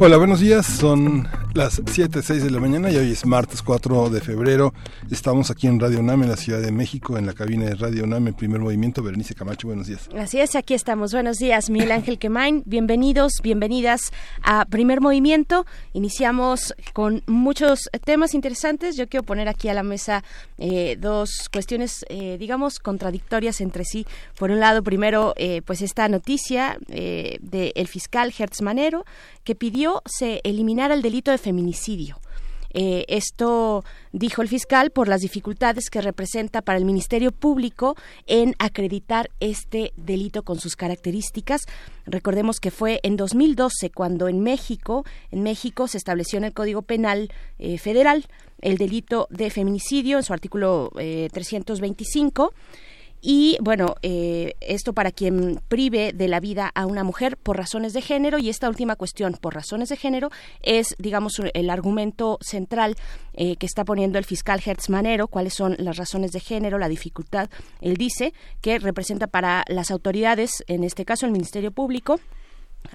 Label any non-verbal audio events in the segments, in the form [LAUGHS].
Hola, buenos días. Son las 7, 6 de la mañana y hoy es martes 4 de febrero. Estamos aquí en Radio UNAM, en la Ciudad de México, en la cabina de Radio UNAM, en primer movimiento. Berenice Camacho, buenos días. Así es, aquí estamos. Buenos días, Miguel Ángel Quemain. Bienvenidos, bienvenidas a Primer Movimiento. Iniciamos con muchos temas interesantes. Yo quiero poner aquí a la mesa eh, dos cuestiones, eh, digamos, contradictorias entre sí. Por un lado, primero, eh, pues esta noticia del fiscal Hertz Manero, que pidió se eliminara el delito de feminicidio. Eh, esto dijo el fiscal por las dificultades que representa para el Ministerio Público en acreditar este delito con sus características. Recordemos que fue en 2012 cuando en México, en México se estableció en el Código Penal eh, Federal el delito de feminicidio en su artículo 325 eh, y bueno, eh, esto para quien prive de la vida a una mujer por razones de género y esta última cuestión por razones de género es, digamos, el argumento central eh, que está poniendo el fiscal Hertz Manero, cuáles son las razones de género, la dificultad. Él dice que representa para las autoridades, en este caso el Ministerio Público,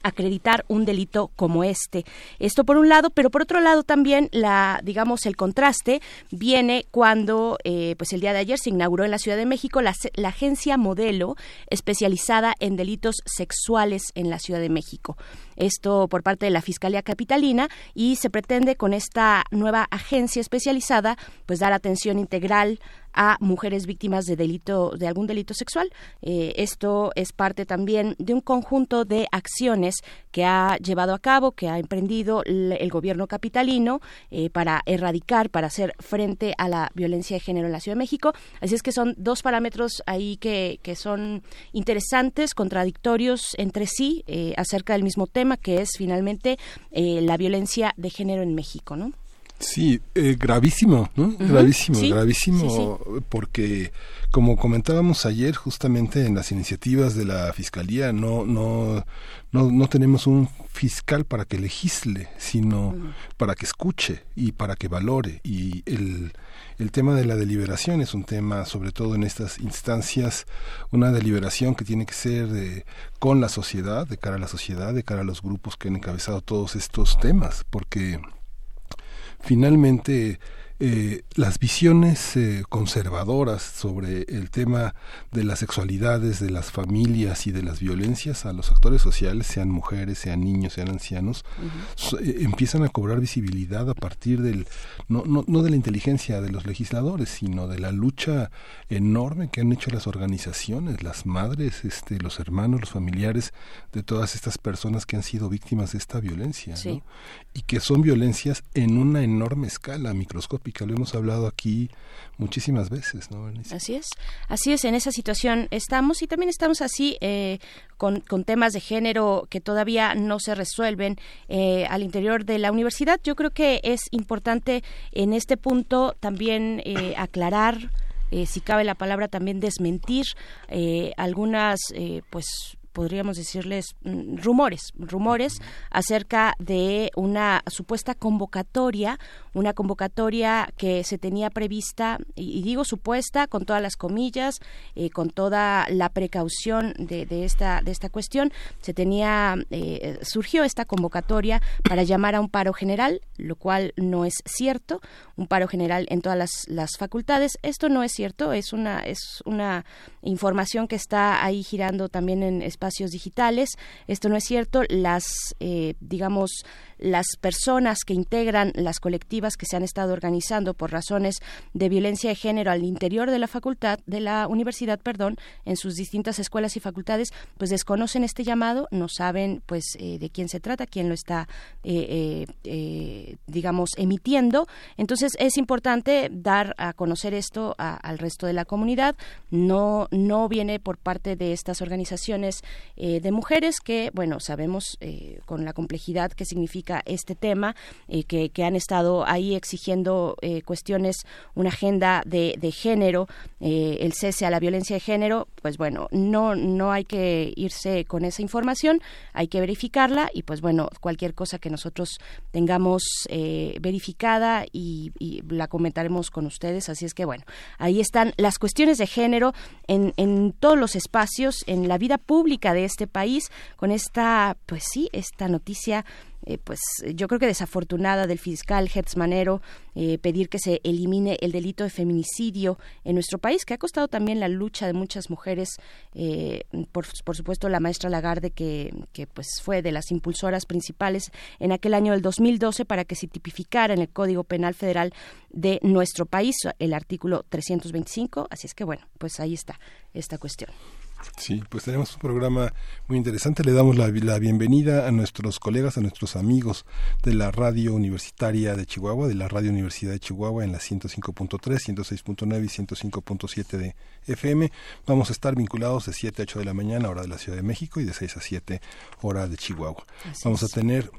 acreditar un delito como este. Esto por un lado, pero por otro lado también la, digamos, el contraste viene cuando, eh, pues el día de ayer se inauguró en la Ciudad de México la, la, agencia modelo especializada en delitos sexuales en la Ciudad de México. Esto por parte de la Fiscalía Capitalina y se pretende con esta nueva agencia especializada, pues dar atención integral a mujeres víctimas de delito de algún delito sexual. Eh, esto es parte también de un conjunto de acciones que ha llevado a cabo, que ha emprendido el, gobierno capitalino eh, para erradicar, para hacer frente a la violencia de género en la Ciudad de México. Así es que son dos parámetros ahí que, que son interesantes, contradictorios entre sí eh, acerca del mismo tema, que es finalmente la violencia de género en México, ¿no? Sí, eh, gravísimo, ¿no? Gravísimo, gravísimo, porque como comentábamos ayer, justamente en las iniciativas de la fiscalía, no, no, no, no tenemos un fiscal para que legisle, sino para que escuche y para que valore. Y el, el tema de la deliberación es un tema, sobre todo en estas instancias, una deliberación que tiene que ser eh, con la sociedad, de cara a la sociedad, de cara a los grupos que han encabezado todos estos temas, porque finalmente eh, las visiones eh, conservadoras sobre el tema de las sexualidades, de las familias y de las violencias a los actores sociales, sean mujeres, sean niños, sean ancianos, eh, empiezan a cobrar visibilidad a partir del, no, no, no de la inteligencia de los legisladores, sino de la lucha enorme que han hecho las organizaciones, las madres, este, los hermanos, los familiares de todas estas personas que han sido víctimas de esta violencia, y que son violencias en una enorme escala microscópica lo hemos hablado aquí muchísimas veces, ¿no, Así es, así es, en esa situación estamos y también estamos así eh, con, temas de género que todavía no se resuelven eh, al interior de la universidad. Yo creo que es importante en este punto también eh, aclarar, si cabe la palabra, también desmentir algunas, pues, podríamos decirles mm, rumores, rumores acerca de una supuesta convocatoria, una convocatoria que se tenía prevista, y, digo supuesta con todas las comillas, eh, con toda la precaución de, esta de esta cuestión, se tenía eh, surgió esta convocatoria para llamar a un paro general, lo cual no es cierto, un paro general en todas las, facultades. Esto no es cierto, es una es una información que está ahí girando también en espacios digitales. Esto no es cierto. Las, eh, digamos, las personas que integran las colectivas que se han estado organizando por razones de violencia de género al interior de la facultad, de la universidad, perdón, en sus distintas escuelas y facultades, pues desconocen este llamado, no saben, pues, eh, de quién se trata, quién lo está, eh, digamos, emitiendo. Entonces es importante dar a conocer esto al resto de la comunidad. No, no viene por parte de estas organizaciones eh, de mujeres que, bueno, sabemos eh, con la complejidad que significa este tema, eh, que, que, han estado ahí exigiendo eh, cuestiones, una agenda de, de género, eh, el cese a la violencia de género, pues bueno, no, no hay que irse con esa información, hay que verificarla y pues bueno, cualquier cosa que nosotros tengamos verificada y, y, la comentaremos con ustedes. Así es que bueno, ahí están las cuestiones de género en, en todos los espacios, en la vida pública de este país, con esta, pues sí, esta noticia eh, pues yo creo que desafortunada del fiscal Hertz Manero eh, pedir que se elimine el delito de feminicidio en nuestro país, que ha costado también la lucha de muchas mujeres, eh, por, por, supuesto la maestra Lagarde, que, que pues fue de las impulsoras principales en aquel año del 2012 para que se tipificara en el Código Penal Federal de nuestro país el artículo 325, así es que bueno, pues ahí está esta cuestión. Sí, pues tenemos un programa muy interesante. Le damos la, la, bienvenida a nuestros colegas, a nuestros amigos de la radio universitaria de Chihuahua, de la Radio Universidad de Chihuahua en la 105.3, 106.9 y 105.7 de FM. Vamos a estar vinculados de 7 a 8 de la mañana, hora de la Ciudad de México, y de 6 a 7, hora de Chihuahua. Así Vamos es. a tener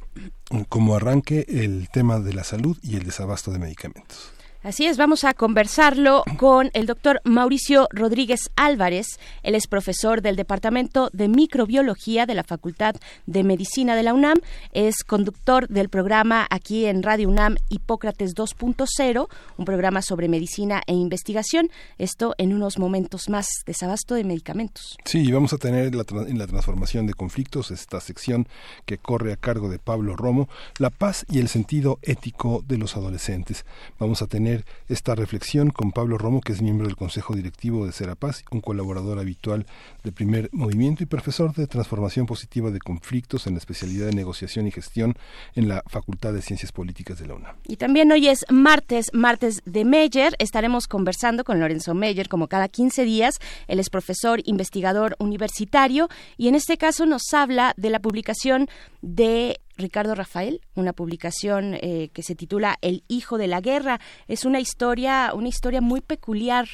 como arranque el tema de la salud y el desabasto de medicamentos. Así es, vamos a conversarlo con el doctor Mauricio Rodríguez Álvarez. Él es profesor del Departamento de Microbiología de la Facultad de Medicina de la UNAM. Es conductor del programa aquí en Radio UNAM Hipócrates 2.0, un programa sobre medicina e investigación. Esto en unos momentos más. Desabasto de medicamentos. Sí, vamos a tener en la transformación de conflictos esta sección que corre a cargo de Pablo Romo, la paz y el sentido ético de los adolescentes. Vamos a tener esta reflexión con Pablo Romo, que es miembro del Consejo Directivo de Serapaz, un colaborador habitual de Primer Movimiento y profesor de Transformación Positiva de Conflictos en la especialidad de Negociación y Gestión en la Facultad de Ciencias Políticas de la UNAM. Y también hoy es martes, martes de Meyer. Estaremos conversando con Lorenzo Meyer como cada 15 días. Él es profesor investigador universitario y en este caso nos habla de la publicación de Ricardo Rafael, una publicación eh, que se titula El hijo de la guerra. Es una historia, una historia muy peculiar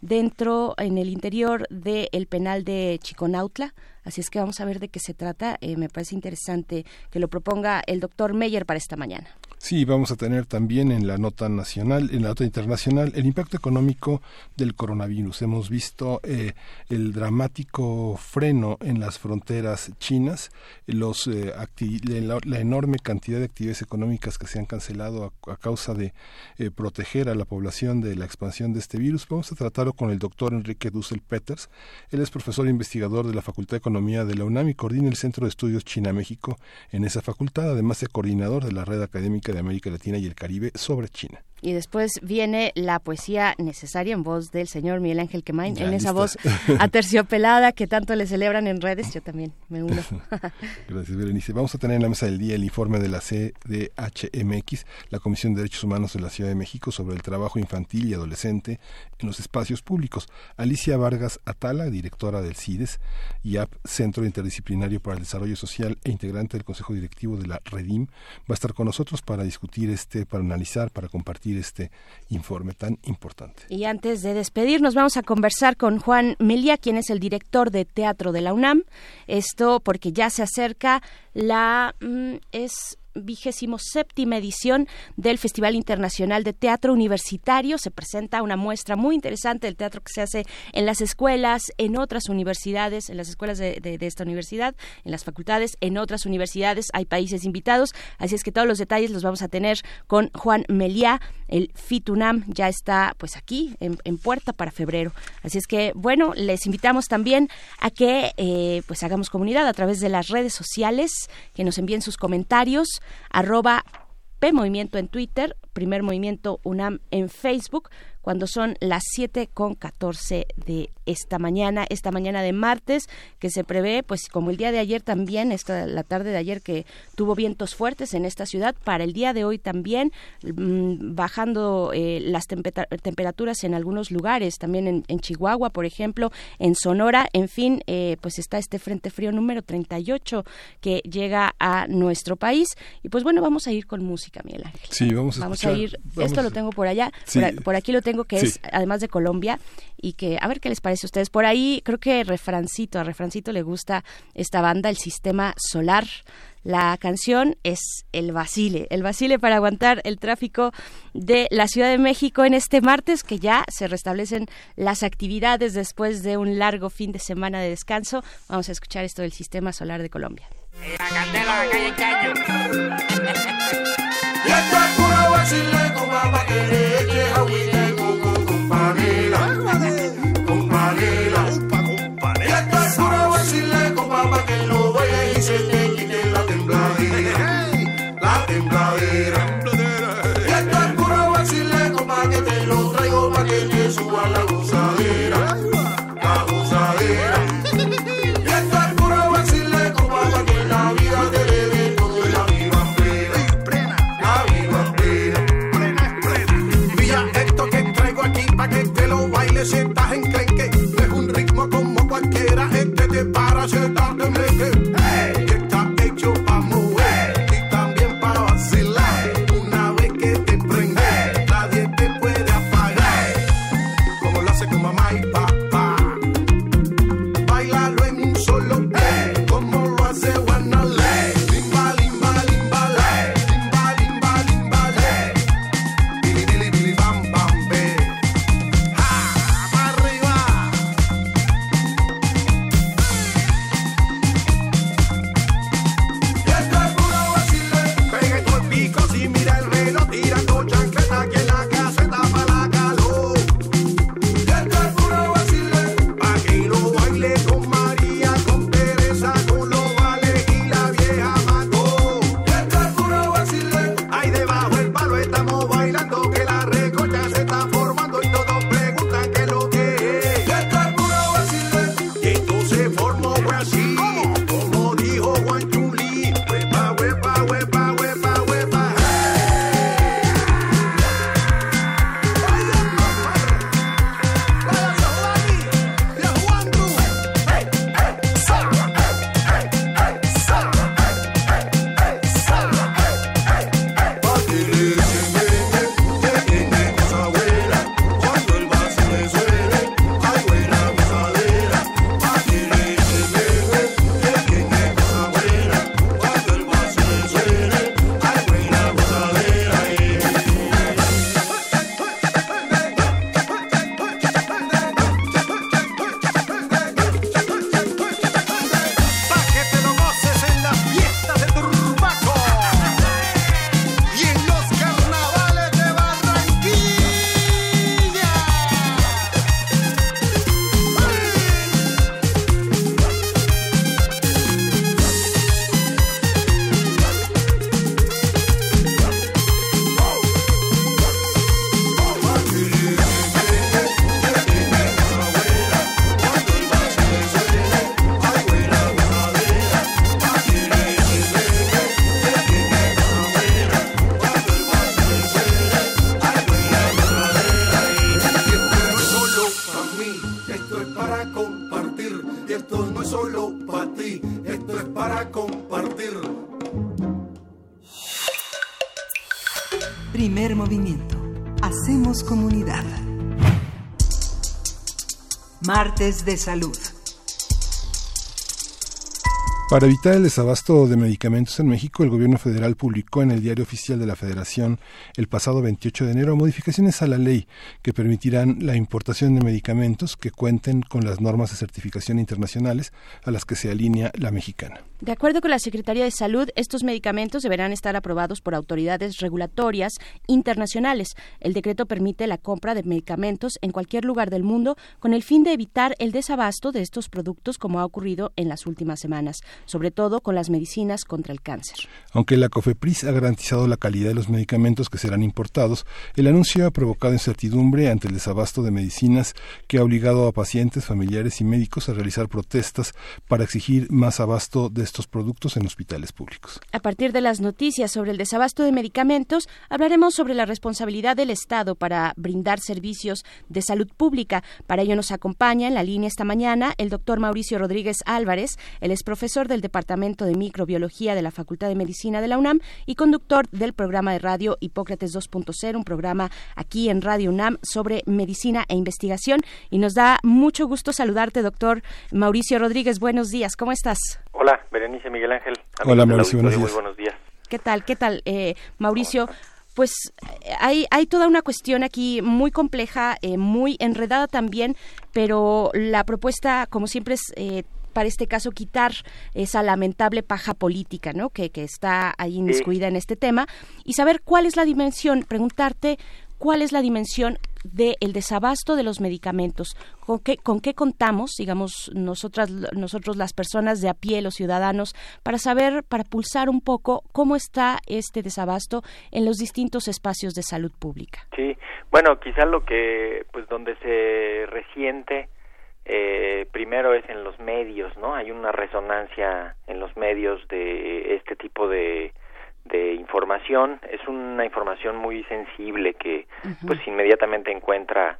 dentro, en el interior del penal de Chiconautla. Así es que vamos a ver de qué se trata. Eh, me parece interesante que lo proponga el doctor Meyer para esta mañana. Sí, vamos a tener también en la nota nacional, en la nota internacional, el impacto económico del coronavirus. Hemos visto eh, el dramático freno en las fronteras chinas, los, eh, la, enorme cantidad de actividades económicas que se han cancelado a, causa de eh, proteger a la población de la expansión de este virus. Vamos a tratarlo con el doctor Enrique Dussel Peters. Él es profesor e investigador de la Facultad de Economía de la UNAM y coordina el Centro de Estudios China-México en esa facultad, además de coordinador de la red académica de América Latina y el Caribe sobre China. Y después viene la poesía necesaria en voz del señor Miguel Ángel Quemain, ya, en esa voz aterciopelada que tanto le celebran en redes, yo también me uno. [LAUGHS] Gracias, Berenice. Vamos a tener en la mesa del día el informe de la CDHMX, la Comisión de Derechos Humanos de la Ciudad de México, sobre el trabajo infantil y adolescente en los espacios públicos. Alicia Vargas Atala, directora del CIDES, IAP, Centro Interdisciplinario para el Desarrollo Social e integrante del Consejo Directivo de la REDIM, va a estar con nosotros para discutir este, para analizar, para compartir este informe tan importante. Y antes de despedirnos, vamos a conversar con Juan Melia, quien es el director de teatro de la UNAM. Esto porque ya se acerca la mm, es vigésimo séptima edición del Festival Internacional de Teatro Universitario. Se presenta una muestra muy interesante del teatro que se hace en las escuelas, en otras universidades, en las escuelas de, esta universidad, en las facultades, en otras universidades. Hay países invitados, así es que todos los detalles los vamos a tener con Juan Meliá. El FITUNAM ya está pues aquí en, en puerta para febrero. Así es que bueno, les invitamos también a que eh, pues hagamos comunidad a través de las redes sociales, que nos envíen sus comentarios arroba P Movimiento en Twitter, Primer Movimiento UNAM en Facebook, cuando son las 7 con 14 de esta mañana, esta mañana de martes, que se prevé, pues como el día de ayer también, esta, la tarde de ayer que tuvo vientos fuertes en esta ciudad, para el día de hoy también, mmm, bajando eh, las temperaturas en algunos lugares, también en, en, Chihuahua, por ejemplo, en Sonora, en fin, eh, pues está este Frente Frío número 38 que llega a nuestro país. Y pues bueno, vamos a ir con música, Miguel Ángel. Sí, vamos a Vamos escuchar, a ir, vamos esto lo tengo por allá, Sí. por, por aquí lo tengo tengo que es además de Colombia y que a ver qué les parece a ustedes. Por ahí creo que Refrancito, a Refrancito le gusta esta banda, el Sistema Solar. La canción es El Basile, el Basile para aguantar el tráfico de la Ciudad de México en este martes, que ya se restablecen las actividades después de un largo fin de semana de descanso. Vamos a escuchar esto del Sistema Solar de Colombia. De salud. Para evitar el desabasto de medicamentos en México, el gobierno federal publicó en el Diario Oficial de la Federación el pasado 28 de enero modificaciones a la ley que permitirán la importación de medicamentos que cuenten con las normas de certificación internacionales a las que se alinea la mexicana. De acuerdo con la Secretaría de Salud, estos medicamentos deberán estar aprobados por autoridades regulatorias internacionales. El decreto permite la compra de medicamentos en cualquier lugar del mundo con el fin de evitar el desabasto de estos productos como ha ocurrido en las últimas semanas, sobre todo con las medicinas contra el cáncer. Aunque la COFEPRIS ha garantizado la calidad de los medicamentos que serán importados, el anuncio ha provocado incertidumbre ante el desabasto de medicinas que ha obligado a pacientes, familiares y médicos a realizar protestas para exigir más abasto de estos productos en hospitales públicos. A partir de las noticias sobre el desabasto de medicamentos, hablaremos sobre la responsabilidad del Estado para brindar servicios de salud pública. Para ello nos acompaña en la línea esta mañana el doctor Mauricio Rodríguez Álvarez. Él es profesor del Departamento de Microbiología de la Facultad de Medicina de la UNAM y conductor del programa de radio Hipócrates 2.0, un programa aquí en Radio UNAM sobre medicina e investigación. Y nos da mucho gusto saludarte, doctor Mauricio Rodríguez. Buenos días, ¿cómo estás? Hola, Berenice Miguel Ángel. Hola, Mauricio, buenos días. Muy buenos días. ¿Qué tal? ¿Qué tal, eh, Mauricio? pues hay, hay toda una cuestión aquí muy compleja, eh, muy enredada también, pero la propuesta, como siempre, es eh, para este caso quitar esa lamentable paja política, ¿no? Que, que está ahí inmiscuida en este tema y saber cuál es la dimensión, preguntarte cuál es la dimensión del desabasto de los medicamentos, con qué, con qué contamos, digamos, nosotras, nosotros las personas de a pie, los ciudadanos, para saber, para pulsar un poco cómo está este desabasto en los distintos espacios de salud pública. Sí, bueno, quizá lo que, pues donde se resiente eh, primero es en los medios, ¿no? Hay una resonancia en los medios de este tipo de de información. Es una información muy sensible que pues inmediatamente encuentra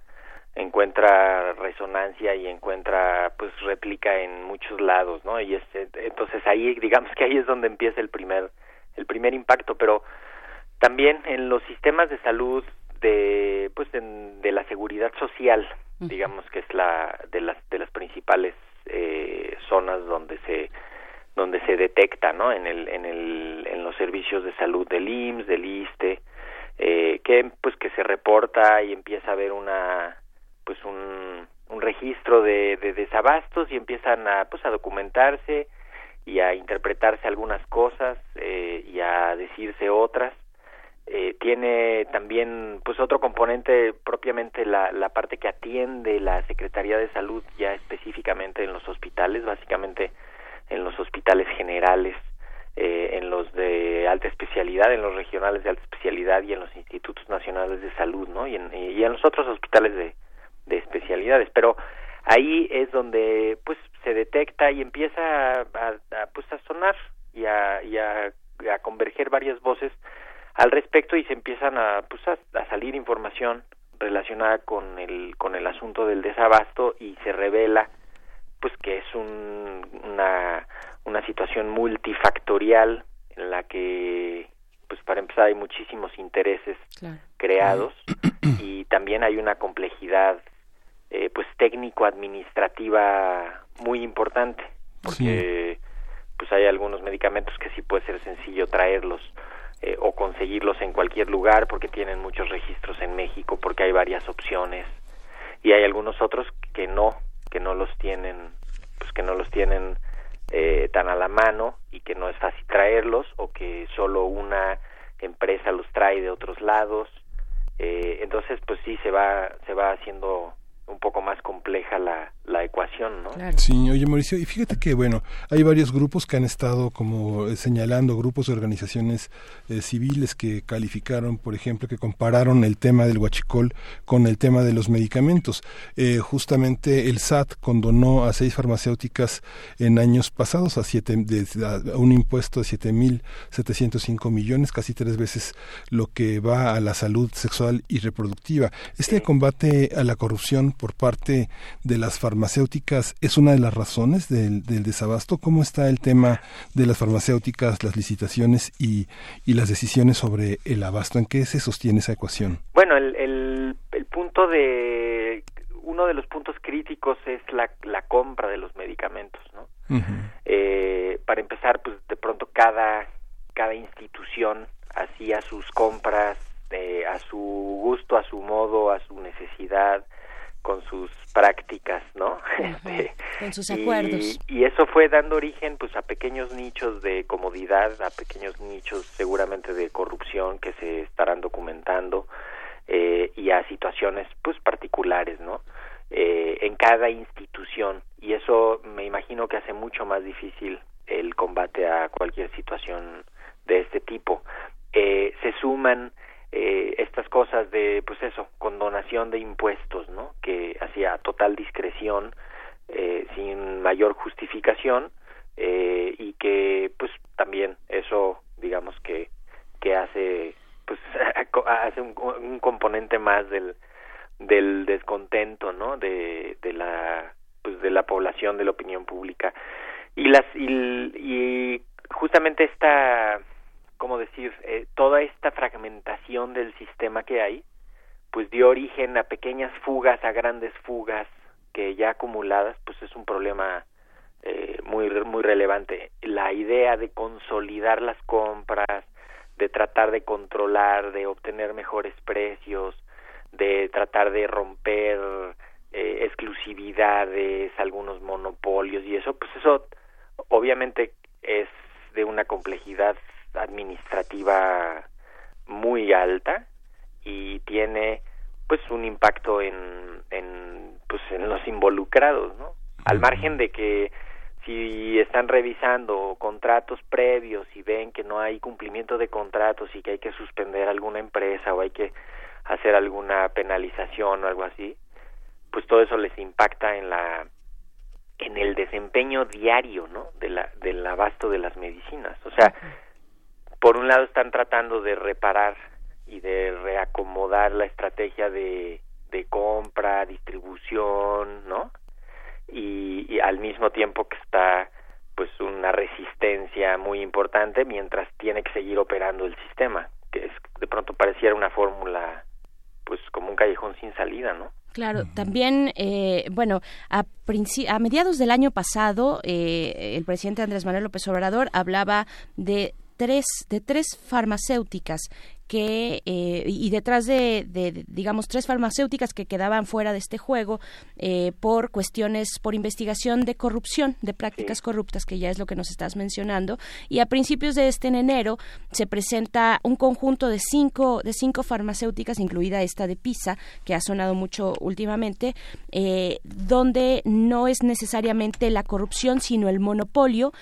encuentra resonancia y encuentra pues réplica en muchos lados no y este, entonces ahí digamos que ahí es donde empieza el primer el primer impacto. Pero también en los sistemas de salud de pues de la seguridad social digamos que es la de las de las principales eh, zonas donde se donde se detecta, ¿no? En el, en el, en los servicios de salud del IMSS, del ISTE, eh, que pues que se reporta y empieza a haber una, pues un, un registro de, de desabastos y empiezan a, pues a documentarse y a interpretarse algunas cosas eh, y a decirse otras. Eh, tiene también pues otro componente propiamente la, la parte que atiende la Secretaría de Salud ya específicamente en los hospitales, básicamente en los hospitales generales, eh, en los de alta especialidad, en los regionales de alta especialidad y en los institutos nacionales de salud, ¿no? Y en, y en los otros hospitales de, de especialidades. Pero ahí es donde, pues, se detecta y empieza a, pues, a sonar y a, y a, converger varias voces al respecto y se empiezan a, pues, a salir información relacionada con el, con el asunto del desabasto y se revela pues que es un, una, una situación multifactorial en la que pues para empezar hay muchísimos intereses creados [CLEARS THROAT] y también hay una complejidad eh, pues técnico administrativa muy importante porque pues hay algunos medicamentos que sí puede ser sencillo traerlos eh, o conseguirlos en cualquier lugar porque tienen muchos registros en México porque hay varias opciones y hay algunos otros que no que no los tienen, pues que no los tienen eh, tan a la mano y que no es fácil traerlos o que solo una empresa los trae de otros lados. Eh, entonces, pues sí, se va, se va haciendo un poco más compleja la, la ecuación, ¿no? Sí, oye Mauricio, y fíjate que, bueno, hay varios grupos que han estado como eh, señalando, grupos de organizaciones eh, civiles que calificaron, por ejemplo, que compararon el tema del huachicol con el tema de los medicamentos. Eh, justamente el SAT condonó a seis farmacéuticas en años pasados a, siete, a un impuesto de 7.705 millones, casi tres veces lo que va a la salud sexual y reproductiva. Este combate a la corrupción por parte de las farmacéuticas es una de las razones del, desabasto. ¿Cómo está el tema de las farmacéuticas, las licitaciones y, y, las decisiones sobre el abasto? ¿En qué se sostiene esa ecuación? Bueno, el, el, el punto de uno de los puntos críticos es la, la compra de los medicamentos, ¿no? eh, para empezar, pues de pronto cada cada institución hacía sus compras eh, a su gusto, a su modo, a su necesidad, con sus prácticas, ¿no? [LAUGHS] Este, con sus acuerdos. Y, eso fue dando origen pues a pequeños nichos de comodidad, a pequeños nichos seguramente de corrupción que se estarán documentando eh, y a situaciones pues particulares, ¿no? Eh, en cada institución y eso me imagino que hace mucho más difícil el combate a cualquier situación de este tipo. Eh, se suman eh, estas cosas de pues eso condonación de impuestos no que hacía total discreción eh, sin mayor justificación eh, y que pues también eso digamos que que hace pues [LAUGHS] hace un, un componente más del del descontento no de de la pues de la población de la opinión pública. Y las y, justamente esta cómo decir eh, toda esta fragmentación del sistema que hay pues dio origen a pequeñas fugas a grandes fugas que ya acumuladas pues es un problema eh, muy muy relevante. La idea de consolidar las compras de tratar de controlar de obtener mejores precios de tratar de romper eh, exclusividades algunos monopolios y eso pues eso obviamente es de una complejidad administrativa muy alta y tiene pues un impacto en, en pues en los involucrados no al margen de que si están revisando contratos previos y ven que no hay cumplimiento de contratos y que hay que suspender alguna empresa o hay que hacer alguna penalización o algo así pues todo eso les impacta en la en el desempeño diario no de la del abasto de las medicinas. O sea por un lado están tratando de reparar y de reacomodar la estrategia de, de compra distribución no y, al mismo tiempo que está pues una resistencia muy importante mientras tiene que seguir operando el sistema que es de pronto pareciera una fórmula pues como un callejón sin salida no Claro, también, eh, bueno, a, a, mediados del año pasado, eh, el presidente Andrés Manuel López Obrador hablaba de tres, de tres farmacéuticas que eh, y detrás de, digamos tres farmacéuticas que quedaban fuera de este juego eh, por cuestiones por investigación de corrupción de prácticas corruptas que ya es lo que nos estás mencionando y a principios de este en enero se presenta un conjunto de cinco de cinco farmacéuticas incluida esta de Pisa que ha sonado mucho últimamente eh, donde no es necesariamente la corrupción sino el monopolio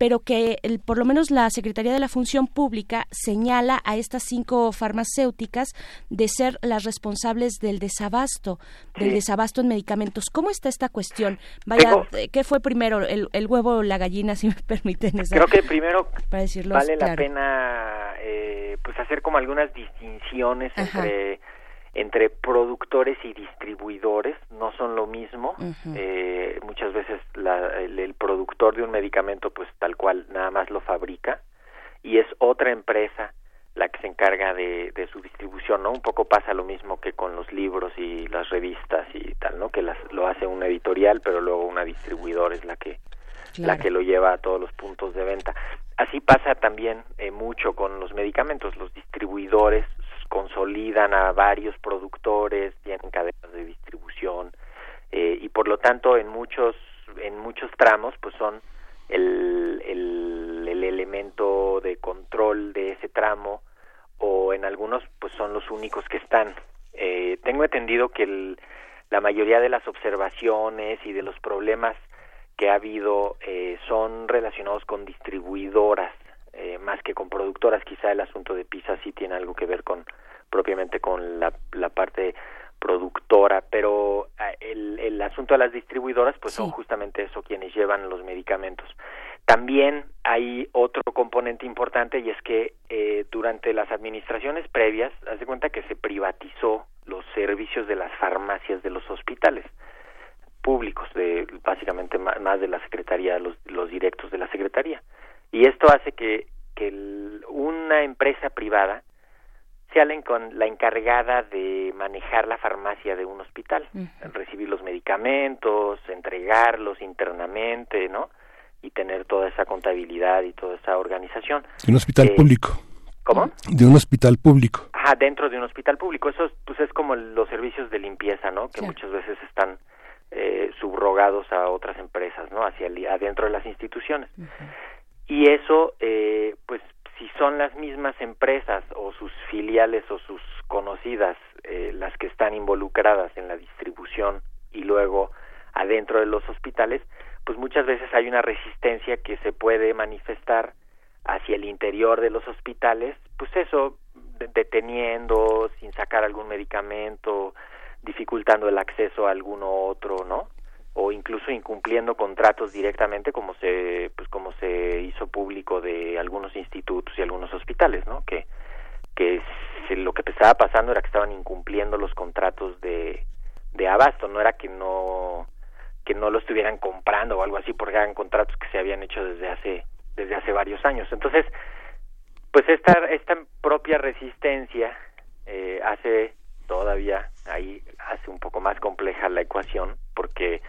pero que el, por lo menos la Secretaría de la Función Pública señala a estas cinco farmacéuticas de ser las responsables del desabasto, del desabasto en medicamentos. ¿Cómo está esta cuestión? Vaya, eh, ¿qué fue primero, el, huevo o la gallina, si me [LAUGHS] permiten? Creo que primero vale la pena eh, pues hacer como algunas distinciones entre entre productores y distribuidores no son lo mismo. Eh, muchas veces el, productor de un medicamento pues tal cual nada más lo fabrica y es otra empresa la que se encarga de, su distribución no un poco pasa lo mismo que con los libros y las revistas y tal no que las, lo hace una editorial pero luego una distribuidora es la que la que lo lleva a todos los puntos de venta. Así pasa también eh, mucho con los medicamentos. Los distribuidores consolidan a varios productores, tienen cadenas de distribución eh, y por lo tanto en muchos en muchos tramos pues son el, el, el elemento de control de ese tramo o en algunos pues son los únicos que están. Eh, tengo entendido que el, la mayoría de las observaciones y de los problemas que ha habido eh, son relacionados con distribuidoras eh, más que con productoras. Quizá el asunto de PISA sí tiene algo que ver con propiamente con la, la parte productora, pero ah, el, el asunto de las distribuidoras pues son justamente eso quienes llevan los medicamentos. También hay otro componente importante y es que eh, durante las administraciones previas, hace cuenta que se privatizó los servicios de las farmacias de los hospitales públicos, de básicamente más de la secretaría, los, los directos de la secretaría y esto hace que, que una empresa privada sea la, la encargada de manejar la farmacia de un hospital, recibir los medicamentos, entregarlos internamente, ¿no? Y tener toda esa contabilidad y toda esa organización. De un hospital eh, público. ¿Cómo? De un hospital público. Ajá, dentro de un hospital público. Eso pues es como los servicios de limpieza, ¿no? Que muchas veces están eh, subrogados a otras empresas, ¿no? Hacia adentro de las instituciones y eso eh, pues si son las mismas empresas o sus filiales o sus conocidas eh, las que están involucradas en la distribución y luego adentro de los hospitales pues muchas veces hay una resistencia que se puede manifestar hacia el interior de los hospitales pues eso deteniendo sin sacar algún medicamento dificultando el acceso a alguno otro no o incluso incumpliendo contratos directamente como se pues como se hizo público de algunos institutos y algunos hospitales no que que lo que estaba pasando era que estaban incumpliendo los contratos de de abasto no era que no que no lo estuvieran comprando o algo así porque eran contratos que se habían hecho desde hace desde hace varios años. Entonces pues esta esta propia resistencia eh, hace todavía ahí hace un poco más compleja la ecuación porque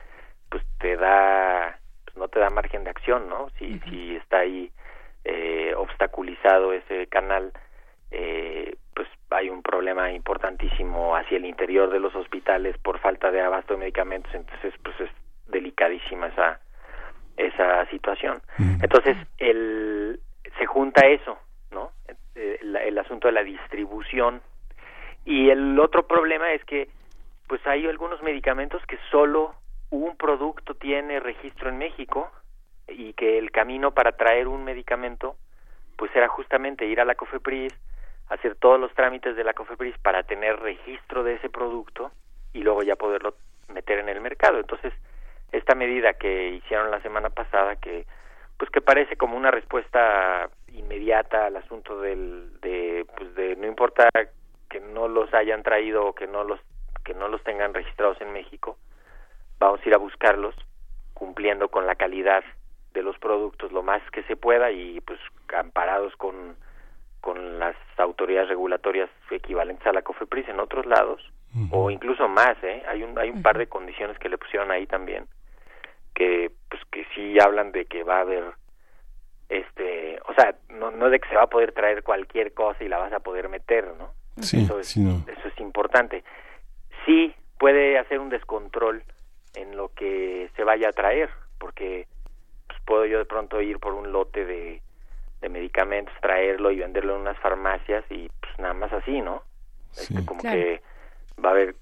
pues te da pues no te da margen de acción no si si está ahí eh, obstaculizado ese canal eh, pues hay un problema importantísimo hacia el interior de los hospitales por falta de abasto de medicamentos. Entonces pues es delicadísima esa esa situación. Entonces el se junta eso no eh, el, asunto de la distribución. Y el otro problema es que pues hay algunos medicamentos que solo un producto tiene registro en México y que el camino para traer un medicamento pues era justamente ir a la COFEPRIS hacer todos los trámites de la COFEPRIS para tener registro de ese producto y luego ya poderlo meter en el mercado. Entonces, esta medida que hicieron la semana pasada que pues que parece como una respuesta inmediata al asunto del de pues de no importa que no los hayan traído o que no los que no los tengan registrados en México, vamos a ir a buscarlos cumpliendo con la calidad de los productos lo más que se pueda y pues amparados con con las autoridades regulatorias equivalentes a la COFEPRIS en otros lados o incluso más, ¿eh? Hay un hay un par de condiciones que le pusieron ahí también que pues que sí hablan de que va a haber este, o sea, no no de que se va a poder traer cualquier cosa y la vas a poder meter, ¿no? Sí, eso es, no. eso es importante. Sí puede hacer un descontrol en lo que se vaya a traer, porque pues, puedo yo de pronto ir por un lote de de medicamentos, traerlo y venderlo en unas farmacias y pues nada más así, ¿no? Este, como que va a haber,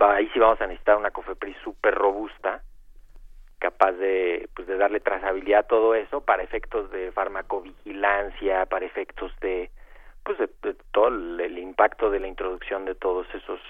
va, ahí sí vamos a necesitar una COFEPRIS súper robusta, capaz de, pues de darle trazabilidad a todo eso para efectos de farmacovigilancia, para efectos de, pues de, todo el impacto de la introducción de todos esos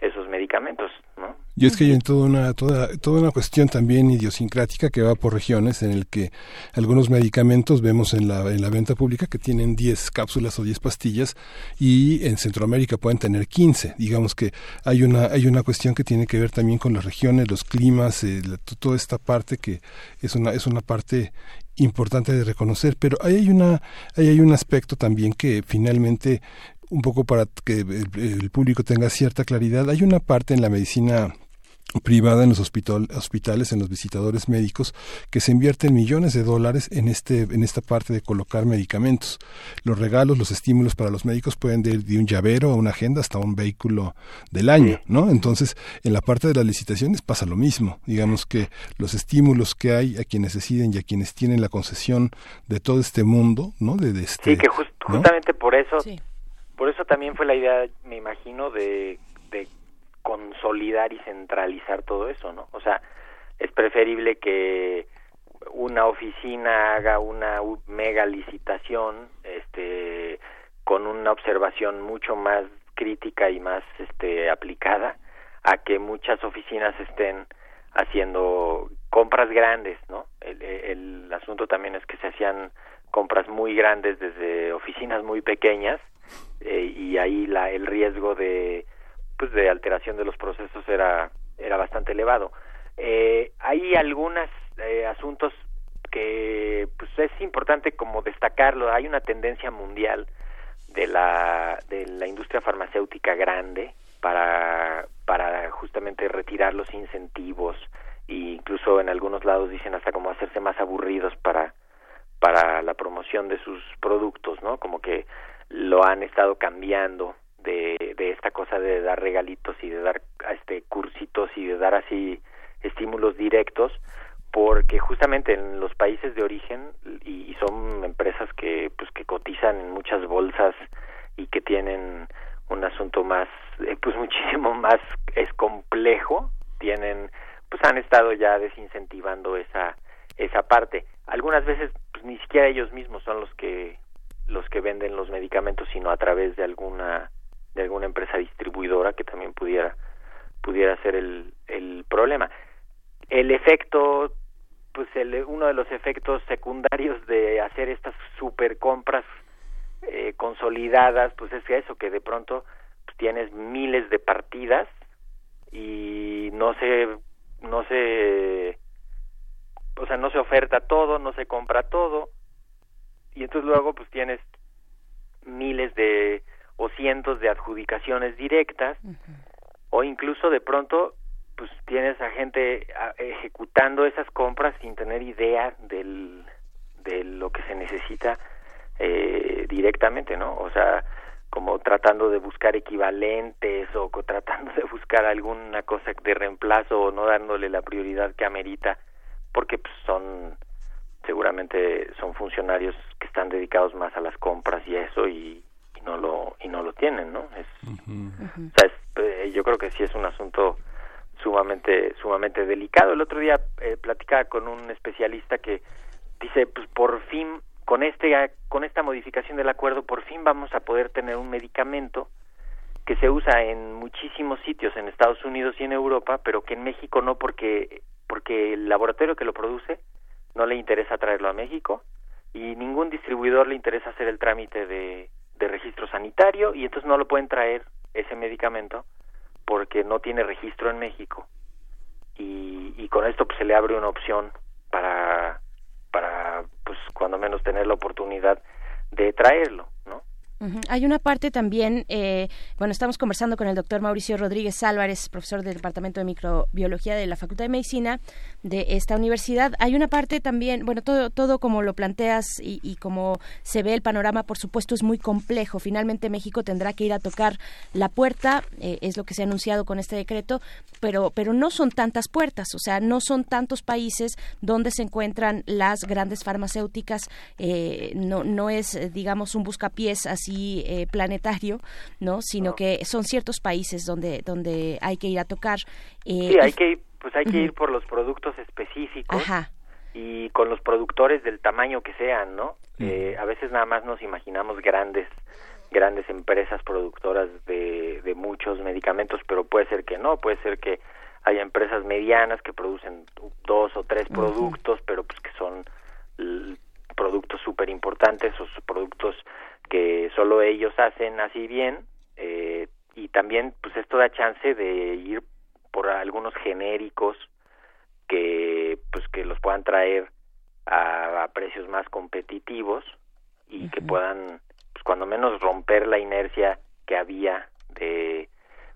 esos medicamentos, ¿no? Y es que hay toda una, toda, toda una cuestión también idiosincrática que va por regiones en el que algunos medicamentos vemos en la, en la venta pública que tienen 10 cápsulas o 10 pastillas y en Centroamérica pueden tener 15. Digamos que hay una, hay una cuestión que tiene que ver también con las regiones, los climas, eh, toda esta parte que es una, es una parte importante de reconocer, pero ahí hay una, ahí hay un aspecto también que finalmente un poco para que el, público tenga cierta claridad, hay una parte en la medicina privada en los hospitales, en los visitadores médicos, que se invierten millones de dólares en este, en esta parte de colocar medicamentos. Los regalos, los estímulos para los médicos pueden ir de un llavero a una agenda hasta un vehículo del año, ¿no? Entonces, en la parte de las licitaciones pasa lo mismo. Digamos que los estímulos que hay a quienes deciden y a quienes tienen la concesión de todo este mundo, ¿no? De, este, sí, que justamente por eso por eso también fue la idea, me imagino, de, consolidar y centralizar todo eso, ¿no? O sea, es preferible que una oficina haga una mega licitación este con una observación mucho más crítica y más este aplicada a que muchas oficinas estén haciendo compras grandes, ¿no? El asunto también es que se hacían compras muy grandes desde oficinas muy pequeñas eh, y ahí la, el riesgo de pues de alteración de los procesos era era bastante elevado. Eh, hay algunos eh, asuntos que pues es importante como destacarlo. Hay una tendencia mundial de la de la industria farmacéutica grande para para justamente retirar los incentivos e incluso en algunos lados dicen hasta como hacerse más aburridos para para la promoción de sus productos no como que lo han estado cambiando de, de esta cosa de dar regalitos y de dar este cursitos y de dar así estímulos directos porque justamente en los países de origen y, son empresas que pues que cotizan en muchas bolsas y que tienen un asunto más eh, pues [LAUGHS] muchísimo más es complejo tienen pues han estado ya desincentivando esa esa parte. Algunas veces pues ni siquiera ellos mismos son los que los que venden los medicamentos, sino a través de alguna de alguna empresa distribuidora que también pudiera pudiera ser el, el problema. El efecto, pues el, uno de los efectos secundarios de hacer estas super compras eh, consolidadas, pues es eso, que de pronto pues, tienes miles de partidas y no se no se o sea no se oferta todo no se compra todo y entonces luego pues tienes miles de o cientos de adjudicaciones directas o incluso de pronto pues tienes a gente ejecutando esas compras sin tener idea del de lo que se necesita eh, directamente no o sea como tratando de buscar equivalentes o tratando de buscar alguna cosa de reemplazo o no dándole la prioridad que amerita porque pues, son seguramente son funcionarios que están dedicados más a las compras y eso y, no lo y no lo tienen no es, o sea, eh, yo creo que sí es un asunto sumamente sumamente delicado. El otro día eh, platicaba con un especialista que dice pues por fin con este con esta modificación del acuerdo por fin vamos a poder tener un medicamento que se usa en muchísimos sitios en Estados Unidos y en Europa, pero que en México no porque porque el laboratorio que lo produce no le interesa traerlo a México y ningún distribuidor le interesa hacer el trámite de, registro sanitario y entonces no lo pueden traer ese medicamento porque no tiene registro en México y, y con esto pues se le abre una opción para para pues cuando menos tener la oportunidad de traerlo, ¿no? Hay una parte también, eh, bueno, estamos conversando con el doctor Mauricio Rodríguez Álvarez, profesor del Departamento de Microbiología de la Facultad de Medicina de esta universidad. Hay una parte también, bueno, todo, todo como lo planteas y, como se ve el panorama, por supuesto, es muy complejo. Finalmente México tendrá que ir a tocar la puerta, eh, es lo que se ha anunciado con este decreto, pero, pero no son tantas puertas, o sea, no son tantos países donde se encuentran las grandes farmacéuticas, eh, no, no es, digamos, un buscapiés así eh, planetario, ¿no? Sino que son ciertos países donde donde hay que ir a tocar. Eh, sí, hay que ir, pues hay que ir por los productos específicos. Y con los productores del tamaño que sean, ¿no? Eh, a veces nada más nos imaginamos grandes grandes empresas productoras de, de muchos medicamentos, pero puede ser que no, puede ser que haya empresas medianas que producen dos o tres productos, pero pues que son productos súper importantes o productos que solo ellos hacen así bien eh, y también pues esto da chance de ir por algunos genéricos que pues que los puedan traer a, precios más competitivos y que puedan pues cuando menos romper la inercia que había de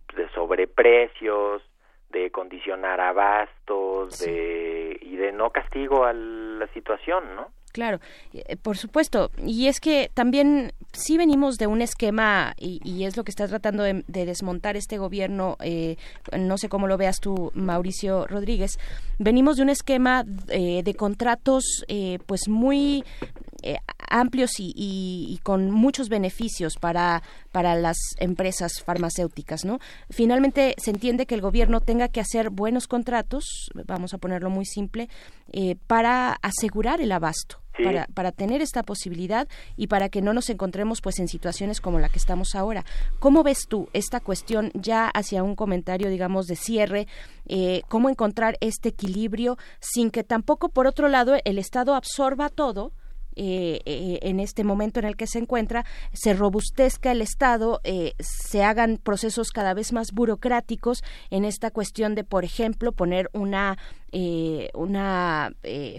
pues, de sobreprecios de condicionar abastos de y de no castigo a la situación no Claro, eh, por supuesto. Y es que también sí venimos de un esquema, y, es lo que está tratando de, desmontar este gobierno, eh, no sé cómo lo veas tú, Mauricio Rodríguez, venimos de un esquema eh, de contratos pues muy eh, amplios y, con muchos beneficios para, para las empresas farmacéuticas, ¿no? Finalmente se entiende que el gobierno tenga que hacer buenos contratos, vamos a ponerlo muy simple, eh, para asegurar el abasto. Para, para tener esta posibilidad y para que no nos encontremos pues en situaciones como la que estamos ahora. ¿Cómo ves tú esta cuestión ya hacia un comentario digamos de cierre? Eh, ¿Cómo encontrar este equilibrio sin que tampoco por otro lado el Estado absorba todo? Eh, eh, en este momento en el que se encuentra, se robustezca el Estado, eh, se hagan procesos cada vez más burocráticos en esta cuestión de, por ejemplo, poner una una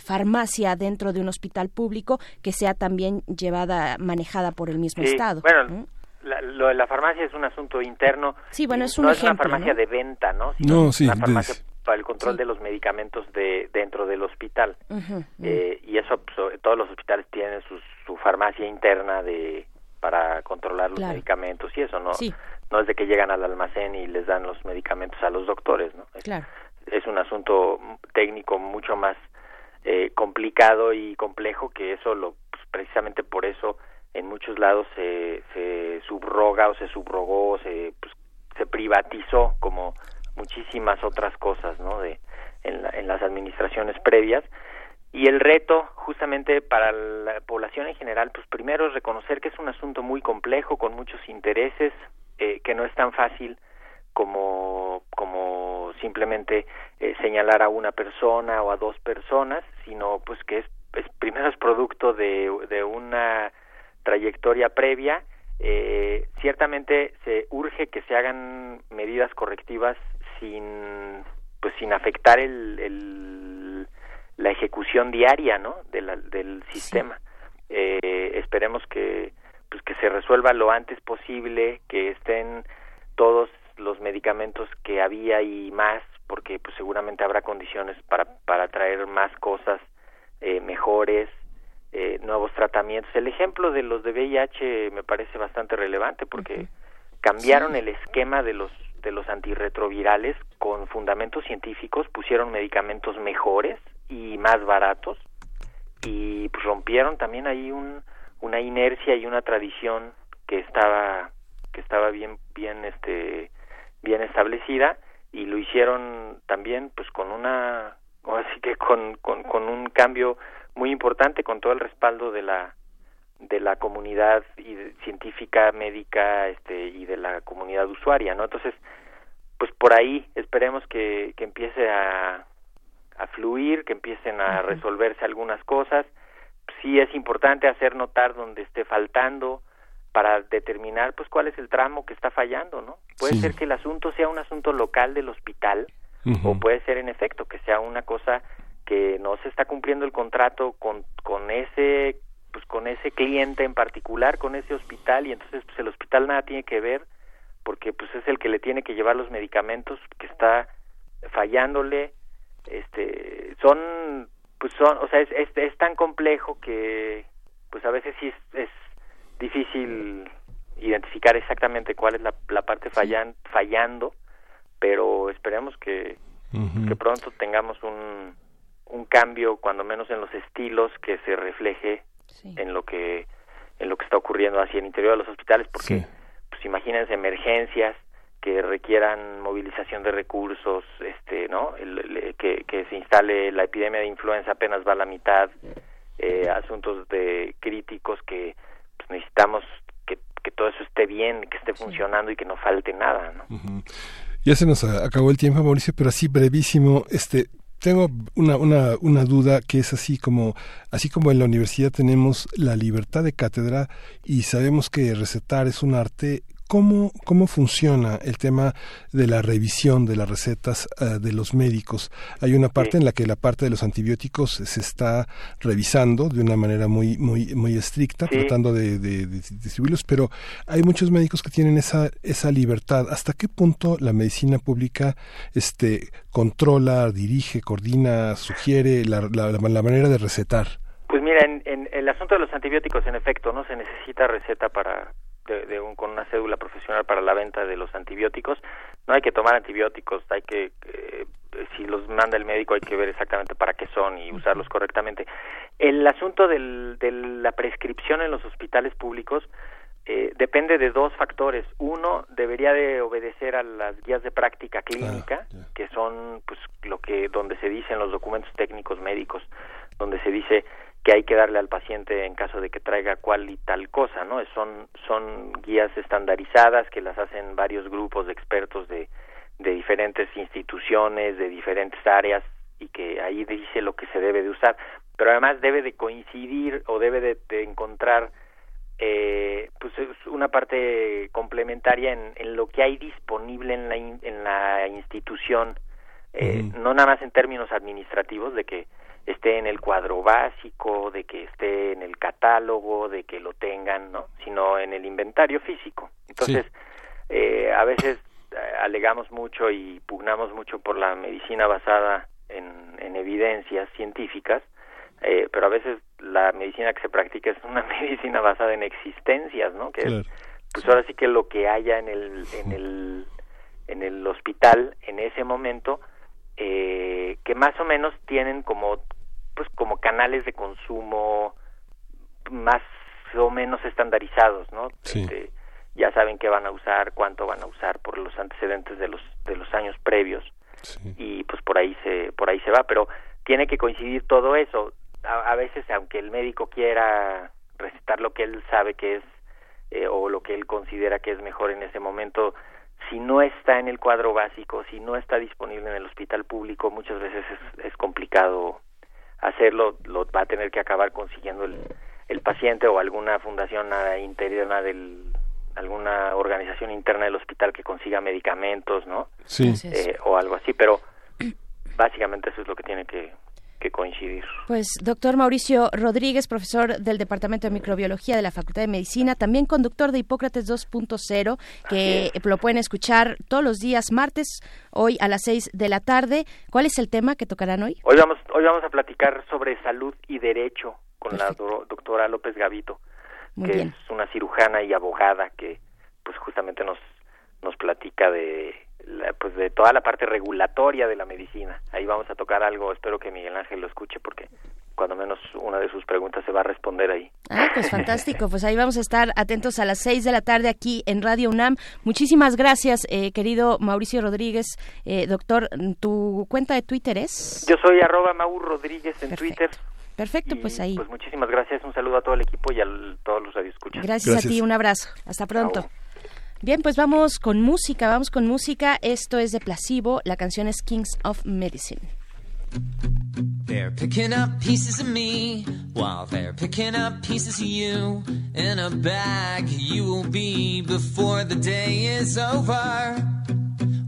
farmacia dentro de un hospital público que sea también llevada, manejada por el mismo Estado. Bueno, la, lo de la farmacia es un asunto interno. Sí, bueno, es un no es una farmacia de venta, ¿no? no, sí. farmacia para el control de los medicamentos de dentro del hospital. Eh, y eso pues, todos los hospitales tienen su, su farmacia interna de para controlar los medicamentos y eso no no es de que llegan al almacén y les dan los medicamentos a los doctores no es, es un asunto técnico mucho más eh, complicado y complejo que eso lo pues, precisamente por eso en muchos lados se, se subroga o se subrogó se pues, se privatizó como muchísimas otras cosas, ¿no? De, en, en las administraciones previas. Y el reto, justamente para la población en general, pues primero es reconocer que es un asunto muy complejo, con muchos intereses, eh, que no es tan fácil como, como simplemente eh, señalar a una persona o a dos personas, sino pues que es, es primero es producto de, de una trayectoria previa eh, ciertamente se urge que se hagan medidas correctivas sin pues sin afectar el, el la ejecución diaria no del sistema. Eh, esperemos que pues que se resuelva lo antes posible que estén todos los medicamentos que había y más porque pues seguramente habrá condiciones para para traer más cosas eh, mejores eh, nuevos tratamientos. El ejemplo de los de VIH me parece bastante relevante porque cambiaron el esquema de los de los antirretrovirales con fundamentos científicos, pusieron medicamentos mejores y más baratos y pues, rompieron también ahí un, una inercia y una tradición que estaba que estaba bien bien este bien establecida y lo hicieron también pues con una así que con, con, con un cambio muy importante con todo el respaldo de la de la comunidad científica médica este y de la comunidad usuaria no entonces pues por ahí esperemos que, que empiece a, a fluir que empiecen a resolverse algunas cosas. Sí es importante hacer notar donde esté faltando para determinar pues cuál es el tramo que está fallando no puede ser que el asunto sea un asunto local del hospital o puede ser en efecto que sea una cosa que no se está cumpliendo el contrato con con ese pues con ese cliente en particular, con ese hospital y entonces pues el hospital nada tiene que ver porque pues es el que le tiene que llevar los medicamentos que está fallándole este son pues son o sea es, es, tan complejo que pues a veces sí es, difícil identificar exactamente cuál es la, la parte fallan, fallando pero esperemos que, que pronto tengamos un, un cambio cuando menos en los estilos que se refleje en lo que en lo que está ocurriendo hacia el interior de los hospitales porque pues imagínense emergencias que requieran movilización de recursos este no que, que se instale la epidemia de influenza apenas va a la mitad eh, asuntos de críticos que pues, necesitamos que, que todo eso esté bien que esté funcionando y que no falte nada no Ya se nos acabó el tiempo, Mauricio, pero así brevísimo, este, tengo una, una, una, duda que es así como, así como en la universidad tenemos la libertad de cátedra y sabemos que recetar es un arte, ¿Cómo, ¿Cómo funciona el tema de la revisión de las recetas eh, de los médicos? Hay una parte en la que la parte de los antibióticos se está revisando de una manera muy muy muy estricta, tratando de, distribuirlos, pero hay muchos médicos que tienen esa esa libertad. ¿Hasta qué punto la medicina pública este controla, dirige, coordina, sugiere la, la, manera de recetar? Pues mira, en, en el asunto de los antibióticos, en efecto, no se necesita receta para de, un, con una cédula profesional para la venta de los antibióticos. No hay que tomar antibióticos, hay que, eh, si los manda el médico hay que ver exactamente para qué son y usarlos correctamente. El asunto del, de la prescripción en los hospitales públicos eh, depende de dos factores. Uno, debería de obedecer a las guías de práctica clínica, que son pues lo que donde se dicen los documentos técnicos médicos, donde se dice que hay que darle al paciente en caso de que traiga cual y tal cosa, ¿no? Son, son guías estandarizadas que las hacen varios grupos de expertos de, de diferentes instituciones, de diferentes áreas y que ahí dice lo que se debe de usar, pero además debe de coincidir o debe de, encontrar eh, pues una parte complementaria en, en, lo que hay disponible en la, en la institución, eh, no nada más en términos administrativos de que esté en el cuadro básico, de que esté en el catálogo, de que lo tengan, ¿no? Sino en el inventario físico. Entonces, eh, a veces eh, alegamos mucho y pugnamos mucho por la medicina basada en, en evidencias científicas, eh, pero a veces la medicina que se practica es una [LAUGHS] medicina basada en existencias, ¿no? Que pues ahora sí que lo que haya en el, en el, en el hospital en ese momento, eh, que más o menos tienen como pues como canales de consumo más o menos estandarizados, ¿no? Este, ya saben qué van a usar, cuánto van a usar por los antecedentes de los de los años previos y pues por ahí se por ahí se va, pero tiene que coincidir todo eso. A, veces aunque el médico quiera recetar lo que él sabe que es eh, o lo que él considera que es mejor en ese momento, si no está en el cuadro básico, si no está disponible en el hospital público, muchas veces es, es complicado hacerlo, lo va a tener que acabar consiguiendo el, el paciente o alguna fundación interna del alguna organización interna del hospital que consiga medicamentos, ¿no? Sí. Eh, o algo así, pero básicamente eso es lo que tiene que, coincidir. Pues doctor Mauricio Rodríguez, profesor del Departamento de Microbiología de la Facultad de Medicina, también conductor de Hipócrates 2.0, que lo pueden escuchar todos los días martes, hoy a las 6 de la tarde. ¿Cuál es el tema que tocarán hoy? Hoy vamos, hoy vamos a platicar sobre salud y derecho con la doctora López Gavito, que es una cirujana y abogada que pues justamente nos nos platica de pues de toda la parte regulatoria de la medicina. Ahí vamos a tocar algo, espero que Miguel Ángel lo escuche porque cuando menos una de sus preguntas se va a responder ahí. Ah, pues fantástico. Pues ahí vamos a estar atentos a las seis de la tarde aquí en Radio UNAM. Muchísimas gracias, eh, querido Mauricio Rodríguez. Eh, doctor, ¿tu cuenta de Twitter es? Yo soy arroba Rodríguez en Twitter. Perfecto, pues ahí. Pues muchísimas gracias. Un saludo a todo el equipo y a todos los radioescuchas. Gracias, gracias. a ti. Un abrazo. Hasta pronto. Bien, pues vamos con música, vamos con música. Esto es de Placebo, la canción es Kings of Medicine. They're picking up pieces of me while they're picking up pieces of you. In a bag you will be before the day is over.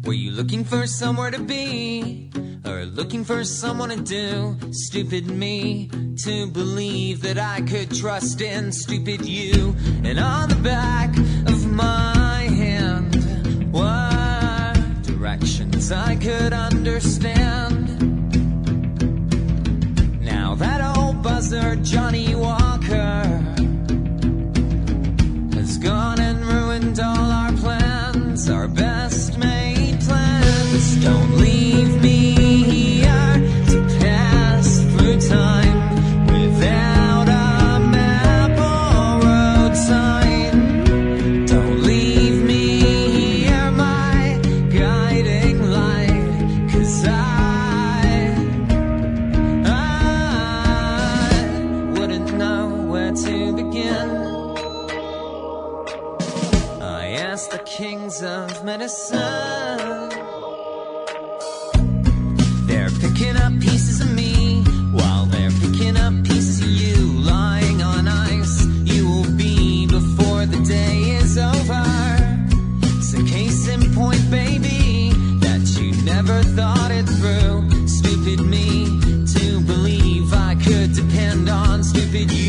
Were you looking for somewhere to be? Or looking for someone to do? Stupid me to believe that I could trust in stupid you. And on the back of my what directions I could understand. Now that old buzzard Johnny Walker has gone and ruined all our plans, our best made plans. Don't leave medicine. They're picking up pieces of me while they're picking up pieces of you. Lying on ice, you will be before the day is over. It's a case in point, baby, that you never thought it through. Stupid me to believe I could depend on stupid you.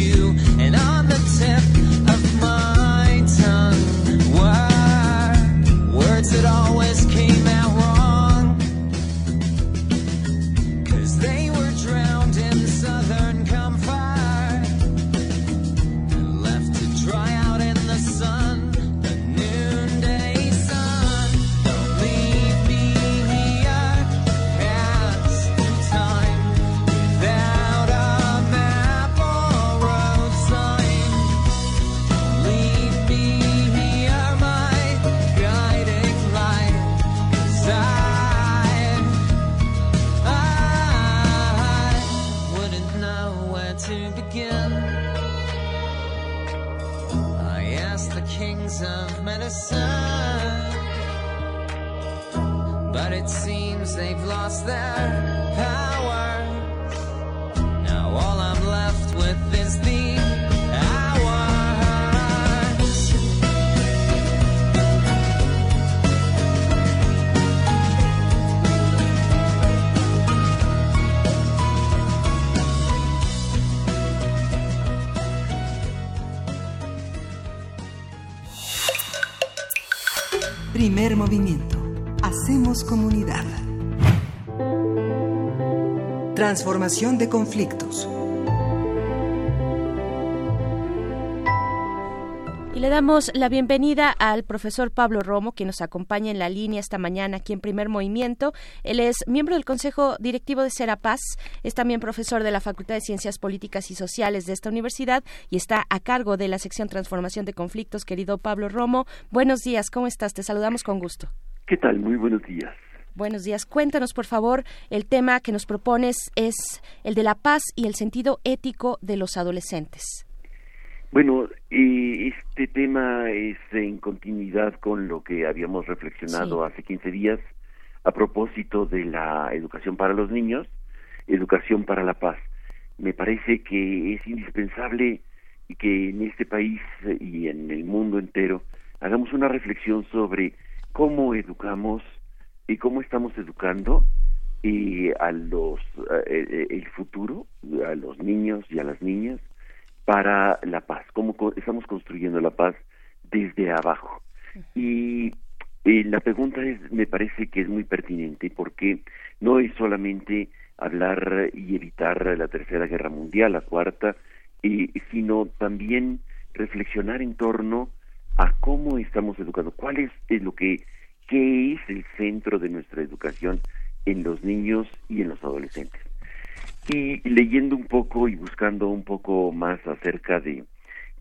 Lost their powers. Now all I'm left with is the. Primer movimiento. Hacemos comunidad. Transformación de conflictos. Y le damos la bienvenida al profesor Pablo Romo, que nos acompaña en la línea esta mañana aquí en Primer Movimiento. Él es miembro del Consejo Directivo de Serapaz, es también profesor de la Facultad de Ciencias Políticas y Sociales de esta universidad y está a cargo de la sección Transformación de Conflictos. Querido Pablo Romo, buenos días, ¿cómo estás? Te saludamos con gusto. ¿Qué tal? Muy buenos días. Buenos días. Cuéntanos, por favor, el tema que nos propones es el de la paz y el sentido ético de los adolescentes. Bueno, eh, este tema es en continuidad con lo que habíamos reflexionado hace 15 días a propósito de la educación para los niños, educación para la paz. Me parece que es indispensable que en este país y en el mundo entero hagamos una reflexión sobre cómo educamos y cómo estamos educando eh, a los eh, el futuro, a los niños y a las niñas para la paz, cómo estamos construyendo la paz desde abajo. Y la pregunta es, me parece que es muy pertinente porque no es solamente hablar y evitar la tercera guerra mundial, la cuarta, sino también reflexionar en torno a cómo estamos educando, cuál es, lo que, qué es el centro de nuestra educación en los niños y en los adolescentes. Y leyendo un poco y buscando un poco más acerca de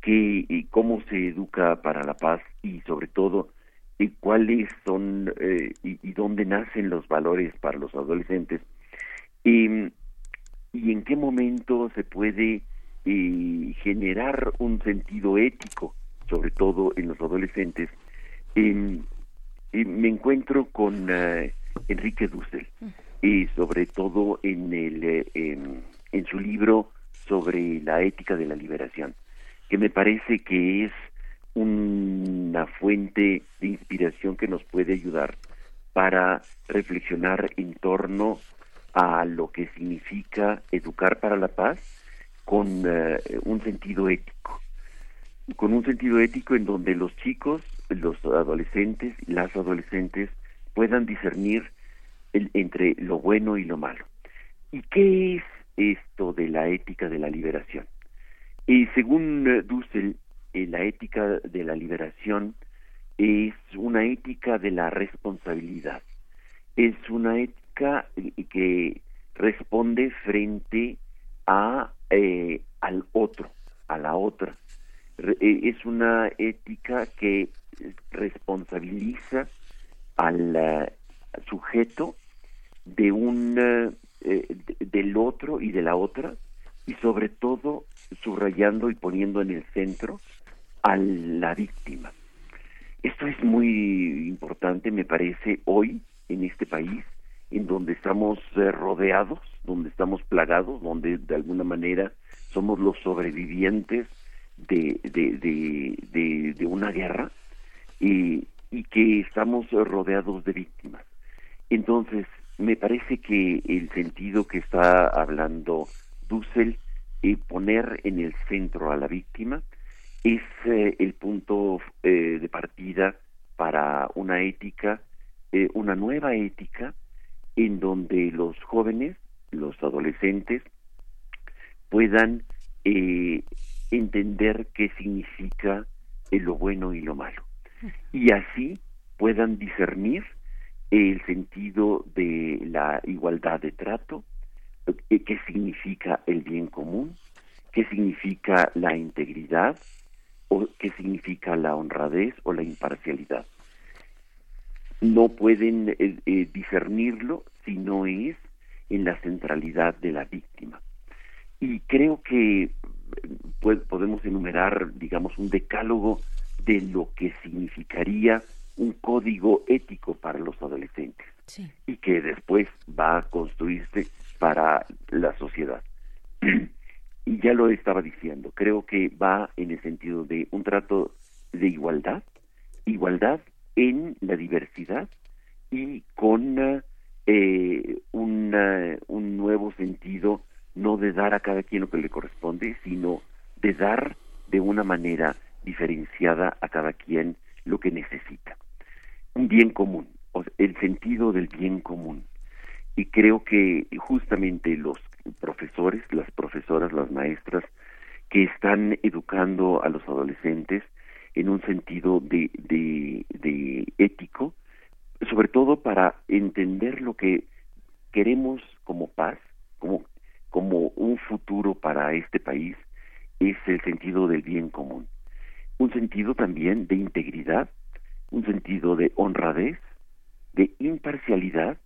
qué y cómo se educa para la paz y sobre todo y cuáles son eh, y, dónde nacen los valores para los adolescentes y, y en qué momento se puede eh, generar un sentido ético sobre todo en los adolescentes me encuentro con uh, Enrique Dussel. Y sobre todo en el eh, en, su libro sobre la ética de la liberación que me parece que es una fuente de inspiración que nos puede ayudar para reflexionar en torno a lo que significa educar para la paz con uh, un sentido ético. Con un sentido ético en donde los chicos, los adolescentes, las adolescentes puedan discernir entre lo bueno y lo malo. ¿Y qué es esto de la ética de la liberación? Y según eh, Dussel, eh, la ética de la liberación es una ética de la responsabilidad. Es una ética eh, que responde frente a al otro, a la otra, eh, es una ética que responsabiliza al eh, sujeto de un eh, del otro y de la otra y sobre todo subrayando y poniendo en el centro a la víctima. Esto es muy importante, me parece, hoy en este país, en donde estamos rodeados, donde estamos plagados, donde de alguna manera somos los sobrevivientes de, de, de, una guerra y, y que estamos rodeados de víctimas. Entonces, me parece que el sentido que está hablando Dussel, y poner en el centro a la víctima, es eh, el punto eh, de partida para una ética, eh, una nueva ética, en donde los jóvenes, los adolescentes, puedan entender qué significa lo bueno y lo malo. Y así puedan discernir el sentido de la igualdad de trato, eh, qué significa el bien común, qué significa la integridad, o qué significa la honradez o la imparcialidad. No pueden eh, eh, discernirlo si no es en la centralidad de la víctima. Y creo que podemos enumerar, digamos, un decálogo de lo que significaría un código ético para los adolescentes y que después va a construirse para la sociedad. [CLEARS THROAT] y ya lo estaba diciendo, creo que va en el sentido de un trato de igualdad, igualdad en la diversidad y con eh, un nuevo sentido no de dar a cada quien lo que le corresponde, sino de dar de una manera diferenciada a cada quien lo que necesita. Un bien común, el sentido del bien común. Y creo que justamente los profesores, las profesoras, las maestras, que están educando a los adolescentes en un sentido de, de, de ético, sobre todo para entender lo que queremos como paz, como como un futuro para este país es el sentido del bien común. Un sentido también de integridad, un sentido de honradez, de imparcialidad,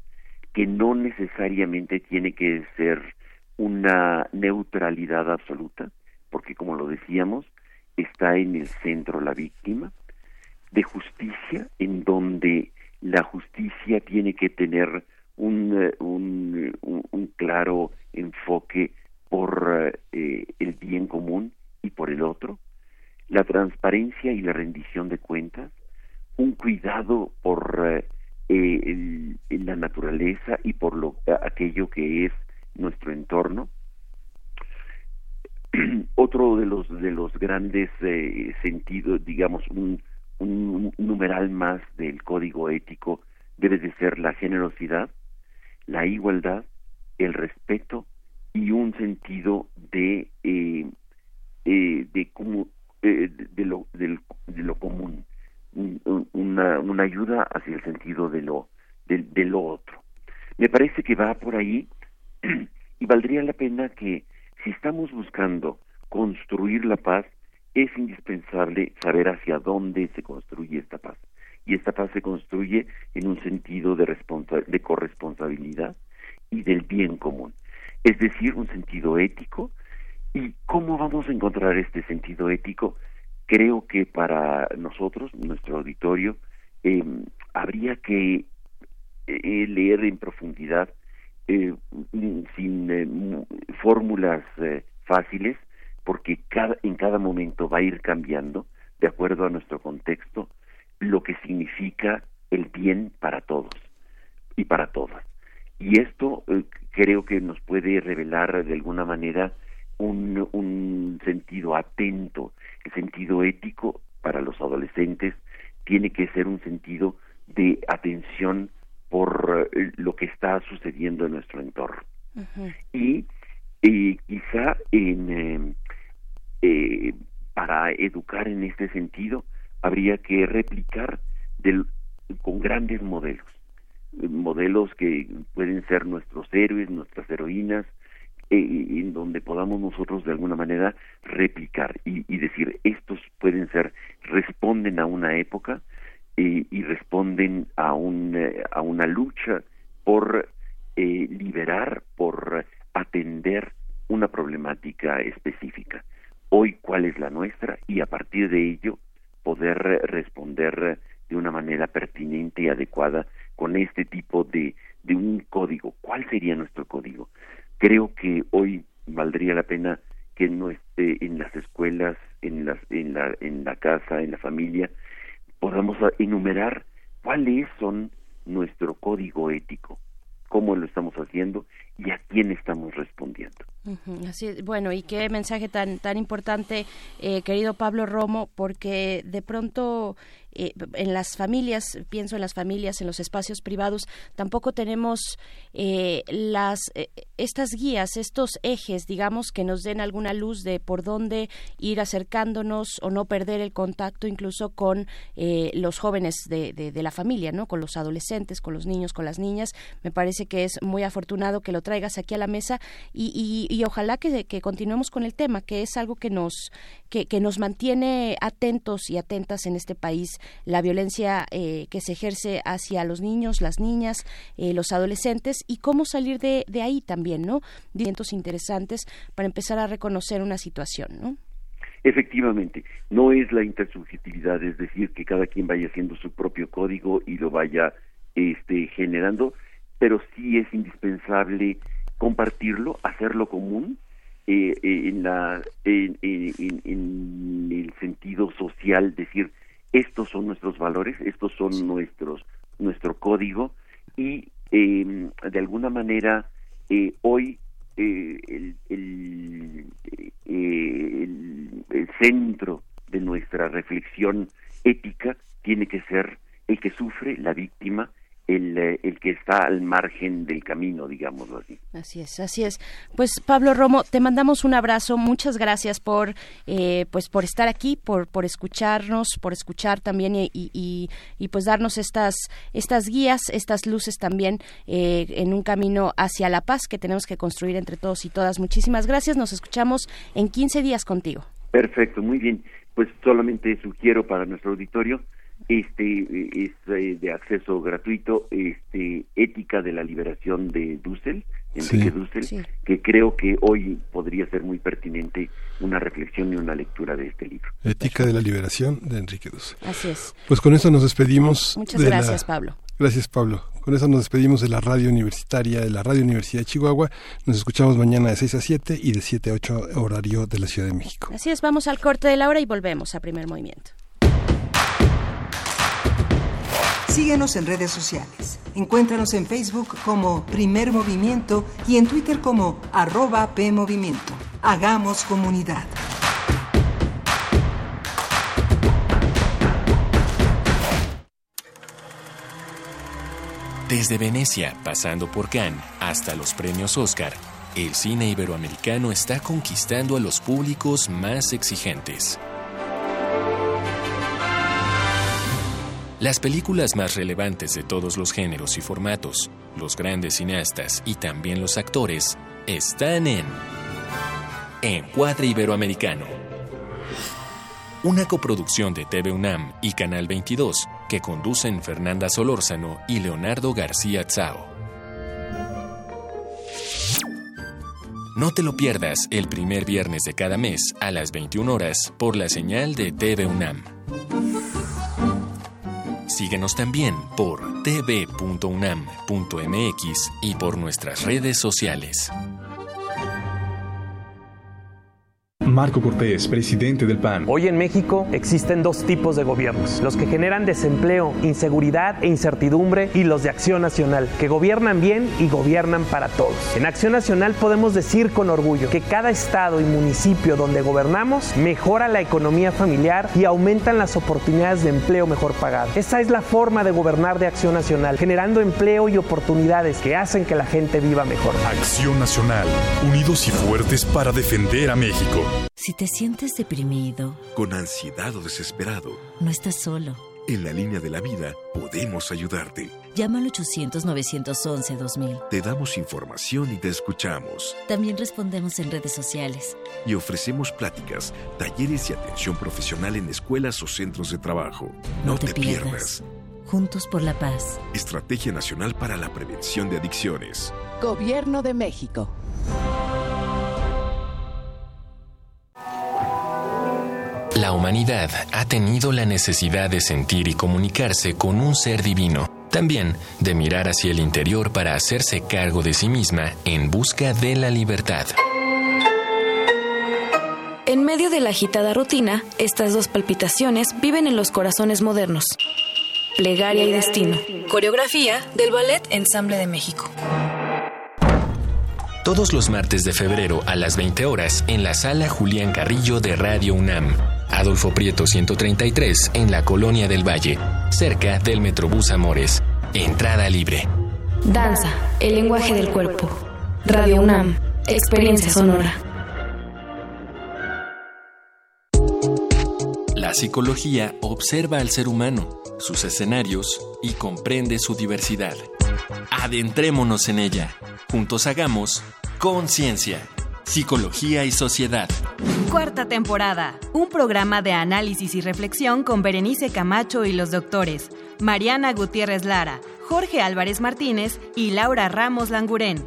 que no necesariamente tiene que ser una neutralidad absoluta, porque como lo decíamos, está en el centro la víctima, de justicia, en donde la justicia tiene que tener un, eh, un, un, claro enfoque por eh, el bien común y por el otro, la transparencia y la rendición de cuentas, un cuidado por eh, la naturaleza y por lo aquello que es nuestro entorno. [CLEARS THROAT] Otro de los de los grandes eh, sentidos, digamos, un, un numeral más del código ético debe de ser la generosidad, la igualdad, el respeto y un sentido de eh, eh, de eh, de, lo de lo común una, una ayuda hacia el sentido de lo de, lo otro. Me parece que va por ahí [CLEARS THROAT] y valdría la pena que si estamos buscando construir la paz es indispensable saber hacia dónde se construye esta paz. Y esta paz se construye en un sentido de, de corresponsabilidad y del bien común es decir, un sentido ético. ¿Y cómo vamos a encontrar este sentido ético? Creo que para nosotros, nuestro auditorio, eh, habría que eh, leer en profundidad, eh, sin fórmulas fáciles, porque cada, en cada momento va a ir cambiando, de acuerdo a nuestro contexto, lo que significa el bien para todos y para todas. Y esto eh, creo que nos puede revelar de alguna manera un, un sentido atento, el sentido ético para los adolescentes tiene que ser un sentido de atención por eh, lo que está sucediendo en nuestro entorno. Y quizá en, em, eh, para educar en este sentido habría que replicar del, con grandes modelos modelos que pueden ser nuestros héroes, nuestras heroínas, eh, en donde podamos nosotros de alguna manera replicar y, decir estos pueden ser responden a una época eh, y responden a un eh, a una lucha por liberar por atender una problemática específica. Hoy cuál es la nuestra y a partir de ello poder responder de una manera pertinente y adecuada con este tipo de, de un código. ¿Cuál sería nuestro código? Creo que hoy valdría la pena que no esté en las escuelas, en, las, en, la, en la casa, en la familia, podamos enumerar cuáles son nuestro código ético, cómo lo estamos haciendo y a quién estamos respondiendo. así bueno, y qué mensaje tan tan importante, eh, querido Pablo Romo, porque de pronto eh, en las familias, pienso en las familias, en los espacios privados, tampoco tenemos eh, las eh, estas guías, estos ejes, digamos, que nos den alguna luz de por dónde ir acercándonos o no perder el contacto incluso con los jóvenes de, de, la familia, ¿no? Con los adolescentes, con los niños, con las niñas. Me parece que es muy afortunado que lo traigas aquí a la mesa y, y, ojalá que, que continuemos con el tema, que es algo que nos que, que nos mantiene atentos y atentas en este país la violencia eh, que se ejerce hacia los niños, las niñas, eh, los adolescentes y cómo salir de, de ahí también, ¿no? Interesantes para empezar a reconocer una situación, ¿no? Efectivamente, no es la intersubjetividad, es decir, que cada quien vaya haciendo su propio código y lo vaya este, generando, pero sí es indispensable compartirlo, hacerlo común eh, en, la, en, en, el sentido social, decir, estos son nuestros valores, estos son nuestros nuestro código y em, de alguna manera eh, hoy eh, el, el, el, centro de nuestra reflexión ética tiene que ser el que sufre, la víctima, el, eh, el, que está al margen del camino, digámoslo así. Así es, así es. Pues Pablo Romo, te mandamos un abrazo, muchas gracias por, eh, pues por estar aquí, por, por escucharnos, por escuchar también y, y, y pues darnos estas, estas guías, estas luces también eh, en un camino hacia la paz que tenemos que construir entre todos y todas. Muchísimas gracias, nos escuchamos en 15 días contigo. Perfecto, muy bien. Pues solamente sugiero para nuestro auditorio este es eh, de acceso gratuito este ética de la liberación de Dussel Enrique Dussel que creo que hoy podría ser muy pertinente una reflexión y una lectura de este libro. Ética de la liberación de Enrique Dussel. Así es. Pues con eso nos despedimos muchas gracias Pablo. Gracias Pablo. Con eso nos despedimos de la radio universitaria de la radio Universidad de Chihuahua. Nos escuchamos mañana de 6 a 7 y de 7 a 8 horario de la Ciudad de México. Así es vamos al corte de la hora y volvemos a primer movimiento Síguenos en redes sociales. Encuéntranos en Facebook como Primer Movimiento y en Twitter como arroba PMovimiento. Hagamos comunidad. Desde Venecia, pasando por Cannes, hasta los premios Oscar, el cine iberoamericano está conquistando a los públicos más exigentes. Las películas más relevantes de todos los géneros y formatos, los grandes cineastas y también los actores están en Encuadre Iberoamericano. Una coproducción de TV UNAM y Canal 22 que conducen Fernanda Solórzano y Leonardo García Tsao. No te lo pierdas el primer viernes de cada mes a las 21 horas por la señal de TV UNAM. Síguenos también por tv.unam.mx y por nuestras redes sociales. Marco Cortés, presidente del PAN. Hoy en México existen dos tipos de gobiernos, los que generan desempleo, inseguridad e incertidumbre y los de Acción Nacional, que gobiernan bien y gobiernan para todos. En Acción Nacional podemos decir con orgullo que cada estado y municipio donde gobernamos mejora la economía familiar y aumentan las oportunidades de empleo mejor pagado. Esa es la forma de gobernar de Acción Nacional, generando empleo y oportunidades que hacen que la gente viva mejor. Acción Nacional, unidos y fuertes para defender a México. Si te sientes deprimido, con ansiedad o desesperado, no estás solo. En la línea de la vida podemos ayudarte. Llama al 800-911-2000. Te damos información y te escuchamos. También respondemos en redes sociales. Y ofrecemos pláticas, talleres y atención profesional en escuelas o centros de trabajo. No, te, pierdas. Juntos por la paz. Estrategia Nacional para la Prevención de Adicciones. Gobierno de México. La humanidad ha tenido la necesidad de sentir y comunicarse con un ser divino, también de mirar hacia el interior para hacerse cargo de sí misma en busca de la libertad. En medio de la agitada rutina, estas dos palpitaciones viven en los corazones modernos. Plegaria y destino. Coreografía del Ballet Ensamble de México. Todos los martes de febrero a las 20 horas en la sala Julián Carrillo de Radio UNAM. Adolfo Prieto 133 en la Colonia del Valle, cerca del Metrobús Amores. Entrada libre. Danza, el lenguaje del cuerpo. Radio UNAM, experiencia sonora. La psicología observa al ser humano, sus escenarios y comprende su diversidad. Adentrémonos en ella. Juntos hagamos conciencia. Psicología y Sociedad. Cuarta temporada. Un programa de análisis y reflexión con Berenice Camacho y los doctores Mariana Gutiérrez Lara, Jorge Álvarez Martínez y Laura Ramos Langurén.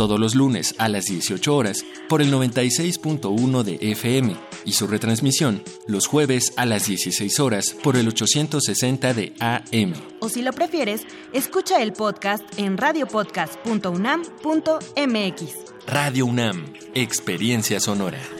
Todos los lunes a las 18 horas por el 96.1 de FM y su retransmisión los jueves a las 16 horas por el 860 de AM. O si lo prefieres, escucha el podcast en radiopodcast.unam.mx. Radio UNAM, Experiencia Sonora.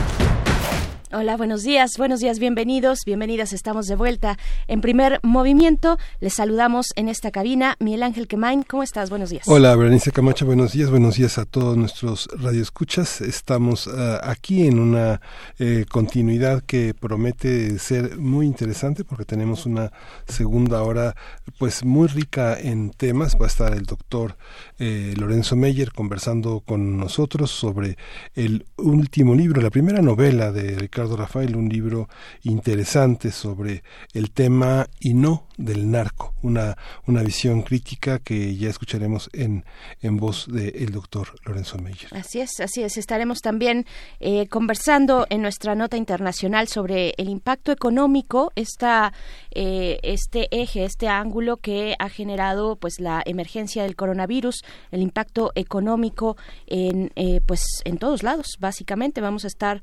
Hola, buenos días, buenos días, bienvenidos, bienvenidas, estamos de vuelta en primer movimiento. Les saludamos en esta cabina. Miguel Ángel Quemain, ¿cómo estás? Buenos días. Hola, Berenice Camacho, buenos días, buenos días a todos nuestros radioescuchas. Estamos uh, aquí en una eh, continuidad que promete ser muy interesante porque tenemos una segunda hora pues muy rica en temas. Va a estar el doctor eh, Lorenzo Meyer conversando con nosotros sobre el último libro, la primera novela de Ricardo Rafael, un libro interesante sobre el tema y no del narco, una, una visión crítica que ya escucharemos en, en voz del doctor Lorenzo Meyer. Así es, así es. Estaremos también eh, conversando en nuestra nota internacional sobre el impacto económico, esta, eh, este eje, este ángulo que ha generado pues la emergencia del coronavirus, el impacto económico en, eh, pues, en todos lados, básicamente. Vamos a estar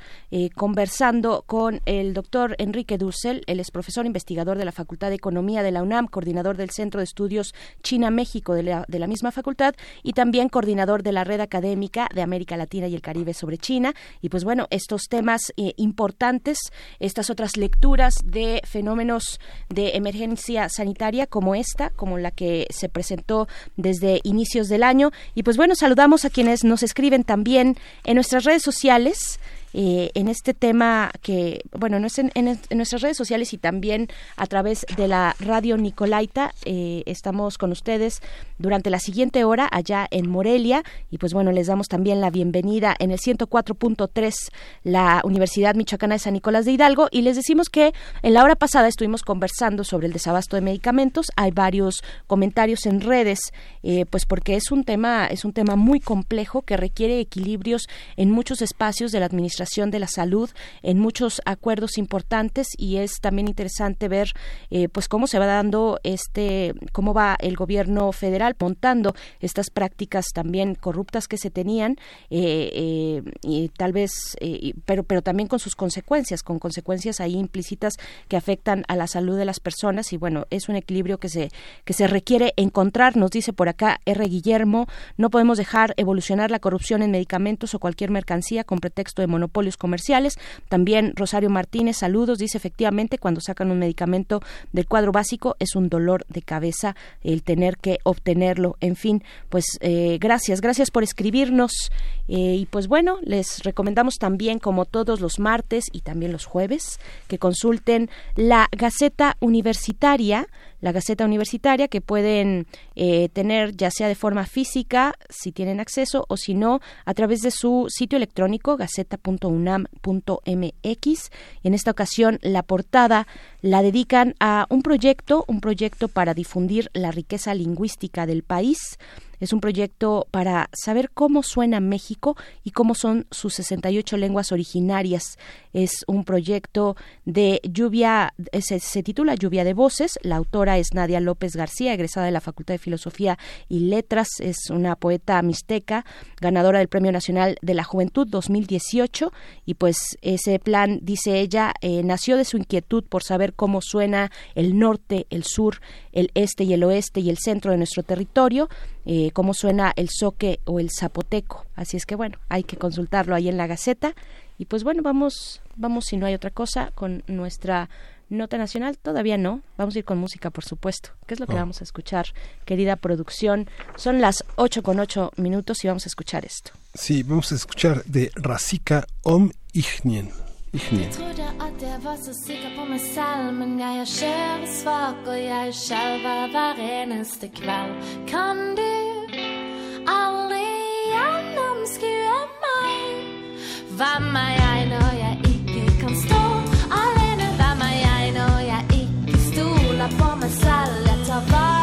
conversando conversando con el doctor Enrique Dussel, él es profesor investigador de la Facultad de Economía de la UNAM, coordinador del Centro de Estudios China-México de la, de la misma facultad y también coordinador de la Red Académica de América Latina y el Caribe sobre China. Y pues bueno, estos temas eh, importantes, estas otras lecturas de fenómenos de emergencia sanitaria como esta, como la que se presentó desde inicios del año. Y pues bueno, saludamos a quienes nos escriben también en nuestras redes sociales. Eh, en este tema que, bueno, no es en, nuestras redes sociales y también a través de la radio Nicolaita. Eh, estamos con ustedes durante la siguiente hora allá en Morelia y pues bueno, les damos también la bienvenida en el 104.3 la Universidad Michoacana de San Nicolás de Hidalgo y les decimos que en la hora pasada estuvimos conversando sobre el desabasto de medicamentos. Hay varios comentarios en redes, eh, pues porque es un tema, es un tema muy complejo que requiere equilibrios en muchos espacios de la administración de la salud en muchos acuerdos importantes y es también interesante ver eh, pues cómo se va dando este cómo va el gobierno federal montando estas prácticas también corruptas que se tenían eh, eh, y tal vez pero pero también con sus consecuencias con consecuencias ahí implícitas que afectan a la salud de las personas. Y bueno es un equilibrio que se que se requiere encontrar nos dice por acá R. Guillermo. No podemos dejar evolucionar la corrupción en medicamentos o cualquier mercancía con pretexto de monopolio monopolios comerciales. También Rosario Martínez, saludos, dice efectivamente cuando sacan un medicamento del cuadro básico es un dolor de cabeza el tener que obtenerlo. En fin, pues eh, gracias, gracias por escribirnos eh, y pues bueno, les recomendamos también como todos los martes y también los jueves que consulten la Gaceta Universitaria la Gaceta Universitaria que pueden eh, tener ya sea de forma física si tienen acceso o si no a través de su sitio electrónico gaceta.unam.mx. En esta ocasión la portada la dedican a un proyecto, un proyecto para difundir la riqueza lingüística del país es un proyecto para saber cómo suena México y cómo son sus 68 lenguas originarias. Es un proyecto de lluvia, se, se titula Lluvia de Voces. La autora es Nadia López García, egresada de la Facultad de Filosofía y Letras. Es una poeta mixteca, ganadora del Premio Nacional de la Juventud 2018. Y pues ese plan, dice ella, eh, nació de su inquietud por saber cómo suena el norte, el sur, el este y el oeste y el centro de nuestro territorio eh, cómo suena el soque o el zapoteco. Así es que bueno, hay que consultarlo ahí en la Gaceta. Y pues bueno, vamos, vamos si no hay otra cosa con nuestra nota nacional. Todavía no. Vamos a ir con música, por supuesto. ¿Qué es lo que oh. vamos a escuchar, querida producción? Son las ocho con ocho minutos y vamos a escuchar esto. Sí, vamos a escuchar de Rasika Om Ignien. Jeg trodde at jeg var så sikker på mig selv, men jeg er kjølesvak, og jeg skjelver hver eneste kveld. Kan du aldri gjennomskue meg? Hvem er jeg når jeg ikke kan stå alene? Hvem er jeg når jeg ikke stoler på meg selv? Jeg tar vare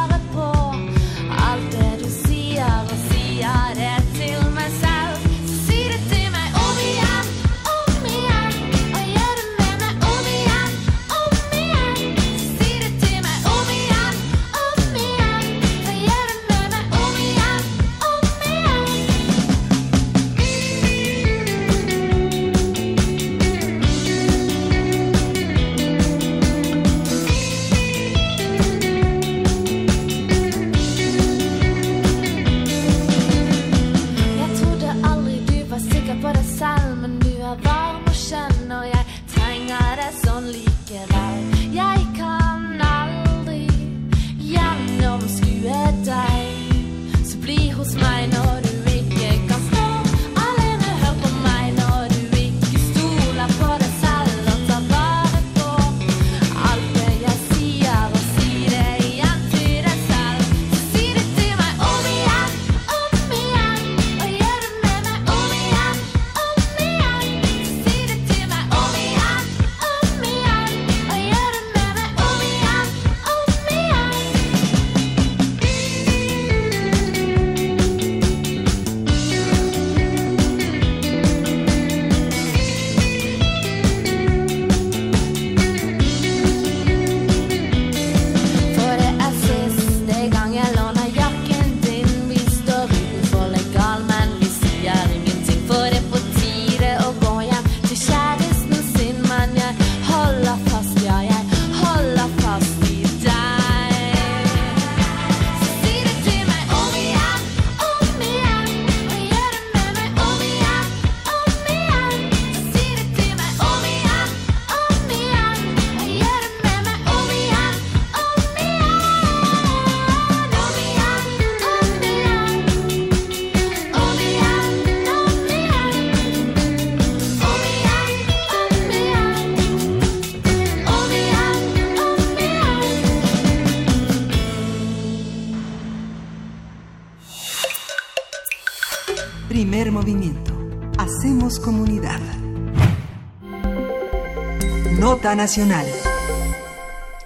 Nacional.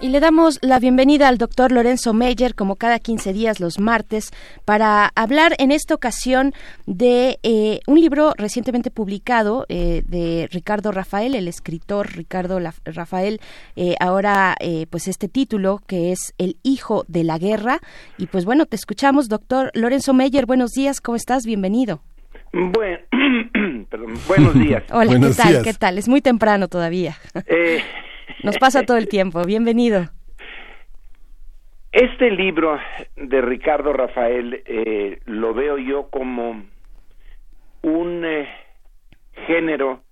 Y le damos la bienvenida al doctor Lorenzo Meyer, como cada 15 días los martes, para hablar en esta ocasión de eh, un libro recientemente publicado eh, de Ricardo Rafael, el escritor Ricardo Rafael. Eh, ahora, pues este título que es El hijo de la guerra. Y pues bueno, te escuchamos, doctor Lorenzo Meyer. Buenos días, ¿cómo estás? Bienvenido. Bueno, [CLEARS THROAT] buenos días. [LAUGHS] Hola, ¿qué tal? ¿Qué tal? Es muy temprano todavía. [LAUGHS] Nos pasa todo el tiempo. Bienvenido. Este libro de Ricardo Rafael eh, lo veo yo como un eh, género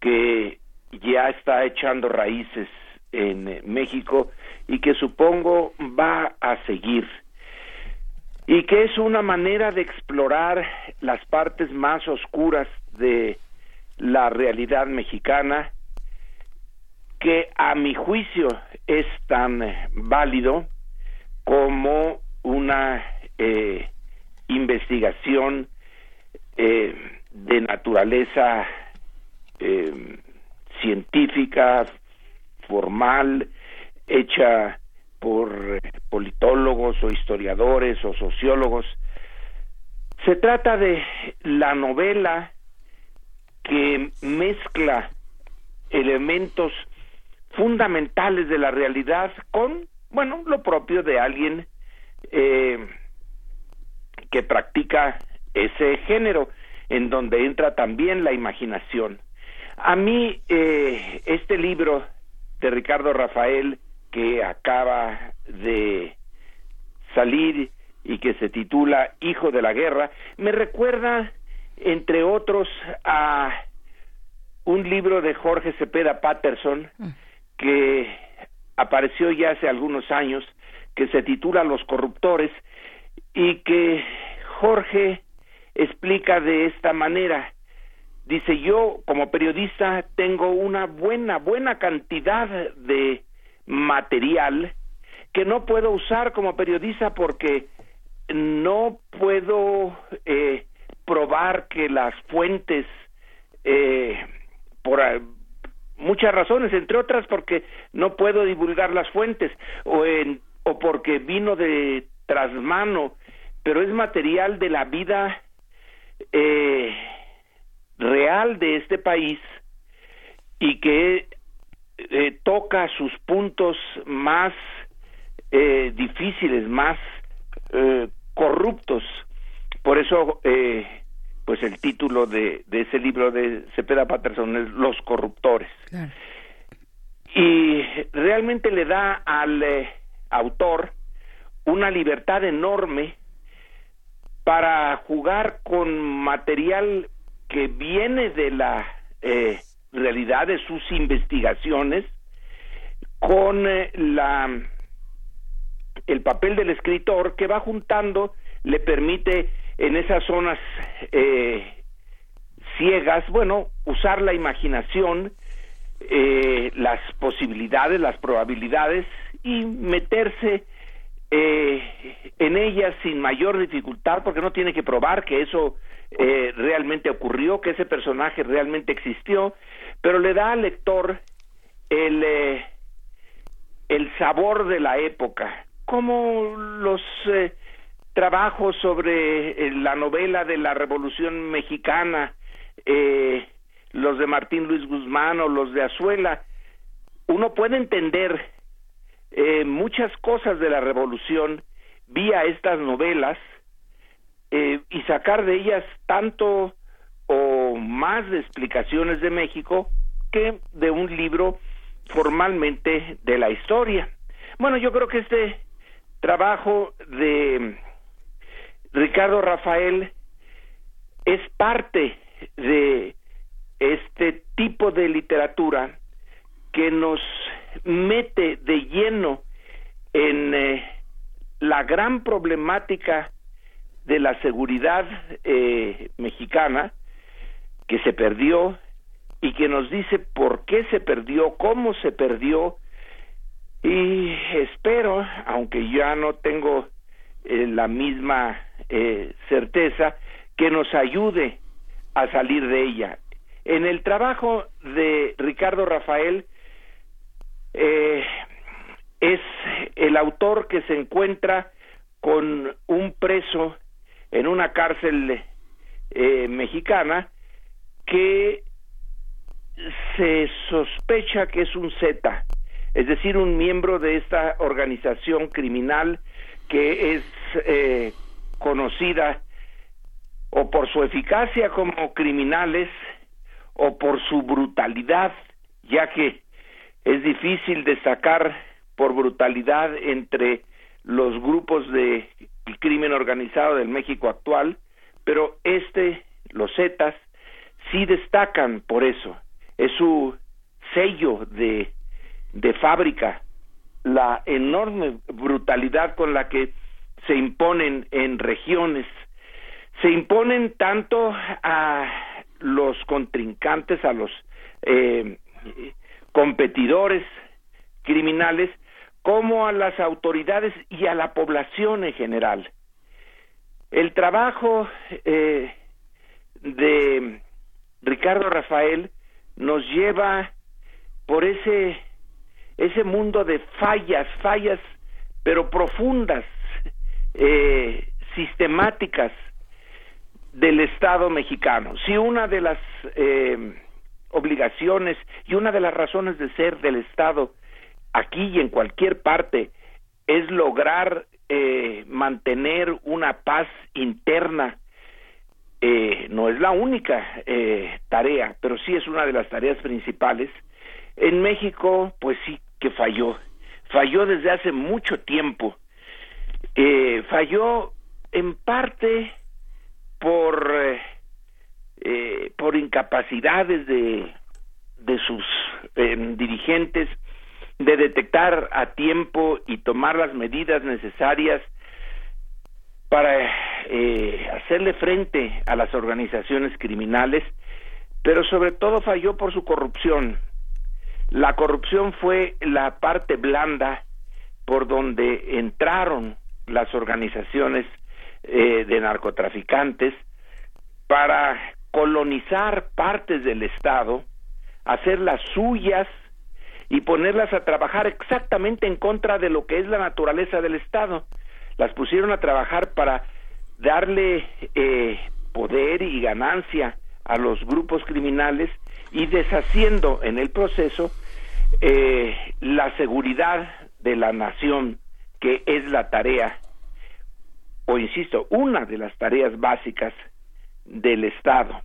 que ya está echando raíces en eh, México y que supongo va a seguir y que es una manera de explorar las partes más oscuras de la realidad mexicana que a mi juicio es tan eh, válido como una eh, investigación eh, de naturaleza científica, formal, hecha por politólogos o historiadores o sociólogos. Se trata de la novela que mezcla elementos fundamentales de la realidad con, bueno, lo propio de alguien eh, que practica ese género, en donde entra también la imaginación. A mí, eh, este libro de Ricardo Rafael, que acaba de salir y que se titula Hijo de la Guerra, me recuerda, entre otros, a un libro de Jorge Cepeda Patterson, mm que apareció ya hace algunos años, que se titula Los corruptores y que Jorge explica de esta manera. Dice, yo como periodista tengo una buena, buena cantidad de material que no puedo usar como periodista porque no puedo eh, probar que las fuentes eh, por muchas razones, entre otras porque no puedo divulgar las fuentes o, en, o porque vino de trasmano, pero es material de la vida eh, real de este país y que eh, toca sus puntos más eh, difíciles, más corruptos. Por eso pues el título de, ese libro de Cepeda Patterson es Los corruptores. Y realmente le da al eh, autor una libertad enorme para jugar con material que viene de la eh, realidad de sus investigaciones con eh, la el papel del escritor que va juntando le permite en esas zonas eh, ciegas, bueno, usar la imaginación, eh, las posibilidades, las probabilidades y meterse eh, en ellas sin mayor dificultad, porque no tiene que probar que eso realmente ocurrió, que ese personaje realmente existió, pero le da al lector el, el sabor de la época, como los trabajos sobre eh, la novela de la Revolución Mexicana, eh, los de Martín Luis Guzmán o los de Azuela, uno puede entender eh, muchas cosas de la Revolución vía estas novelas y sacar de ellas tanto o más de explicaciones de México que de un libro formalmente de la historia. Bueno, yo creo que este trabajo de Ricardo Rafael es parte de este tipo de literatura que nos mete de lleno en eh, la gran problemática de la seguridad eh, mexicana que se perdió y que nos dice por qué se perdió, cómo se perdió y espero, aunque ya no tengo eh, la misma eh, certeza que nos ayude a salir de ella. En el trabajo de Ricardo Rafael eh, es el autor que se encuentra con un preso en una cárcel eh, mexicana que se sospecha que es un Z, es decir, un miembro de esta organización criminal que es eh, conocida o por su eficacia como criminales o por su brutalidad, ya que es difícil destacar por brutalidad entre los grupos de crimen organizado del México actual, pero este, los Zetas, sí destacan por eso. Es su sello de, de fábrica, la enorme brutalidad con la que se imponen en regiones. Se imponen tanto a los contrincantes, a los eh, competidores criminales, como a las autoridades y a la población en general. El trabajo eh, de Ricardo Rafael nos lleva por ese ese mundo de fallas, fallas pero profundas, [LAUGHS] eh, sistemáticas del Estado mexicano. Si una de las eh, obligaciones y una de las razones de ser del Estado aquí y en cualquier parte es lograr eh, mantener una paz interna. Eh, no es la única eh, tarea, pero sí es una de las tareas principales. En México, pues sí que falló. Falló desde hace mucho tiempo. falló en parte por por incapacidades de de sus dirigentes de detectar a tiempo y tomar las medidas necesarias para eh, hacerle frente a las organizaciones criminales, pero sobre todo falló por su corrupción. La corrupción fue la parte blanda por donde entraron las organizaciones eh, de narcotraficantes para colonizar partes del Estado, hacer las suyas y ponerlas a trabajar exactamente en contra de lo que es la naturaleza del Estado. Las pusieron a trabajar para darle eh, poder y ganancia a los grupos criminales y deshaciendo en el proceso eh, la seguridad de la nación, que es la tarea, o insisto, una de las tareas básicas del Estado.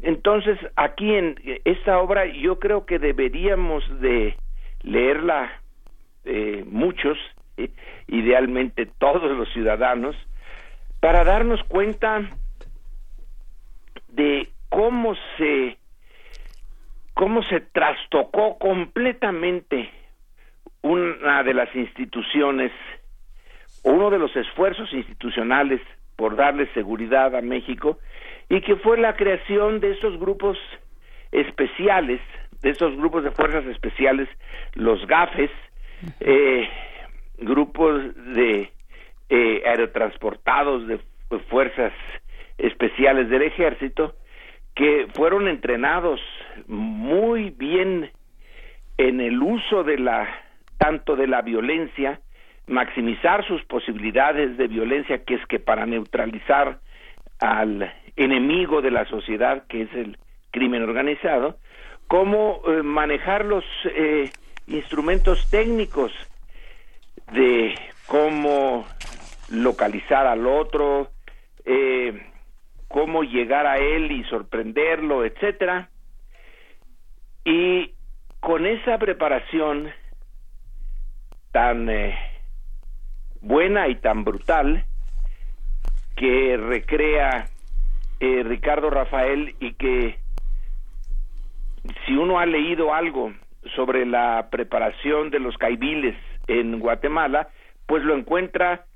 Entonces, aquí en esta obra yo creo que deberíamos de leerla eh, muchos, idealmente todos los ciudadanos, para darnos cuenta de cómo se cómo se trastocó completamente una de las instituciones uno de los esfuerzos institucionales por darle seguridad a México y que fue la creación de esos grupos especiales, de esos grupos de fuerzas especiales, los GAFES, eh, grupos de eh, aerotransportados de fuerzas especiales del ejército, que fueron entrenados muy bien en el uso de la tanto de la violencia, maximizar sus posibilidades de violencia, que es que para neutralizar al enemigo de la sociedad que es el crimen organizado, cómo eh, manejar los eh, instrumentos técnicos de cómo localizar al otro, eh, cómo llegar a él y sorprenderlo, etcétera. Y con esa preparación tan buena y tan brutal que recrea eh, Ricardo Rafael y que si uno ha leído algo sobre la preparación de los caibiles en Guatemala, pues lo encuentra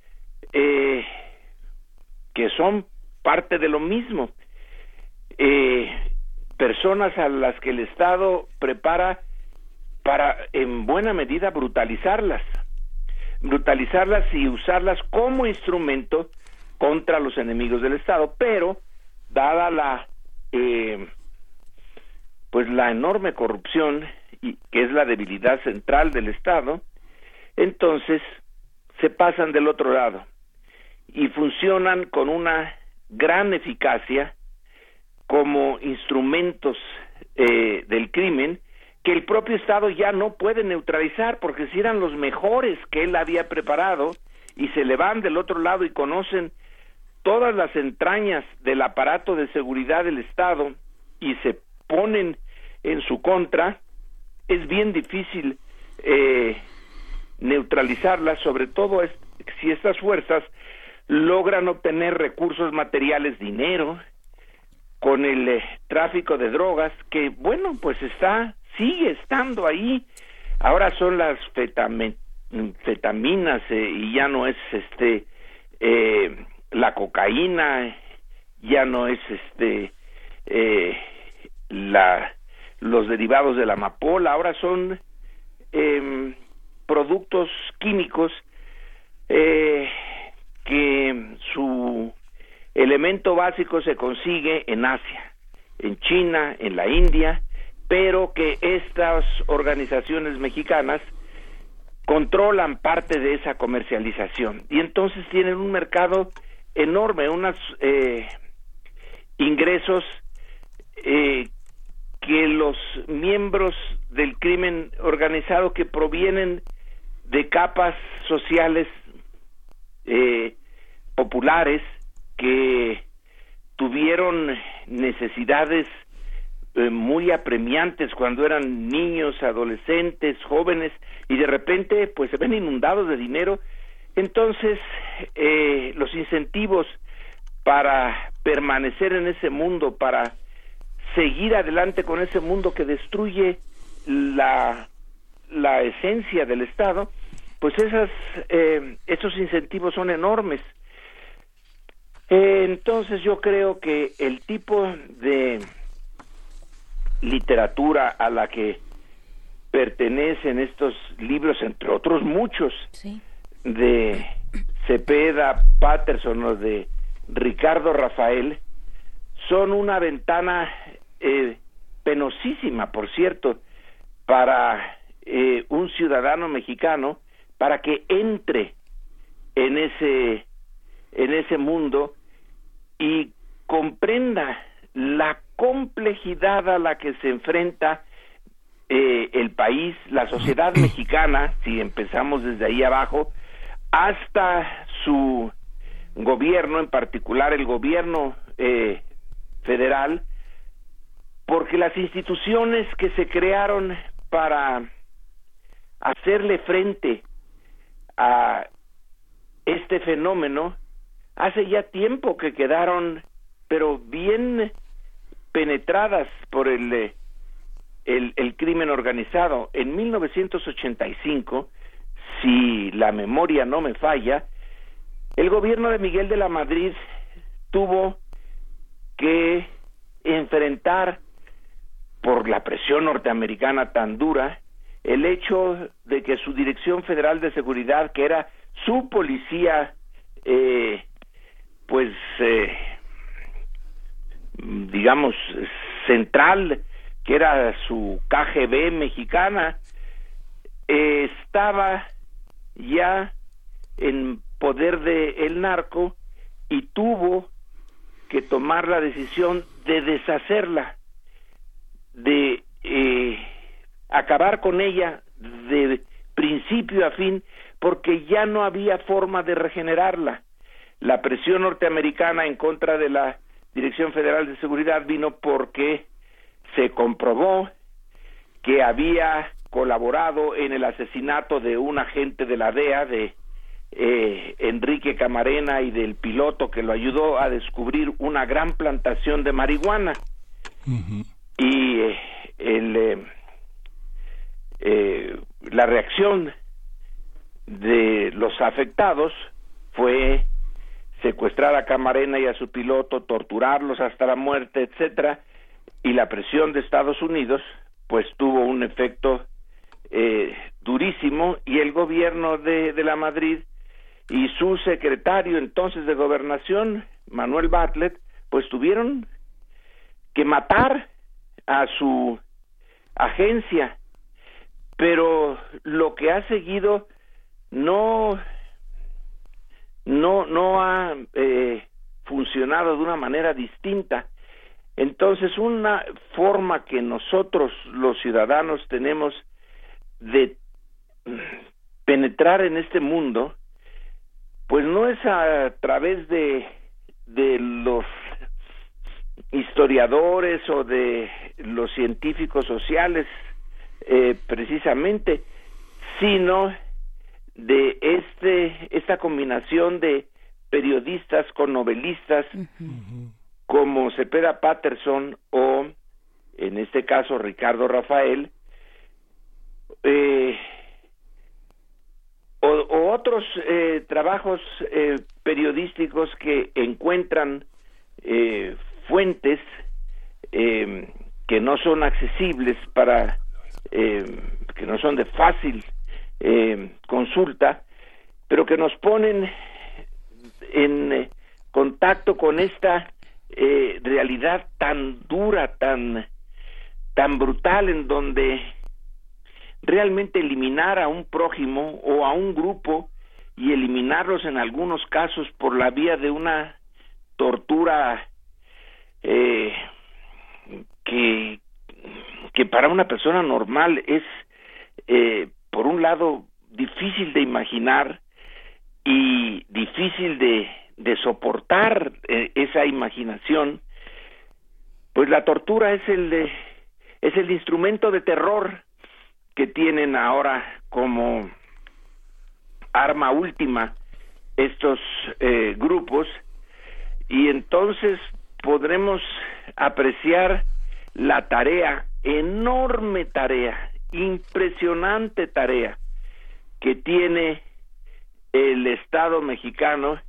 eh, que son parte de lo mismo. Eh, personas a las que el Estado prepara para en buena medida brutalizarlas, brutalizarlas y usarlas como instrumento contra los enemigos del Estado, pero dada la eh, pues la enorme corrupción y que es la debilidad central del Estado, entonces se pasan del otro lado y funcionan con una gran eficacia como instrumentos eh, del crimen que el propio Estado ya no puede neutralizar porque si eran los mejores que él había preparado y se le van del otro lado y conocen todas las entrañas del aparato de seguridad del Estado y se ponen en su contra, es bien difícil eh, neutralizarlas, sobre todo si estas fuerzas logran obtener recursos materiales, dinero, con el eh, tráfico de drogas, que bueno, pues está, sigue estando ahí. Ahora son las fetaminas eh, y ya no es este eh, la cocaína, ya no es este la los derivados de la amapola, ahora son em, productos químicos eh, que su elemento básico se consigue en Asia, en China, en la India, pero que estas organizaciones mexicanas controlan parte de esa comercialización. Y entonces tienen un mercado enorme, unos eh, ingresos eh, que los miembros del crimen organizado que provienen de capas sociales eh, populares que tuvieron necesidades eh, muy apremiantes cuando eran niños, adolescentes, jóvenes y de repente pues se ven inundados de dinero, entonces eh, los incentivos para permanecer en ese mundo, para seguir adelante con ese mundo que destruye la, la esencia del Estado, pues esas, eh, esos incentivos son enormes. Eh, entonces yo creo que el tipo de literatura a la que pertenecen estos libros, entre otros muchos, de Cepeda, Patterson o de Ricardo Rafael, son una ventana eh, penosísima, por cierto, para eh, un ciudadano mexicano para que entre en ese en ese mundo y comprenda la complejidad a la que se enfrenta eh, el país, la sociedad [CLEARS THROAT] mexicana, si empezamos desde ahí abajo, hasta su gobierno, en particular el gobierno eh, federal, porque las instituciones que se crearon para hacerle frente a este fenómeno hace ya tiempo que quedaron pero bien penetradas por el, eh, el, crimen organizado. En 1985, si la memoria no me falla, el gobierno de Miguel de la Madrid tuvo que enfrentar por la presión norteamericana tan dura el hecho de que su Dirección Federal de Seguridad, que era su policía, eh, pues, eh, digamos, central, que era su KGB mexicana, estaba ya en poder de narco y tuvo que tomar la decisión de deshacerla, de eh, acabar con ella de principio a fin, porque ya no había forma de regenerarla. La presión norteamericana en contra de la Dirección Federal de Seguridad vino porque se comprobó que había colaborado en el asesinato de un agente de la DEA, de eh, Enrique Camarena y del piloto que lo ayudó a descubrir una gran plantación de marihuana. Y eh, el, eh, eh, la reacción de los afectados fue secuestrar a Camarena y a su piloto, torturarlos hasta la muerte, etcétera, y la presión de Estados Unidos pues tuvo un efecto eh, durísimo y el gobierno de, de la Madrid y su secretario entonces de gobernación, Manuel Bartlett, pues tuvieron que matar a su agencia, pero lo que ha seguido no no no ha eh, funcionado de una manera distinta. Entonces, una forma que nosotros los ciudadanos tenemos de penetrar en este mundo, pues no es a través de, de los historiadores o de los científicos sociales eh, precisamente, sino de este esta combinación de periodistas con novelistas como Cepeda Patterson o en este caso Ricardo Rafael eh, o, otros eh, trabajos eh, periodísticos que encuentran eh, fuentes que no son accesibles para que no son de fácil consulta pero que nos ponen en contacto con esta realidad tan dura tan tan brutal en donde realmente eliminar a un prójimo o a un grupo y eliminarlos en algunos casos por la vía de una tortura eh, que que para una persona normal es eh, por un lado difícil de imaginar y difícil de, soportar eh, esa imaginación pues la tortura es el de, es el instrumento de terror que tienen ahora como arma última estos eh, grupos. Y entonces podremos apreciar la tarea, enorme tarea, impresionante tarea que tiene el Estado mexicano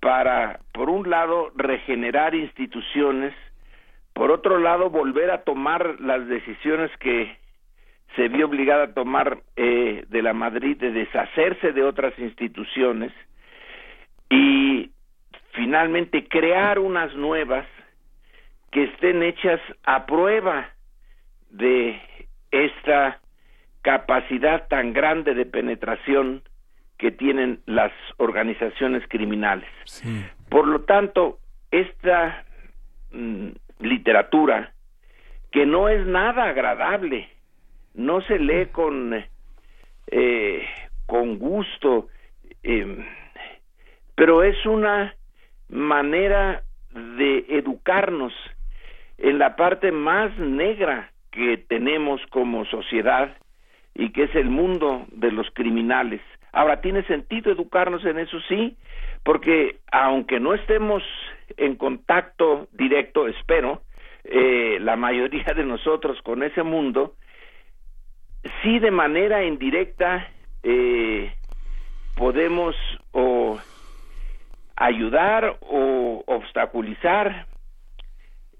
para, por un lado, regenerar instituciones, por otro lado, volver a tomar las decisiones que se vio obligada a tomar eh, de la Madrid de deshacerse de otras instituciones y finalmente crear unas nuevas que estén hechas a prueba de esta capacidad tan grande de penetración que tienen las organizaciones criminales. Por lo tanto, esta mm, literatura, que no es nada agradable, no se lee con eh, con gusto eh, pero es una manera de educarnos en la parte más negra que tenemos como sociedad y que es el mundo de los criminales. Ahora, ¿tiene sentido educarnos en eso? Sí, porque aunque no estemos en contacto directo, espero, eh, la mayoría de nosotros con ese mundo, sí de manera indirecta eh, podemos o ayudar o obstaculizar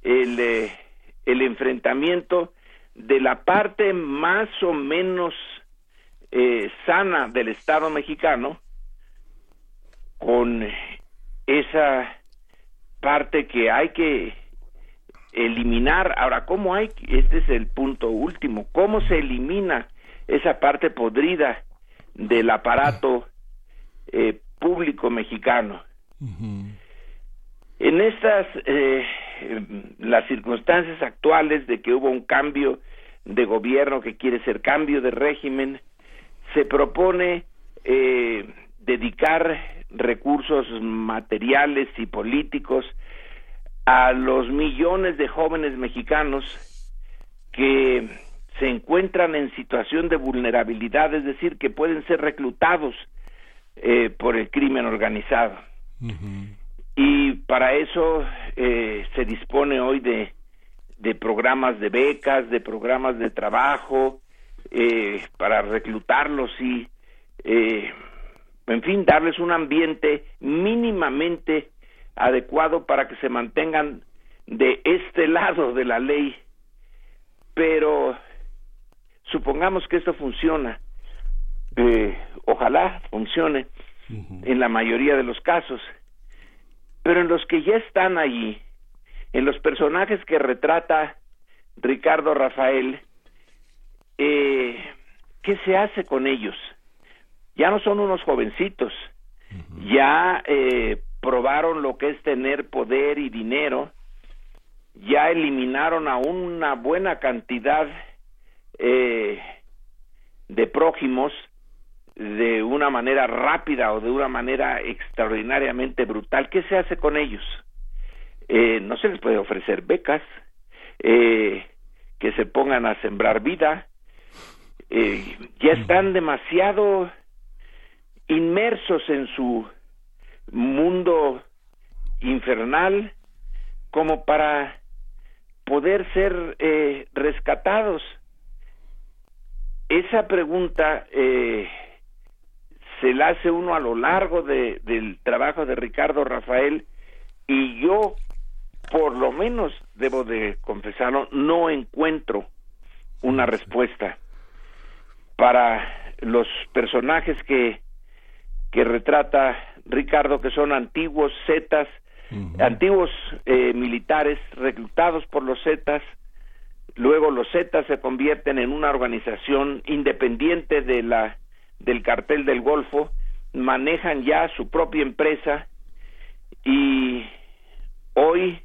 el, eh, el enfrentamiento de la parte más o menos eh, sana del Estado mexicano con esa parte que hay que eliminar. Ahora, ¿cómo hay? Este es el punto último. ¿Cómo se elimina esa parte podrida del aparato eh, público mexicano? En estas, eh, las circunstancias actuales de que hubo un cambio de gobierno que quiere ser cambio de régimen, se propone eh, dedicar recursos materiales y políticos a los millones de jóvenes mexicanos que se encuentran en situación de vulnerabilidad, es decir, que pueden ser reclutados eh, por el crimen organizado. Y para eso eh, se dispone hoy de, de programas de becas, de programas de trabajo, eh, para reclutarlos y, en fin, darles un ambiente mínimamente adecuado para que se mantengan de este [LAUGHS] lado de la ley. Pero supongamos que esto funciona, eh, ojalá funcione en la mayoría de los casos, pero en los que ya están allí, en los personajes que retrata Ricardo Rafael, eh, ¿qué se hace con ellos? Ya no son unos jovencitos, ya eh, probaron lo que es tener poder y dinero, ya eliminaron a una buena cantidad eh, de prójimos de una manera rápida o de una manera extraordinariamente brutal. ¿Qué se hace con ellos? Eh, no se les puede ofrecer becas, eh, que se pongan a sembrar vida, eh, ya están demasiado inmersos en su mundo infernal como para poder ser eh, rescatados. Esa pregunta eh, se la hace uno a lo largo de, del trabajo de Ricardo Rafael y yo por lo menos debo de confesarlo no encuentro una respuesta para los personajes que que retrata Ricardo que son antiguos zetas antiguos eh, militares reclutados por los zetas. Luego los zetas se convierten en una organización independiente de la del cartel del Golfo manejan ya su propia empresa y hoy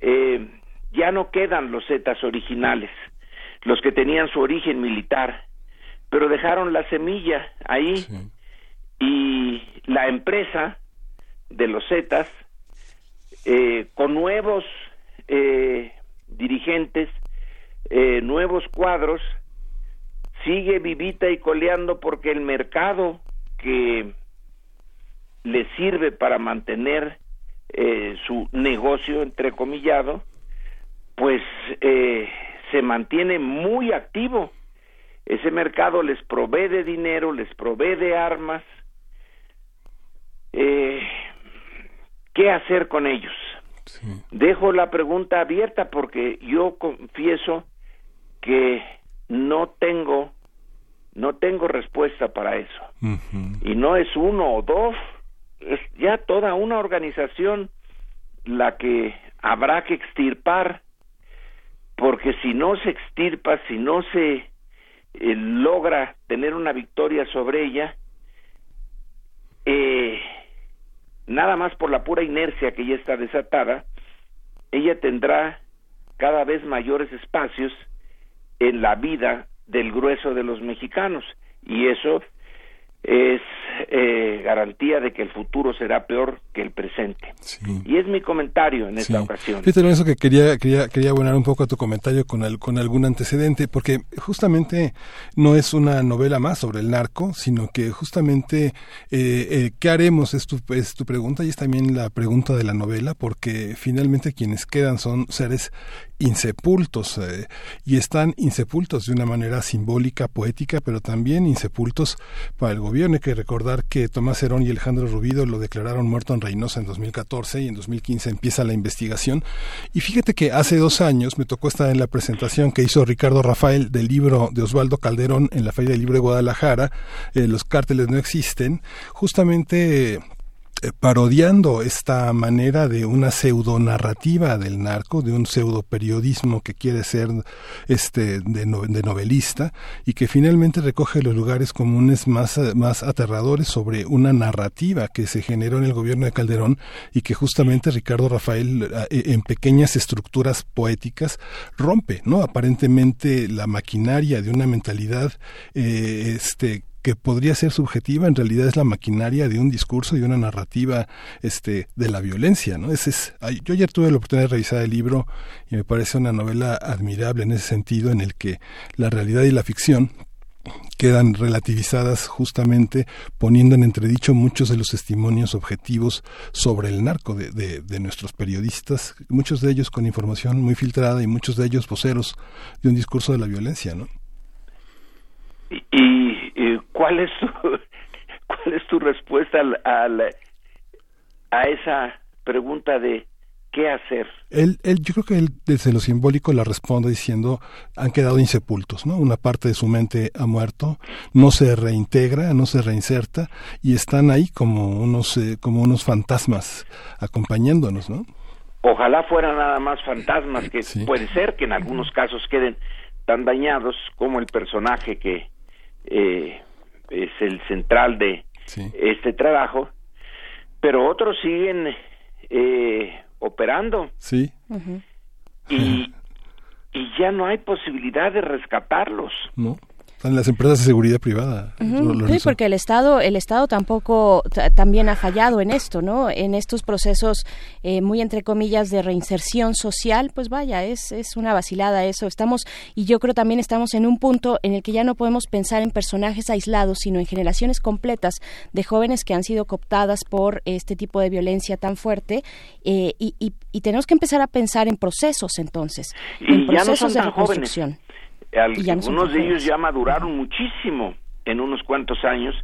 eh, ya no quedan los zetas originales los que tenían su origen militar pero dejaron la semilla ahí y la empresa de los zetas eh, con nuevos eh, dirigentes, eh, nuevos cuadros, sigue vivita y coleando porque el mercado que le sirve para mantener eh, su negocio, entrecomillado, pues eh, se mantiene muy activo. Ese mercado les provee de dinero, les provee de armas. Eh, ¿Qué hacer con ellos? Dejo la pregunta abierta porque yo confieso que no tengo no tengo respuesta para eso. Y no es uno o dos, es ya toda una organización la que habrá que extirpar, porque si no se extirpa, si no se eh, logra tener una victoria sobre ella, eh, nada más por la pura inercia que ya está desatada, ella tendrá cada vez mayores espacios en la vida del grueso de los mexicanos y eso es eh, garantía de que el futuro será peor que el presente. Y es mi comentario en esta ocasión. Fíjate, eso que quería, quería, quería abonar un poco a tu comentario con, el, con algún antecedente, porque justamente no es una novela más sobre el narco, sino que justamente eh, eh, qué haremos es tu, es tu pregunta y es también la pregunta de la novela, porque finalmente quienes quedan son seres insepultos eh, y están insepultos de una manera simbólica, poética, pero también insepultos para el gobierno. Hay que recordar que Tomás Herón y Alejandro Rubido lo declararon muerto en Reynosa en 2014 y en 2015 empieza la investigación. Y fíjate que hace dos años me tocó estar en la presentación que hizo Ricardo Rafael del libro de Osvaldo Calderón en la Feria del Libro de Guadalajara, eh, Los cárteles no existen, justamente parodiando esta manera de una pseudonarrativa del narco, de un pseudo periodismo que quiere ser este de, novelista y que finalmente recoge los lugares comunes más, más aterradores sobre una narrativa que se generó en el gobierno de Calderón y que justamente Ricardo Rafael eh, en pequeñas estructuras poéticas rompe, ¿no? Aparentemente la maquinaria de una mentalidad eh, este que podría ser subjetiva, en realidad es la maquinaria de un discurso y una narrativa este, de la violencia. ¿no? Ese es, yo ayer tuve la oportunidad de revisar el libro y me parece una novela admirable en ese sentido, en el que la realidad y la ficción quedan relativizadas justamente poniendo en entredicho muchos de los testimonios objetivos sobre el narco de, de, nuestros periodistas, muchos de ellos con información muy filtrada y muchos de ellos voceros de un discurso de la violencia, ¿no? Y, ¿cuál es tu, [LAUGHS] cuál es tu respuesta al, a esa pregunta de qué hacer? Él, él, yo creo que él desde lo simbólico la responde diciendo han quedado insepultos, ¿no? Una parte de su mente ha muerto, no se reintegra, no se reinserta y están ahí como unos eh, como unos fantasmas acompañándonos, ¿no? ojalá fueran nada más fantasmas que puede ser que en algunos casos queden tan dañados como el personaje que eh, es el central de este trabajo pero otros siguen eh, operando. Sí. Y y ya no hay posibilidad de rescatarlos. No en las empresas de seguridad privada. sí, porque el Estado, el Estado tampoco también ha fallado en esto, ¿no? En estos procesos eh, muy entre comillas de reinserción social, pues vaya, es, es una vacilada eso. Estamos y yo creo también estamos en un punto en el que ya no podemos pensar en personajes aislados, sino en generaciones completas de jóvenes que han sido cooptadas por este tipo de violencia tan fuerte eh, y, y, tenemos que empezar a pensar en procesos entonces, en procesos de reconstrucción algunos de ellos ya maduraron muchísimo en unos cuantos años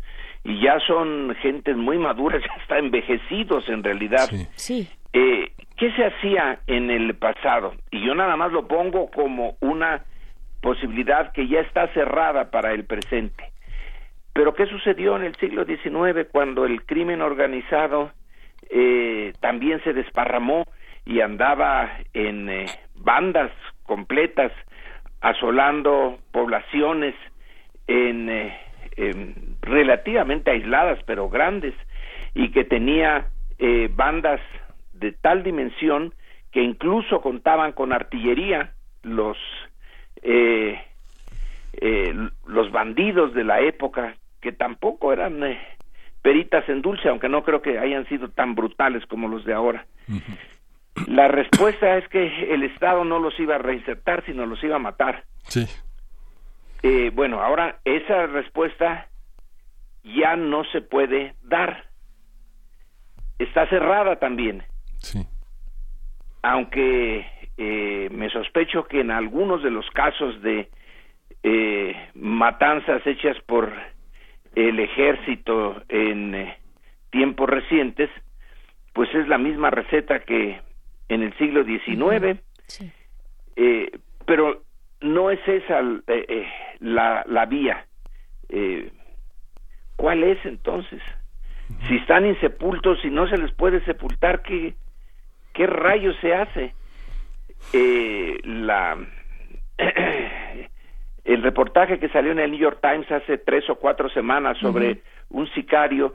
y ya son gentes muy maduras, [LAUGHS] ya están envejecidos en realidad. Sí. Eh, ¿Qué se hacía en el pasado? Y yo nada más lo pongo como una posibilidad que ya está cerrada para el presente. Pero ¿qué sucedió en el siglo XIX cuando el crimen organizado eh, también se desparramó y andaba en eh, bandas completas asolando poblaciones eh, en, relativamente aisladas pero grandes y que tenía eh, bandas de tal dimensión que incluso contaban con artillería los eh, los bandidos de la época que tampoco eran peritas en dulce aunque no creo que hayan sido tan brutales como los de ahora la respuesta es que el Estado no los iba a reinsertar, sino los iba a matar. Sí. Eh, bueno, ahora esa respuesta ya no se puede dar. Está cerrada también. Sí. Aunque eh, me sospecho que en algunos de los casos de eh, matanzas hechas por el ejército en tiempos recientes, pues es la misma receta que en el siglo XIX, eh, pero no es esa eh, eh, la, la, vía. ¿Cuál es entonces? Si están insepultos y no se les puede sepultar, ¿qué, qué rayos se hace? la [CLEARS THROAT] el reportaje que salió en el New York Times hace tres o cuatro semanas sobre un sicario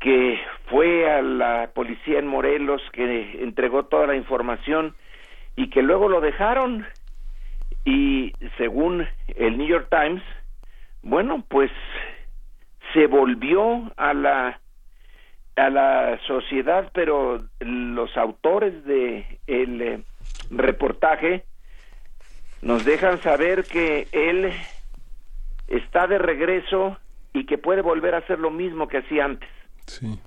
que fue a la policía en Morelos, que entregó toda la información y que luego lo dejaron. Y según el New York Times, bueno, pues se volvió a la a la sociedad, pero los autores de el eh, reportaje nos dejan saber que él está de regreso y que puede volver a hacer lo mismo que hacía antes. Sí.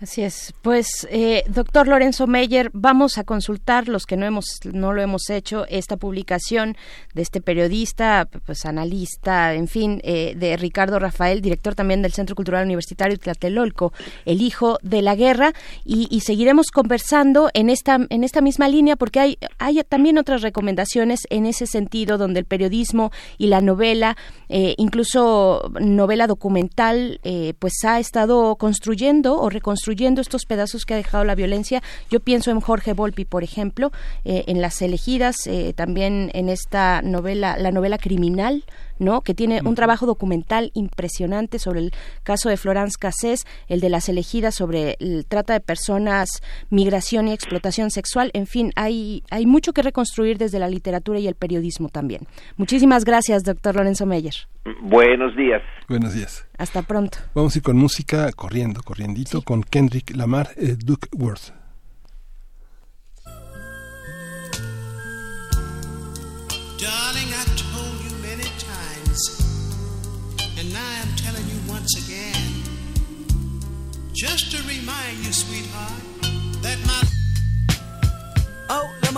Así es. Pues, eh, doctor Lorenzo Meyer, vamos a consultar los que no hemos, no lo hemos hecho, esta publicación de este periodista, pues analista, en fin, eh, de Ricardo Rafael, director también del Centro Cultural Universitario Tlatelolco, el hijo de la guerra, y, seguiremos conversando en esta, en esta misma línea, porque hay, hay también otras recomendaciones en ese sentido, donde el periodismo y la novela, eh, incluso novela documental, pues ha estado construyendo o reconstruyendo estos pedazos que ha dejado la violencia. Yo pienso en Jorge Volpi, por ejemplo, eh, en Las elegidas, eh, también en esta novela, la novela criminal, ¿no? que tiene un trabajo documental impresionante sobre el caso de Florence Cassés, el de las elegidas sobre el trata de personas, migración y explotación sexual. En fin, hay, hay mucho que reconstruir desde la literatura y el periodismo también. Muchísimas gracias, doctor Lorenzo Meyer. Buenos días. Buenos días. Hasta pronto. Vamos a ir con música corriendo, corriendito, con Kendrick Lamar, eh, Duckworth. Darling,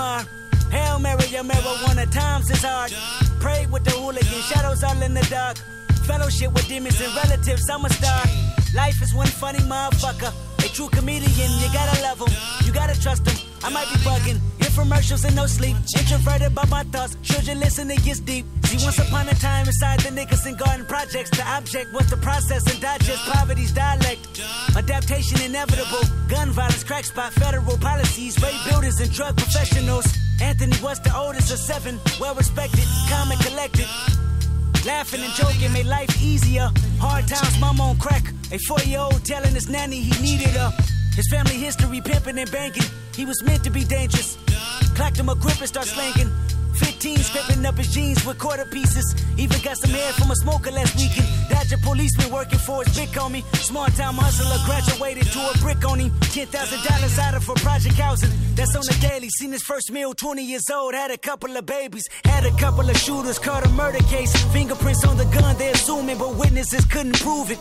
Lamar, Hail Mary, your marijuana times is hard. Pray with the hooligan, shadows all in the dark. Fellowship with demons and relatives, I'm a star. Life is one funny motherfucker. A true comedian, you gotta love him, you gotta trust him. I might be bugging Infomercials and no sleep. Introverted by my thoughts. Children listen, it gets deep. See, once upon a time inside the Nicholson Garden Projects, the object was to process and digest poverty's dialect. Adaptation inevitable. Gun violence, crack spot, federal policies, rape builders and drug professionals. Anthony was the oldest of seven, well respected, and collected. Laughing and joking made life easier. Hard times, mom on crack. A four year old telling his nanny he needed her. His family history pimping and banking. He was meant to be dangerous. Clacked him a grip and start slanking. 15 scraping up his jeans with quarter pieces. Even got some hair from a smoker last weekend. Dodger policeman working for his big me. Smart time hustler graduated to a brick on him. $10,000 out of for project housing. That's on the daily. Seen his first meal, 20 years old. Had a couple of babies. Had a couple of shooters. Caught a murder case. Fingerprints on the gun, They're assuming, but witnesses couldn't prove it.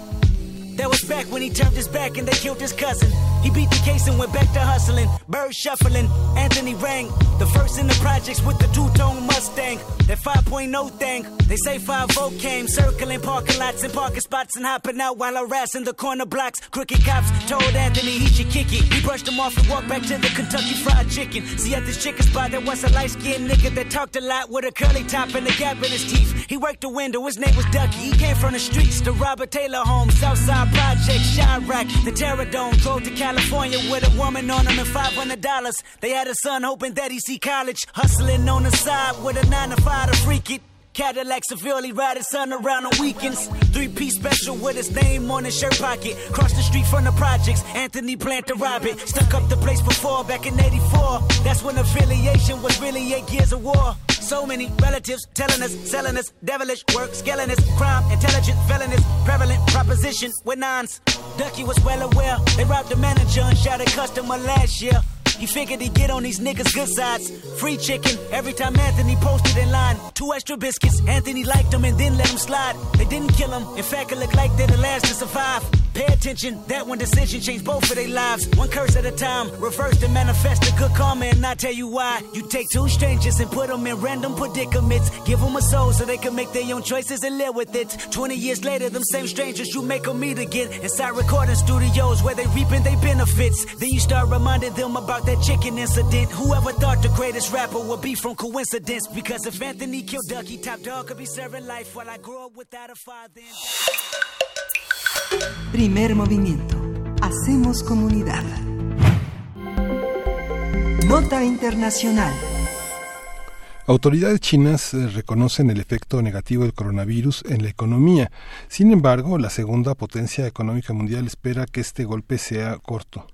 That was back when he turned his back and they killed his cousin. He beat the case and went back to hustling. Bird shuffling. Anthony rang. The first in the projects with the two-tone Mustang. That 5.0 thing. They say 5 came. Circling parking lots and parking spots and hopping out while harassing the corner blocks. Crooked cops told Anthony he should kick it. He brushed him off and walked back to the Kentucky Fried Chicken. See at this chicken spot there was a light-skinned nigga that talked a lot with a curly top and a gap in his teeth. He worked the window. His name was Ducky. He came from the streets. to Robert Taylor home. Southside Project, Chirac, the Terror Dome. Drove to California with a woman on him and $500. They had a son hoping that he see college. Hustling on the side with a 9 to 5 to freak it. Cadillac severely riding son around on weekends. Three piece special with his name on his shirt pocket. Cross the street from the projects. Anthony planned to rob it. Stuck up the place before back in 84. That's when affiliation was really eight years of war. So many relatives telling us, selling us, devilish work, scaling us, crime, intelligent, felonies, prevalent proposition with nines. Ducky was well aware. They robbed the manager and shot a customer last year. He figured he'd get on these niggas' good sides. Free chicken every time Anthony posted in line. Two extra biscuits. Anthony liked them and then let them slide. They didn't kill him. In fact, it looked like they're the last to survive. Pay attention, that one decision changed both of their lives. One curse at a time, reverse to manifest a good karma, and I tell you why. You take two strangers and put them in random predicaments. Give them a soul so they can make their own choices and live with it. 20 years later, them same strangers you make them meet again inside recording studios where they reaping their benefits. Then you start reminding them about that chicken incident. Whoever thought the greatest rapper would be from coincidence? Because if Anthony killed Ducky, Top Dog could be serving life while I grew up without a father. Primer movimiento. Hacemos comunidad. Nota Internacional. Autoridades chinas eh, reconocen el efecto negativo del coronavirus en la economía. Sin embargo, la segunda potencia económica mundial espera que este golpe sea corto.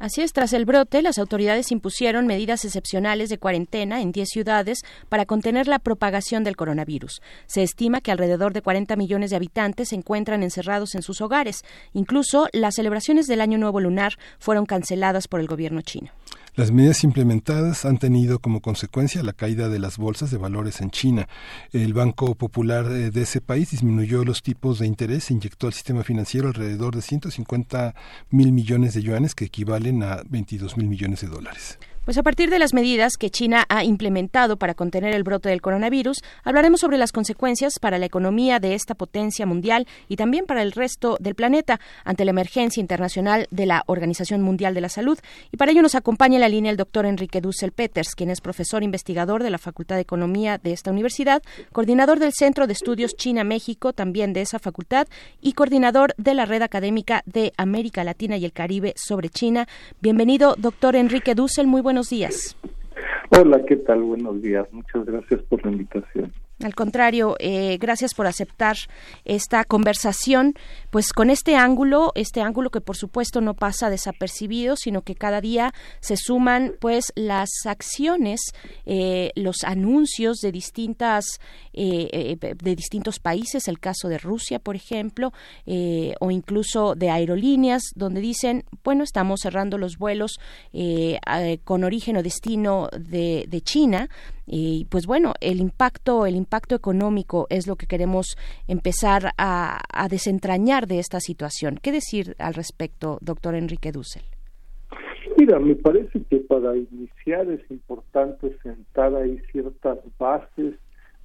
Así es, tras el brote, las autoridades impusieron medidas excepcionales de cuarentena en 10 ciudades para contener la propagación del coronavirus. Se estima que alrededor de 40 millones de habitantes se encuentran encerrados en sus hogares. Incluso las celebraciones del Año Nuevo Lunar fueron canceladas por el gobierno chino. Las medidas implementadas han tenido como consecuencia la caída de las bolsas de valores en China. El Banco Popular eh, de ese país disminuyó los tipos de interés e inyectó al sistema financiero alrededor de 150 mil millones de yuanes, que equivalen a 22 mil millones de dólares. Pues a partir de las medidas que China ha implementado para contener el brote del coronavirus, hablaremos sobre las consecuencias para la economía de esta potencia mundial y también para el resto del planeta ante la emergencia internacional de la Organización Mundial de la Salud. Y para ello nos acompaña en la línea el doctor Enrique Dussel Peters, quien es profesor investigador de la Facultad de Economía de esta universidad, coordinador del Centro de Estudios China-México también de esa facultad y coordinador de la Red Académica de América Latina y el Caribe sobre China. Bienvenido, doctor Enrique Dussel. Muy buenos días. Hola, ¿qué tal? Buenos días. Muchas gracias por la invitación. Al contrario, eh, gracias por aceptar esta conversación, pues con este ángulo, este ángulo que por supuesto no pasa desapercibido, sino que cada día se suman pues las acciones, eh, los anuncios de distintas, eh, de distintos países, el caso de Rusia, por ejemplo, o incluso de aerolíneas, donde dicen, bueno, estamos cerrando los vuelos con origen o destino de, de China y pues bueno, el impacto, el impacto económico es lo que queremos empezar a, a desentrañar de esta situación. ¿Qué decir al respecto, doctor Enrique Dussel? Mira, me parece que para iniciar es importante sentar ahí ciertas bases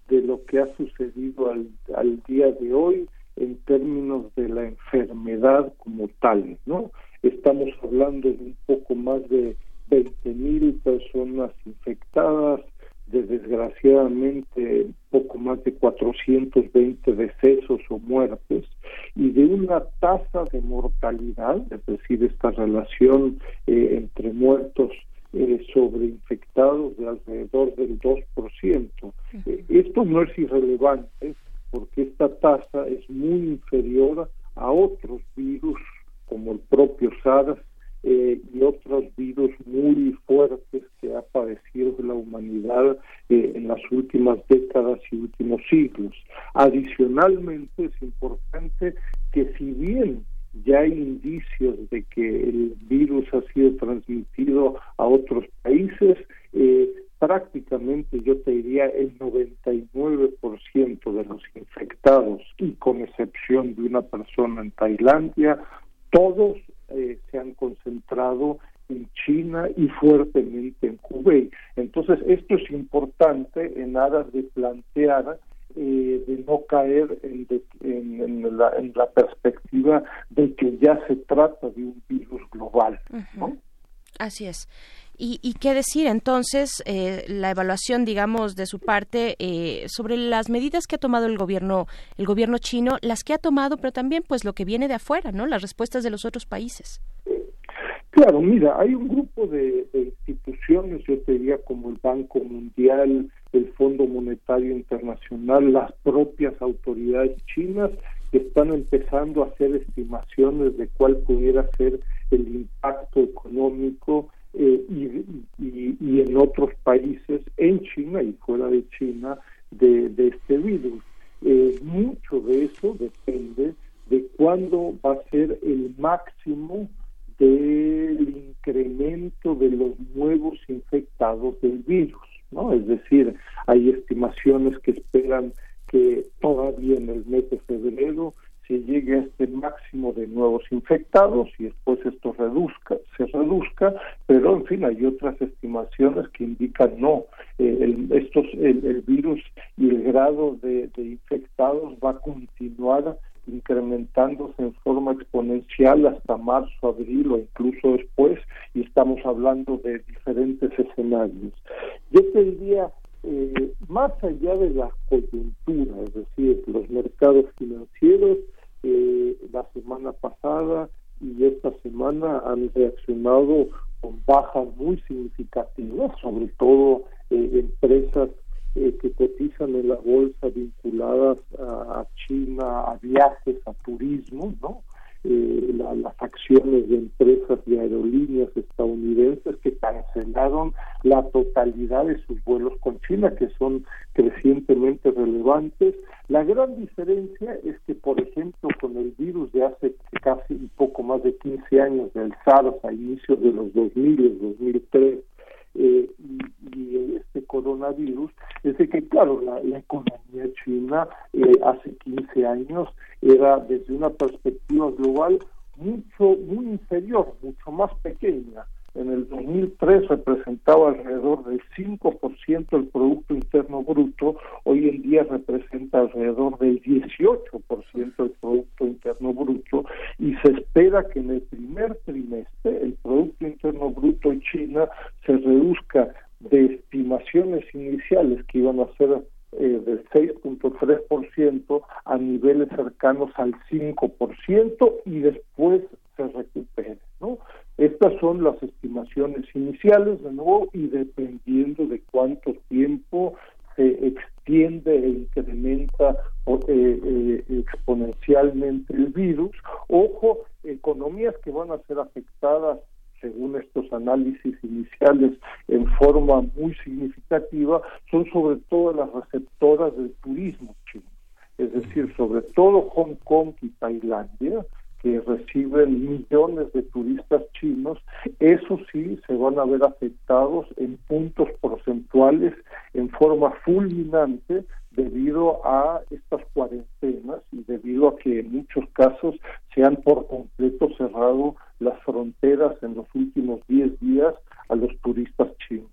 de lo que ha sucedido al, al día de hoy en términos de la enfermedad como tal, ¿no? Estamos hablando de un poco más de 20 mil personas infectadas desgraciadamente poco más de 420 decesos o muertes y de una tasa de mortalidad, es decir, esta relación eh, entre muertos eh, sobre infectados de alrededor del 2%. Eh, esto no es irrelevante porque esta tasa es muy inferior a otros virus como el propio SARS y otros virus muy fuertes que ha padecido la humanidad eh, en las últimas décadas y últimos siglos. Adicionalmente, es importante que si bien ya hay indicios de que el virus ha sido transmitido a otros países, eh, prácticamente yo te diría el 99% de los infectados, y con excepción de una persona en Tailandia, todos eh, se han concentrado en China y fuertemente en Hubei. Entonces, esto es importante en aras de plantear eh, de no caer en, en, la, en, la, perspectiva de que ya se trata de un virus global. Así es. ¿Y, qué decir entonces eh, la evaluación, digamos, de su parte eh, sobre las medidas que ha tomado el gobierno, el gobierno chino, las que ha tomado, pero también, pues, lo que viene de afuera, ¿no? Las respuestas de los otros países. Claro, mira, hay un grupo de, instituciones, yo te diría como el Banco Mundial, el Fondo Monetario Internacional, las propias autoridades chinas que están empezando a hacer estimaciones de cuál pudiera ser el impacto económico eh, y, y, en otros países, en China y fuera de China, de, este virus. Eh, mucho de eso depende de cuándo va a ser el máximo del incremento de los nuevos infectados del virus, ¿no? Es decir, hay estimaciones que esperan que todavía en el mes de febrero se llegue a este máximo de nuevos infectados y después esto reduzca, se reduzca, pero en fin hay otras estimaciones que indican no, eh, el, estos, el, virus y el grado de, infectados va a continuar incrementándose en forma exponencial hasta marzo, abril o incluso después, y estamos hablando de diferentes escenarios. Yo te diría, eh, más allá de la coyuntura, es decir, los mercados financieros eh, la semana pasada y esta semana han reaccionado con bajas muy significativas, sobre todo eh, empresas eh, que cotizan en la bolsa vinculadas a China, a viajes, a turismo, ¿no? Eh, las acciones de empresas de aerolíneas estadounidenses que cancelaron la totalidad de sus vuelos con China, que son crecientemente relevantes. La gran diferencia es que, por ejemplo, con el virus de hace casi un poco más de 15 años del SARS a inicios de los 2000, 2003, eh, y, este coronavirus es de que, claro, la, economía china eh, hace 15 años era desde una perspectiva global mucho, muy inferior, mucho más pequeña en el 2003 representaba alrededor del 5% del Producto Interno Bruto, hoy en día representa alrededor del 18% del Producto Interno Bruto y se espera que en el primer trimestre el Producto Interno Bruto en China se reduzca de estimaciones iniciales que iban a ser eh, del 6.3% a niveles cercanos al 5% y después se recupere, ¿no? Estas son las estimaciones iniciales, de nuevo, y dependiendo de cuánto tiempo se extiende e incrementa eh, eh, exponencialmente el virus. Ojo, economías que van a ser afectadas según estos análisis iniciales en forma muy significativa, son sobre todo las receptoras del turismo chino, es decir, sobre todo Hong Kong y Tailandia, que reciben millones de turistas chinos, eso sí se van a ver afectados en puntos porcentuales en forma fulminante debido a estas cuarentenas y debido a que en muchos casos se han por completo cerrado las fronteras en los últimos 10 días a los turistas chinos.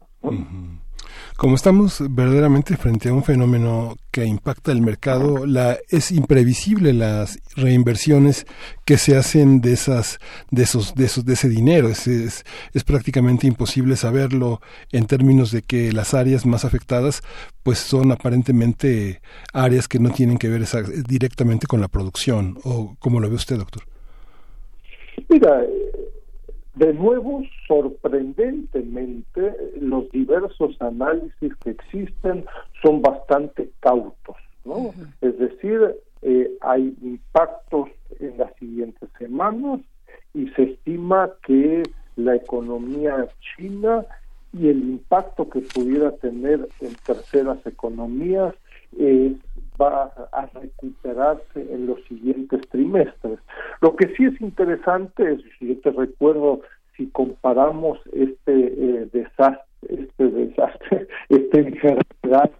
Como estamos verdaderamente frente a un fenómeno que impacta el mercado, la, es imprevisible las reinversiones que se hacen de esas, de esos, de esos, de ese dinero. Es, es, es prácticamente imposible saberlo en términos de que las áreas más afectadas, pues son aparentemente áreas que no tienen que ver esa, directamente con la producción. ¿O cómo lo ve usted, doctor? Mira, de nuevo, sorprendentemente, los diversos análisis que existen son bastante cautos, ¿no? Es decir, eh, hay impactos en las siguientes semanas y se estima que la economía china y el impacto que pudiera tener en terceras economías eh, va a recuperarse en los siguientes trimestres. Lo que sí es interesante es, si yo te recuerdo, si comparamos este eh, desastre, este desastre, [LAUGHS] esta enfermedad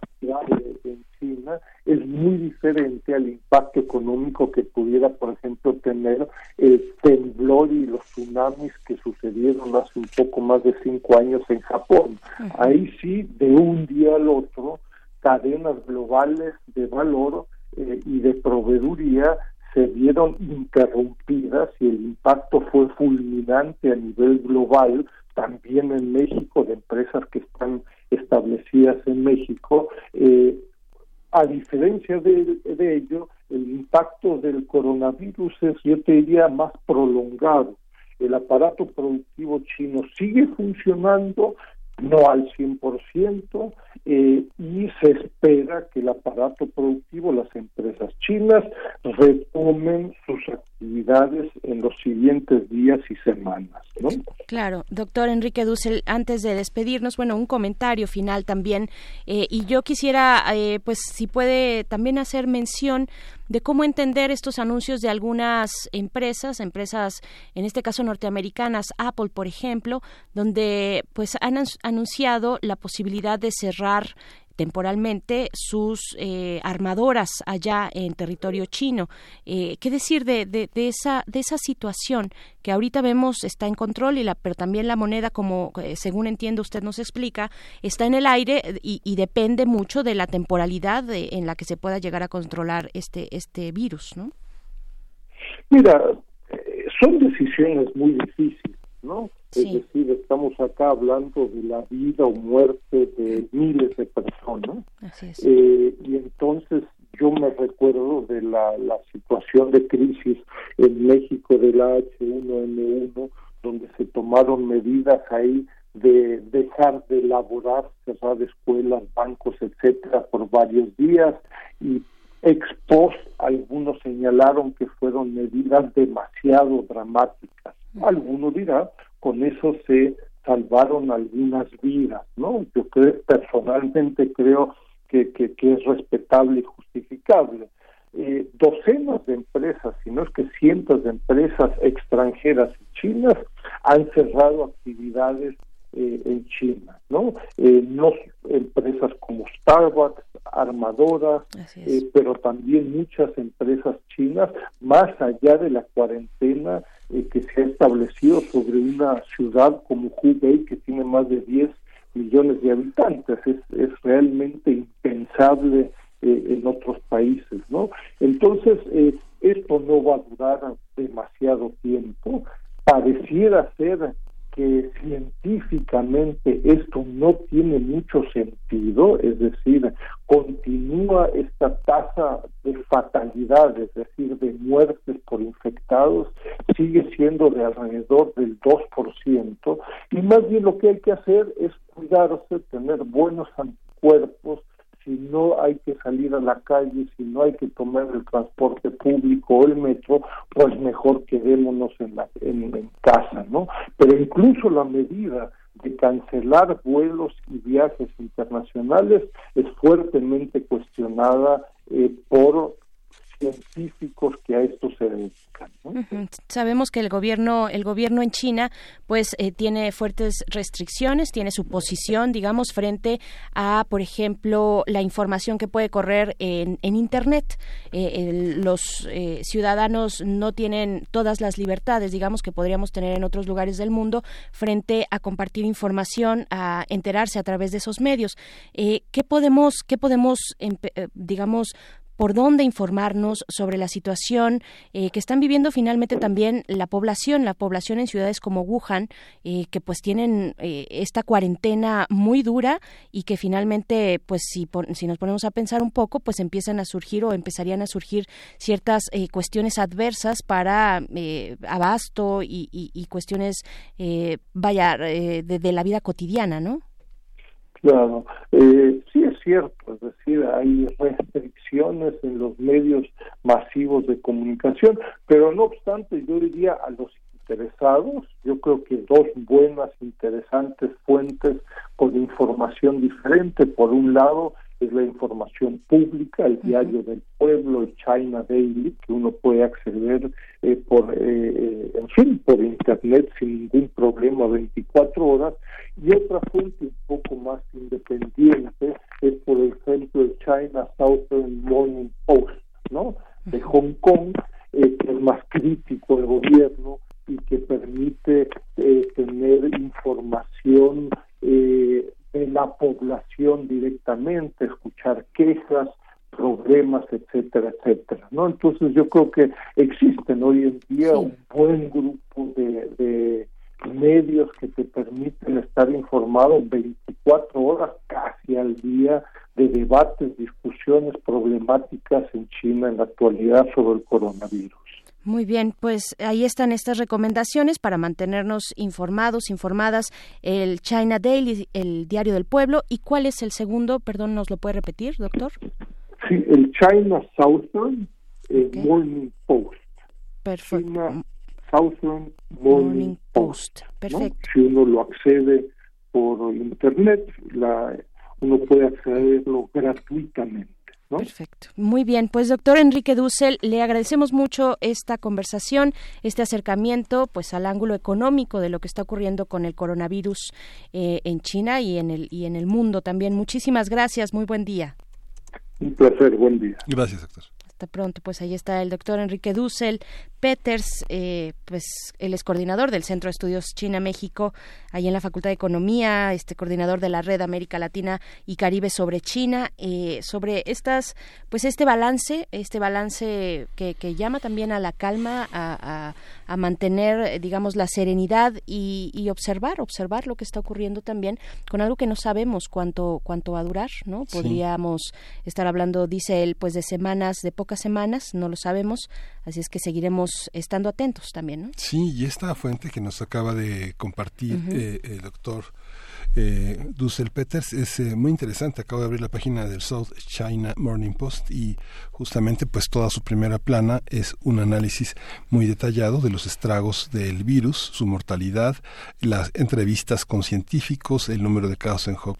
en China, es muy diferente al impacto económico que pudiera, por ejemplo, tener el temblor y los tsunamis que sucedieron hace un poco más de cinco años en Japón. Ahí sí, de un día al otro, cadenas globales de valor eh, y de proveeduría se vieron interrumpidas y el impacto fue fulminante a nivel global, también en México, de empresas que están establecidas en México. Eh, a diferencia de, de, ello, el impacto del coronavirus es, yo te diría, más prolongado. El aparato productivo chino sigue funcionando, no al 100%, eh, y se espera que el aparato productivo, las empresas chinas, retomen sus actividades en los siguientes días y semanas. ¿no? Claro, doctor Enrique Dussel, antes de despedirnos, bueno, un comentario final también, eh, y yo quisiera, eh, pues, si puede también hacer mención de cómo entender estos anuncios de algunas empresas, empresas en este caso norteamericanas, Apple por ejemplo, donde pues han anunciado la posibilidad de cerrar temporalmente sus eh, armadoras allá en territorio chino. Eh, ¿Qué decir de, de, esa, de esa situación que ahorita vemos está en control, y la, pero también la moneda, como eh, según entiende usted nos explica, está en el aire y, y depende mucho de la temporalidad en la que se pueda llegar a controlar este, este virus, ¿no? Mira, son decisiones muy difíciles, ¿no? Es decir, estamos acá hablando de la vida o muerte de miles de personas. Eh, y entonces yo me recuerdo de la, la situación de crisis en México de la H1N1, donde se tomaron medidas ahí de dejar de elaborar, cerrar escuelas, bancos, etcétera, por varios días y ex post algunos señalaron que fueron medidas demasiado dramáticas. Alguno dirá, con eso se salvaron algunas vidas, ¿no? Yo creo, personalmente creo que, que, que es respetable y justificable. Eh, docenas de empresas, si no es que cientos de empresas extranjeras y chinas han cerrado actividades eh, en China, ¿no? Eh, no empresas como Starbucks, armadoras, eh, pero también muchas empresas chinas, más allá de la cuarentena eh, que se ha establecido sobre una ciudad como Hubei, que tiene más de 10 millones de habitantes. Es, es realmente impensable eh, en otros países, ¿no? Entonces, eh, esto no va a durar demasiado tiempo. Pareciera ser que científicamente esto no tiene mucho sentido, es decir, continúa esta tasa de fatalidad, es decir, de muertes por infectados, sigue siendo de alrededor del 2%, y más bien lo que hay que hacer es cuidarse, tener buenos anticuerpos, si no hay que salir a la calle, si no hay que tomar el transporte público o el metro, pues mejor quedémonos en, la, en, casa, ¿no? Pero incluso la medida de cancelar vuelos y viajes internacionales es fuertemente cuestionada eh, por científicos que a esto se dedican. Sabemos que el gobierno, el gobierno en China, pues eh, tiene fuertes restricciones, tiene su posición, digamos, frente a, por ejemplo, la información que puede correr en, en Internet. Eh, los eh, ciudadanos no tienen todas las libertades, digamos, que podríamos tener en otros lugares del mundo frente a compartir información, a enterarse a través de esos medios. ¿Qué podemos, qué podemos, digamos, por dónde informarnos sobre la situación eh, que están viviendo finalmente también la población, la población en ciudades como Wuhan, eh, que pues tienen eh, esta cuarentena muy dura y que finalmente, pues si, si nos ponemos a pensar un poco, pues empiezan a surgir o empezarían a surgir ciertas cuestiones adversas para abasto y, cuestiones, vaya, de, de la vida cotidiana, ¿no? Claro, eh, sí es cierto, es decir, hay restricciones en los medios masivos de comunicación, pero no obstante, yo diría a los interesados, yo creo que dos buenas, interesantes fuentes con información diferente, por un lado, es la información pública, el diario del pueblo, el China Daily, que uno puede acceder eh, por, eh, en fin, por internet sin ningún problema 24 horas, y otra fuente un poco más independiente es, por ejemplo, el China Southern Morning Post, ¿no? De Hong Kong, eh, que es más crítico del gobierno y que permite tener información eh, de la población directamente, escuchar quejas, problemas, etcétera, etcétera, ¿no? Entonces yo creo que existen hoy en día un buen grupo de, medios que te permiten estar informado 24 horas casi al día de debates, discusiones problemáticas en China en la actualidad sobre el coronavirus. Muy bien, pues ahí están estas recomendaciones para mantenernos informados, informadas. El China Daily, el diario del pueblo. ¿Y cuál es el segundo? Perdón, ¿nos lo puede repetir, doctor? Sí, el China Southern eh, Morning Post. Perfecto. China Southern Morning, Post. Perfecto. Si uno lo accede por internet, la, uno puede accederlo gratuitamente. Perfecto. Muy bien, pues doctor Enrique Dussel, le agradecemos mucho esta conversación, este acercamiento pues al ángulo económico de lo que está ocurriendo con el coronavirus eh, en China y en el y en el mundo también. Muchísimas gracias, muy buen día. Un placer, buen día. Gracias, doctor Hasta pronto. Pues ahí está el doctor Enrique Dussel, Peters, eh, pues él es coordinador del Centro de Estudios China-México, ahí en la Facultad de Economía, este coordinador de la Red América Latina y Caribe sobre China, eh, sobre estas, pues este balance, este balance que, que llama también a la calma, a, a, mantener, digamos, la serenidad y, y, observar, observar lo que está ocurriendo también con algo que no sabemos cuánto, cuánto va a durar, ¿no? Podríamos estar hablando, dice él, pues de semanas, de pocas semanas, no lo sabemos, así es que seguiremos estando atentos también, ¿no? Sí, y esta fuente que nos acaba de compartir eh, el doctor eh, Dussel Peters es eh, muy interesante. Acabo de abrir la página del South China Morning Post y justamente pues toda su primera plana es un análisis muy detallado de los estragos del virus, su mortalidad, las entrevistas con científicos, el número de casos en Hong,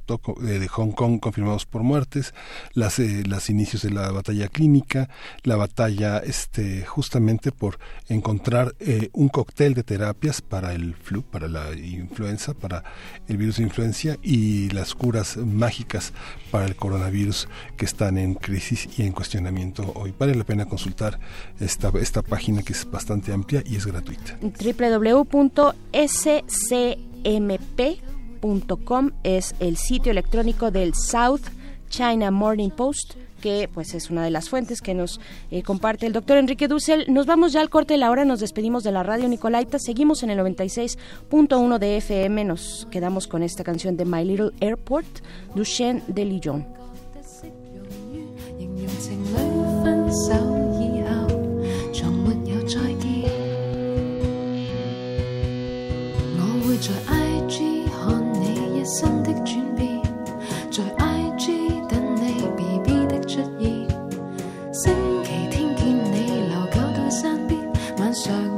eh, de Hong Kong confirmados por muertes, las, eh, las inicios de la batalla clínica, la batalla este justamente por encontrar un cóctel de terapias para el flu, para la influenza, para el virus de influenza y las curas mágicas para el coronavirus que están en crisis y en cuestionamiento hoy. Vale la pena consultar esta, esta página que es bastante amplia y es gratuita. www.scmp.com es el sitio electrónico del South China Morning Post que pues es una de las fuentes que nos eh, comparte el doctor Enrique Dussel. Nos vamos ya al corte de la hora, nos despedimos de la radio Nicolaita, seguimos en el 96.1 de FM, nos quedamos con esta canción de My Little Airport, Duchenne de Lyon. 在 IG 看你一生的轉。山边晚上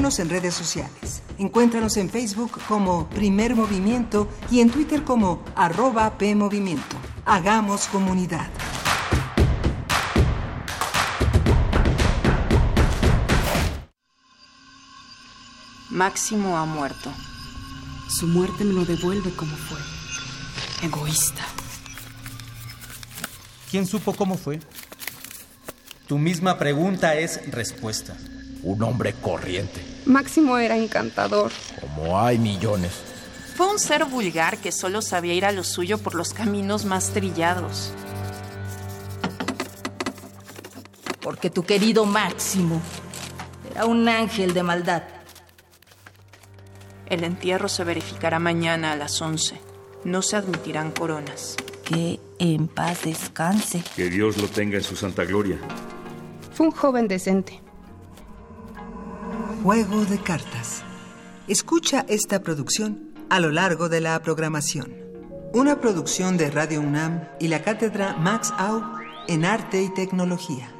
Síguenos en redes sociales. Encuéntranos en Facebook como Primer Movimiento y en Twitter como arroba PMovimiento. Hagamos comunidad. Máximo ha muerto. Su muerte me lo devuelve como fue. Egoísta. ¿Quién supo cómo fue? Tu misma pregunta es respuesta. Un hombre corriente. Máximo era encantador. Como hay millones. Fue un ser vulgar que solo sabía ir a lo suyo por los caminos más trillados. Porque tu querido Máximo era un ángel de maldad. El entierro se verificará mañana a las 11. No se admitirán coronas. Que en paz descanse. Que Dios lo tenga en su santa gloria. Fue un joven decente. Juego de cartas. Escucha esta producción a lo largo de la programación. Una producción de Radio UNAM y la cátedra Max Au en Arte y Tecnología.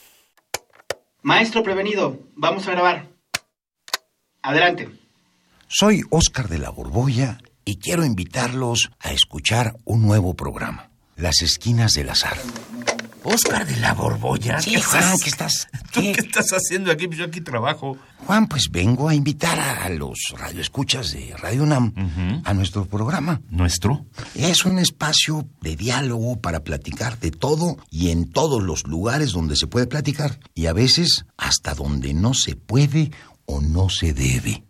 Maestro prevenido, vamos a grabar. Adelante. Soy Óscar de la Borbolla y quiero invitarlos a escuchar un nuevo programa, Las Esquinas del Azar. Óscar de la Borbolla. Sí, ¿Qué Juan, ¿qué estás? ¿Tú qué? estás haciendo aquí? Pues yo aquí trabajo. Juan, pues vengo a invitar a los radioescuchas de Radio UNAM a nuestro programa. ¿Nuestro? Es un espacio de diálogo para platicar de todo y en todos los lugares donde se puede platicar y a veces hasta donde no se puede o no se debe.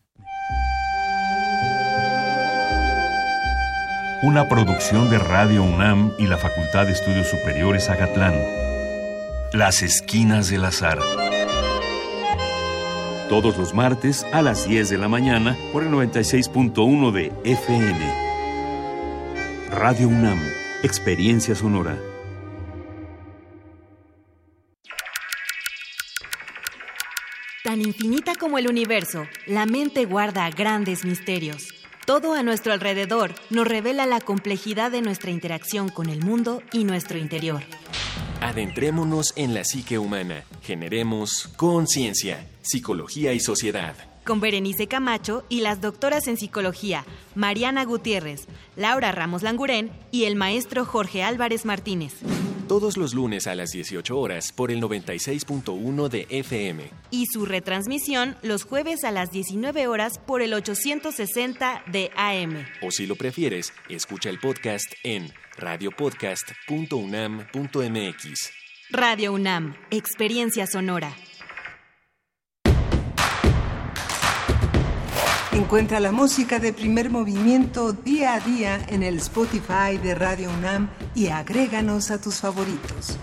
Una producción de Radio UNAM y la Facultad de Estudios Superiores Agatlán. Las Esquinas del Azar. Todos los martes a las 10 de la mañana por el 96.1 de FM. Radio UNAM. Experiencia sonora. Tan infinita como el universo, la mente guarda grandes misterios. Todo a nuestro alrededor nos revela la complejidad de nuestra interacción con el mundo y nuestro interior. Adentrémonos en la psique humana. Generemos conciencia, psicología y sociedad. Con Berenice Camacho y las doctoras en psicología, Mariana Gutiérrez, Laura Ramos Langurén y el maestro Jorge Álvarez Martínez. Todos los lunes a las 18 horas por el 96.1 de FM. Y su retransmisión los jueves a las 19 horas por el 860 de AM. O si lo prefieres, escucha el podcast en radiopodcast.unam.mx. Radio UNAM, Experiencia Sonora. Encuentra la música de primer movimiento día a día en el Spotify de Radio UNAM y agréganos a tus favoritos.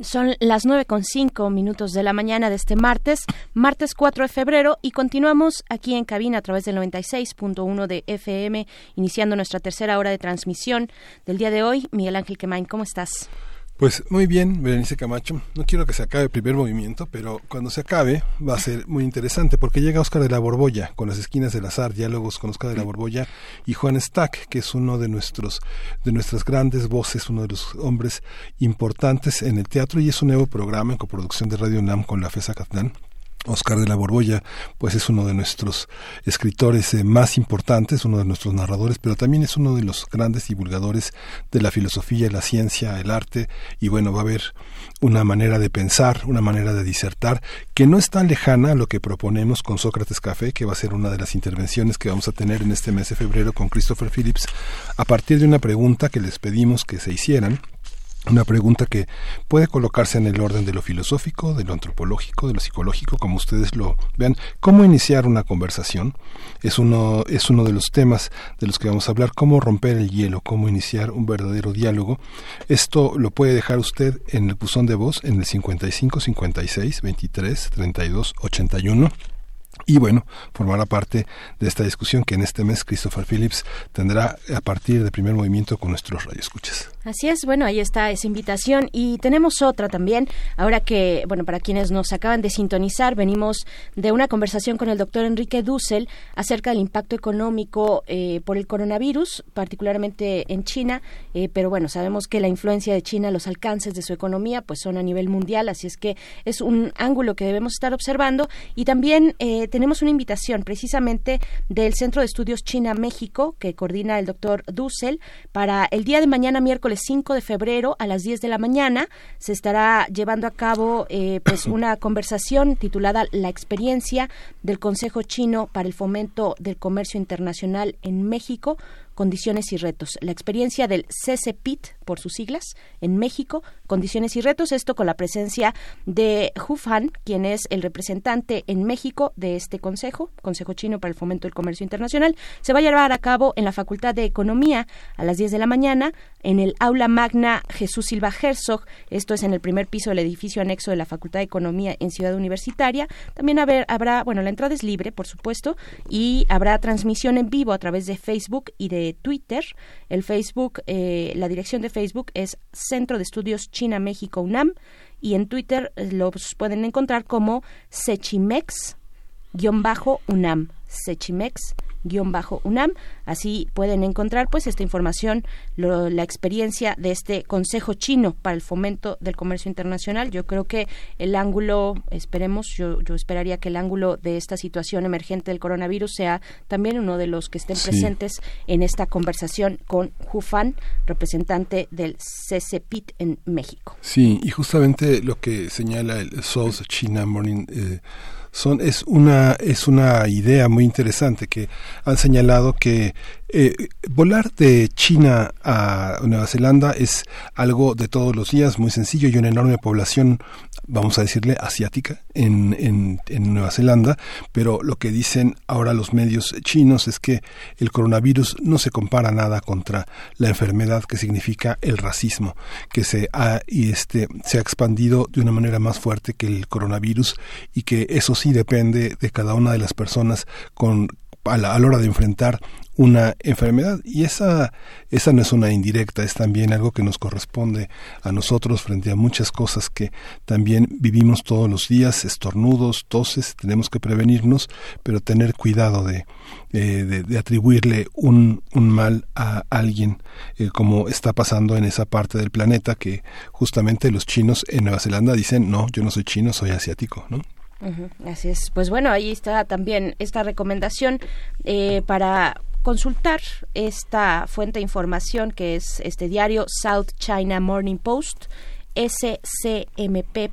Son las 9.5 minutos de la mañana de este martes, martes 4 de febrero, y continuamos aquí en cabina a través del 96.1 de FM, iniciando nuestra tercera hora de transmisión del día de hoy. Miguel Ángel Quemain, ¿cómo estás? Pues muy bien, Berenice Camacho. No quiero que se acabe el primer movimiento, pero cuando se acabe va a ser muy interesante porque llega Oscar de la Borbolla con las esquinas del azar, diálogos con Oscar de la Borbolla y Juan Stack, que es uno de nuestros de nuestras grandes voces, uno de los hombres importantes en el teatro y es un nuevo programa en coproducción de Radio UNAM con la FESA Catlán Oscar de la Borbolla, pues es uno de nuestros escritores eh, más importantes, uno de nuestros narradores, pero también es uno de los grandes divulgadores de la filosofía, la ciencia, el arte, y bueno, va a haber una manera de pensar, una manera de disertar, que no es tan lejana a lo que proponemos con Sócrates Café, que va a ser una de las intervenciones que vamos a tener en este mes de febrero con Christopher Phillips, a partir de una pregunta que les pedimos que se hicieran, una pregunta que puede colocarse en el orden de lo filosófico, de lo antropológico, de lo psicológico, como ustedes lo vean. ¿Cómo iniciar una conversación? Es uno, es uno de los temas de los que vamos a hablar. ¿Cómo romper el hielo? ¿Cómo iniciar un verdadero diálogo? Esto lo puede dejar usted en el buzón de voz en el 55 56 23 32 81 y bueno, formará parte de esta discusión que en este mes Christopher Phillips tendrá a partir del primer movimiento con nuestros radioescuchas. Así es, bueno, ahí está esa invitación y tenemos otra también, ahora que, bueno, para quienes nos acaban de sintonizar, venimos de una conversación con el doctor Enrique Dussel acerca del impacto económico eh, por el coronavirus, particularmente en China, eh, pero bueno, sabemos que la influencia de China, los alcances de su economía, pues son a nivel mundial, así es que es un ángulo que debemos estar observando y también eh, tenemos una invitación precisamente del Centro de Estudios China-México que coordina el doctor Dussel para el día de mañana miércoles 5 de febrero a las 10 de la mañana se estará llevando a cabo eh, pues [CLEARS THROAT] una conversación titulada La experiencia del Consejo Chino para el Fomento del Comercio Internacional en México Condiciones y Retos. La experiencia del CCPIT, por sus siglas, en México, Condiciones y Retos, esto con la presencia de Hu Fan, quien es el representante en México de este Consejo, Consejo Chino para el Fomento del Comercio Internacional. Se va a llevar a cabo en la Facultad de Economía a las 10 de la mañana, en el Aula Magna Jesús Silva Herzog, esto es en el primer piso del edificio anexo de la Facultad de Economía en Ciudad Universitaria. También habrá, bueno, la entrada es libre, por supuesto, y habrá transmisión en vivo a través de Facebook y de Twitter. El Facebook, eh, la dirección de Facebook es Centro de Estudios China México UNAM y en Twitter eh, los pueden encontrar como Sechimex-UNAM. Sechimex UNAM. Así pueden encontrar pues esta información, la experiencia de este Consejo Chino para el Fomento del Comercio Internacional. Yo creo que el ángulo, esperemos, yo, yo esperaría que el ángulo de esta situación emergente del coronavirus sea también uno de los que estén presentes en esta conversación con Hufan, representante del CCPIT en México. Sí, y justamente lo que señala el South China Morning eh, son es una es una idea muy interesante que han señalado que eh, volar de China a Nueva Zelanda es algo de todos los días, muy sencillo. Y una enorme población, vamos a decirle, asiática en, en, en, Nueva Zelanda, pero lo que dicen ahora los medios chinos es que el coronavirus no se compara nada contra la enfermedad que significa el racismo, que se ha, y este, se ha expandido de una manera más fuerte que el coronavirus y que eso sí depende de cada una de las personas con a la, hora de enfrentar una enfermedad. Y esa esa no es una indirecta es también algo que nos corresponde a nosotros frente a muchas cosas que también vivimos todos los días estornudos toses tenemos que prevenirnos pero tener cuidado de eh, de, atribuirle un, un, mal a alguien eh, como está pasando en esa parte del planeta que justamente los chinos en Nueva Zelanda dicen no yo no soy chino soy asiático no así es. Pues bueno, ahí está también esta recomendación eh, para consultar esta fuente de información que es este diario South China Morning Post scmp.com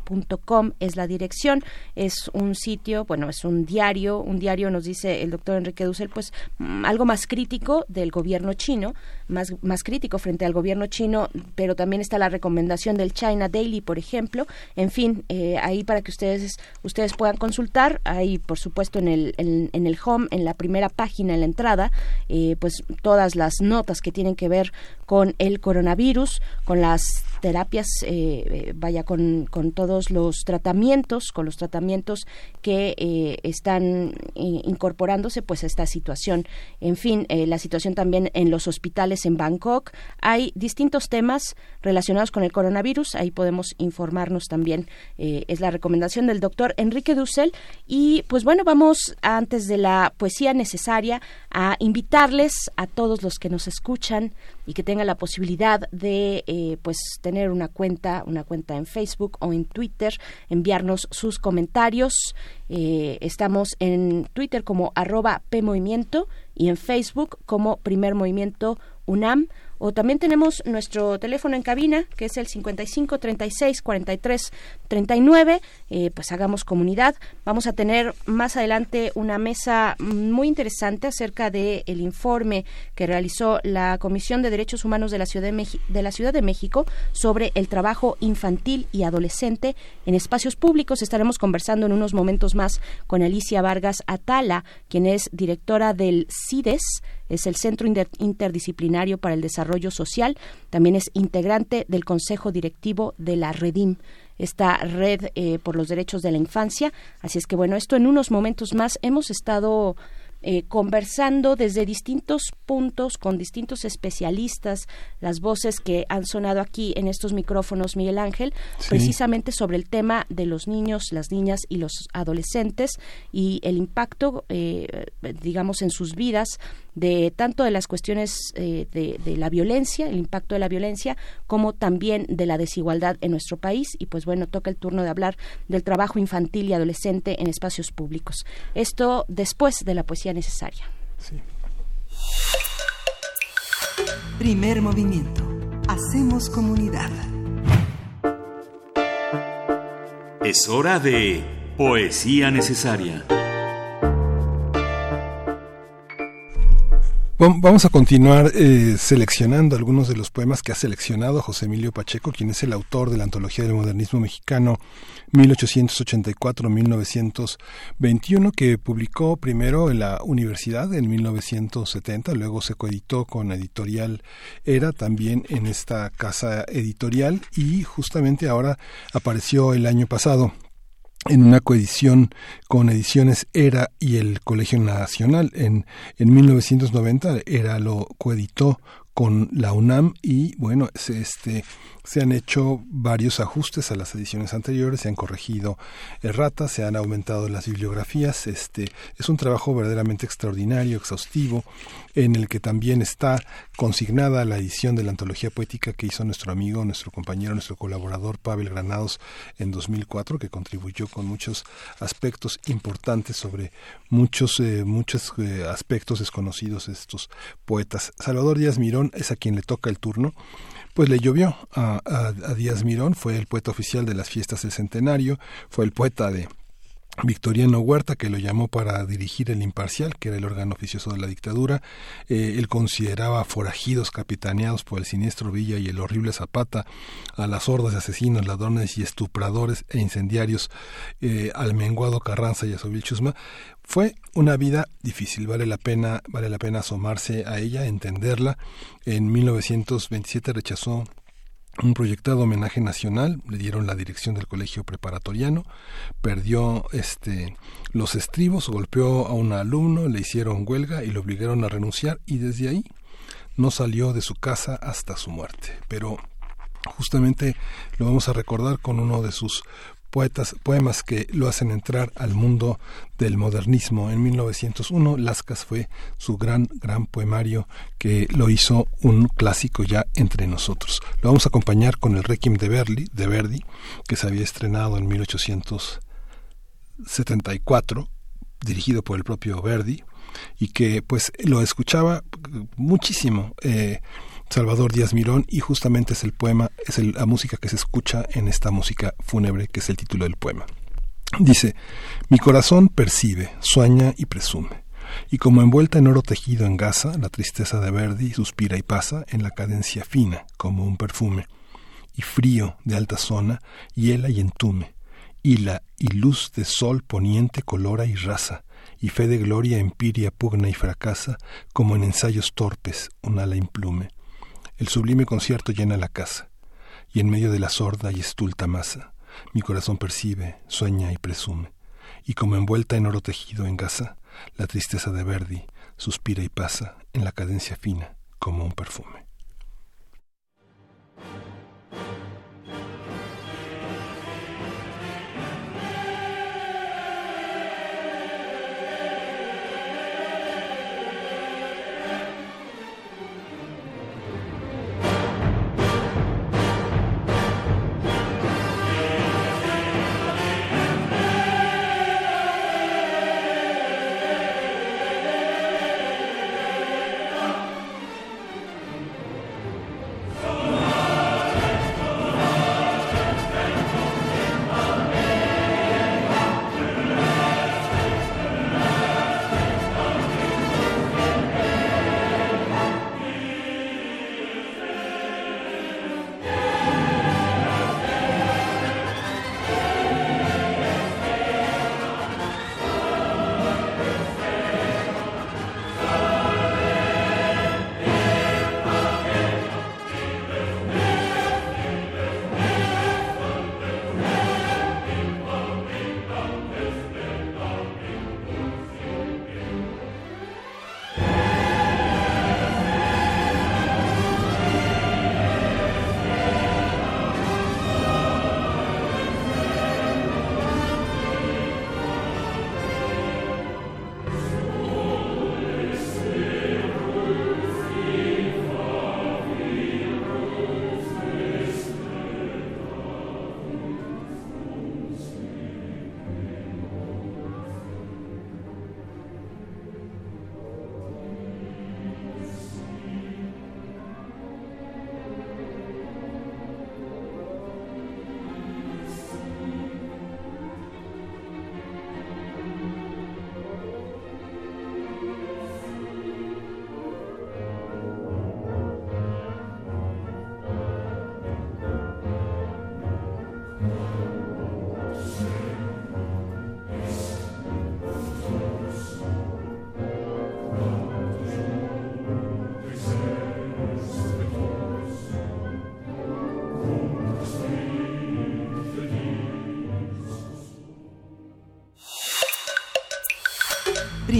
es la dirección, es un sitio, bueno, es un diario, un diario nos dice el doctor Enrique Dussel, pues mm, algo más crítico del gobierno chino, más, más crítico frente al gobierno chino, pero también está la recomendación del China Daily, por ejemplo, en fin, eh, ahí para que ustedes, ustedes puedan consultar, ahí por supuesto en el, en, el home, en la primera página, en la entrada, eh, pues todas las notas que tienen que ver con el coronavirus, con las terapias, eh, vaya, con, con, todos los tratamientos, con los tratamientos que eh, están incorporándose pues a esta situación. En fin, eh, la situación también en los hospitales en Bangkok. Hay distintos temas relacionados con el coronavirus, ahí podemos informarnos también. es la recomendación del doctor Enrique Dussel. Y pues bueno, vamos antes de la poesía necesaria a invitarles a todos los que nos escuchan y que tenga la posibilidad de eh, pues tener una cuenta, una cuenta en Facebook o en Twitter, enviarnos sus comentarios. Eh, estamos en Twitter como arroba PMovimiento y en Facebook como Primer Movimiento UNAM. O también tenemos nuestro teléfono en cabina, que es el 55 36 43 39. pues hagamos comunidad. Vamos a tener más adelante una mesa muy interesante acerca del el informe que realizó la Comisión de Derechos Humanos de la, Ciudad de, de la Ciudad de México sobre el trabajo infantil y adolescente en espacios públicos. Estaremos conversando en unos momentos más con Alicia Vargas Atala, quien es directora del CIDES, es el Centro Interdisciplinario para el Desarrollo Social, también es integrante del Consejo Directivo de la Redim esta red eh, por los derechos de la infancia. Así es que bueno, esto en unos momentos más hemos estado eh, conversando desde distintos puntos con distintos especialistas, las voces que han sonado aquí en estos micrófonos, Miguel Ángel, precisamente sobre el tema de los niños, las niñas y los adolescentes y el impacto, eh, digamos, en sus vidas de tanto de las cuestiones eh, de, de, la violencia, el impacto de la violencia, como también de la desigualdad en nuestro país. Y pues bueno, toca el turno de hablar del trabajo infantil y adolescente en espacios públicos. Esto después de la poesía necesaria. Primer movimiento. Hacemos comunidad. Es hora de poesía necesaria. Vamos a continuar eh, seleccionando algunos de los poemas que ha seleccionado José Emilio Pacheco, quien es el autor de la antología del modernismo mexicano 1884-1921, que publicó primero en la universidad en 1970, luego se coeditó con editorial Era, también en esta casa editorial, y justamente ahora apareció el año pasado en una coedición con ediciones ERA y el Colegio Nacional. En, en 1990 ERA lo coeditó con la UNAM y bueno, este se han hecho varios ajustes a las ediciones anteriores, se han corregido erratas, se han aumentado las bibliografías. Este es un trabajo verdaderamente extraordinario, exhaustivo, en el que también está consignada la edición de la antología poética que hizo nuestro amigo, nuestro compañero, nuestro colaborador Pavel Granados en 2004, que contribuyó con muchos aspectos importantes sobre muchos eh, muchos eh, aspectos desconocidos de estos poetas. Salvador Díaz Mirón es a quien le toca el turno pues le llovió a, a, Díaz Mirón, fue el poeta oficial de las fiestas del centenario, fue el poeta de Victoriano Huerta, que lo llamó para dirigir el Imparcial, que era el órgano oficioso de la dictadura. Eh, él consideraba forajidos capitaneados por el siniestro Villa y el horrible Zapata a las hordas de asesinos, ladrones y estupradores e incendiarios eh, al menguado Carranza y a Sobil Chusma. Fue una vida difícil, vale la pena, vale la pena asomarse a ella, entenderla. En 1927 rechazó un proyectado homenaje nacional, le dieron la dirección del colegio preparatoriano, perdió este los estribos, golpeó a un alumno, le hicieron huelga y lo obligaron a renunciar y desde ahí no salió de su casa hasta su muerte. Pero justamente lo vamos a recordar con uno de sus poetas, poemas que lo hacen entrar al mundo del modernismo. En 1901, Lascas fue su gran, gran poemario que lo hizo un clásico ya entre nosotros. Lo vamos a acompañar con el Requiem de Verdi, de Verdi que se había estrenado en 1874, dirigido por el propio Verdi, y que pues lo escuchaba muchísimo. Eh, Salvador Díaz Mirón y justamente es el poema, es la música que se escucha en esta música fúnebre que es el título del poema. Dice, mi corazón percibe, sueña y presume. Y como envuelta en oro tejido en gasa, la tristeza de Verdi suspira y pasa en la cadencia fina, como un perfume. Y frío de alta zona, hiela y entume. Y la y luz de sol poniente colora y raza, y fe de gloria empiria pugna y fracasa, como en ensayos torpes un ala implume. El sublime concierto llena la casa, y en medio de la sorda y estulta masa, mi corazón percibe, sueña y presume, y como envuelta en oro tejido en gasa, la tristeza de Verdi suspira y pasa en la cadencia fina como un perfume.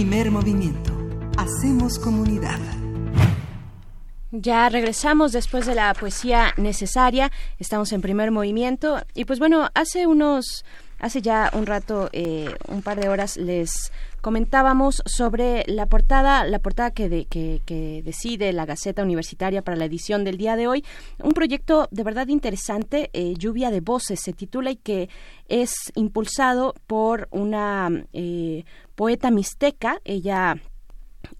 Primer movimiento. Hacemos comunidad. Ya regresamos después de la poesía necesaria. Estamos en primer movimiento. Y pues bueno, hace unos, hace ya un rato, eh, un par de horas, les comentábamos sobre la portada, la portada que, que, decide la Gaceta Universitaria para la edición del día de hoy. Un proyecto de verdad interesante, eh, Lluvia de Voces se titula y que es impulsado por una eh, poeta mixteca. Ella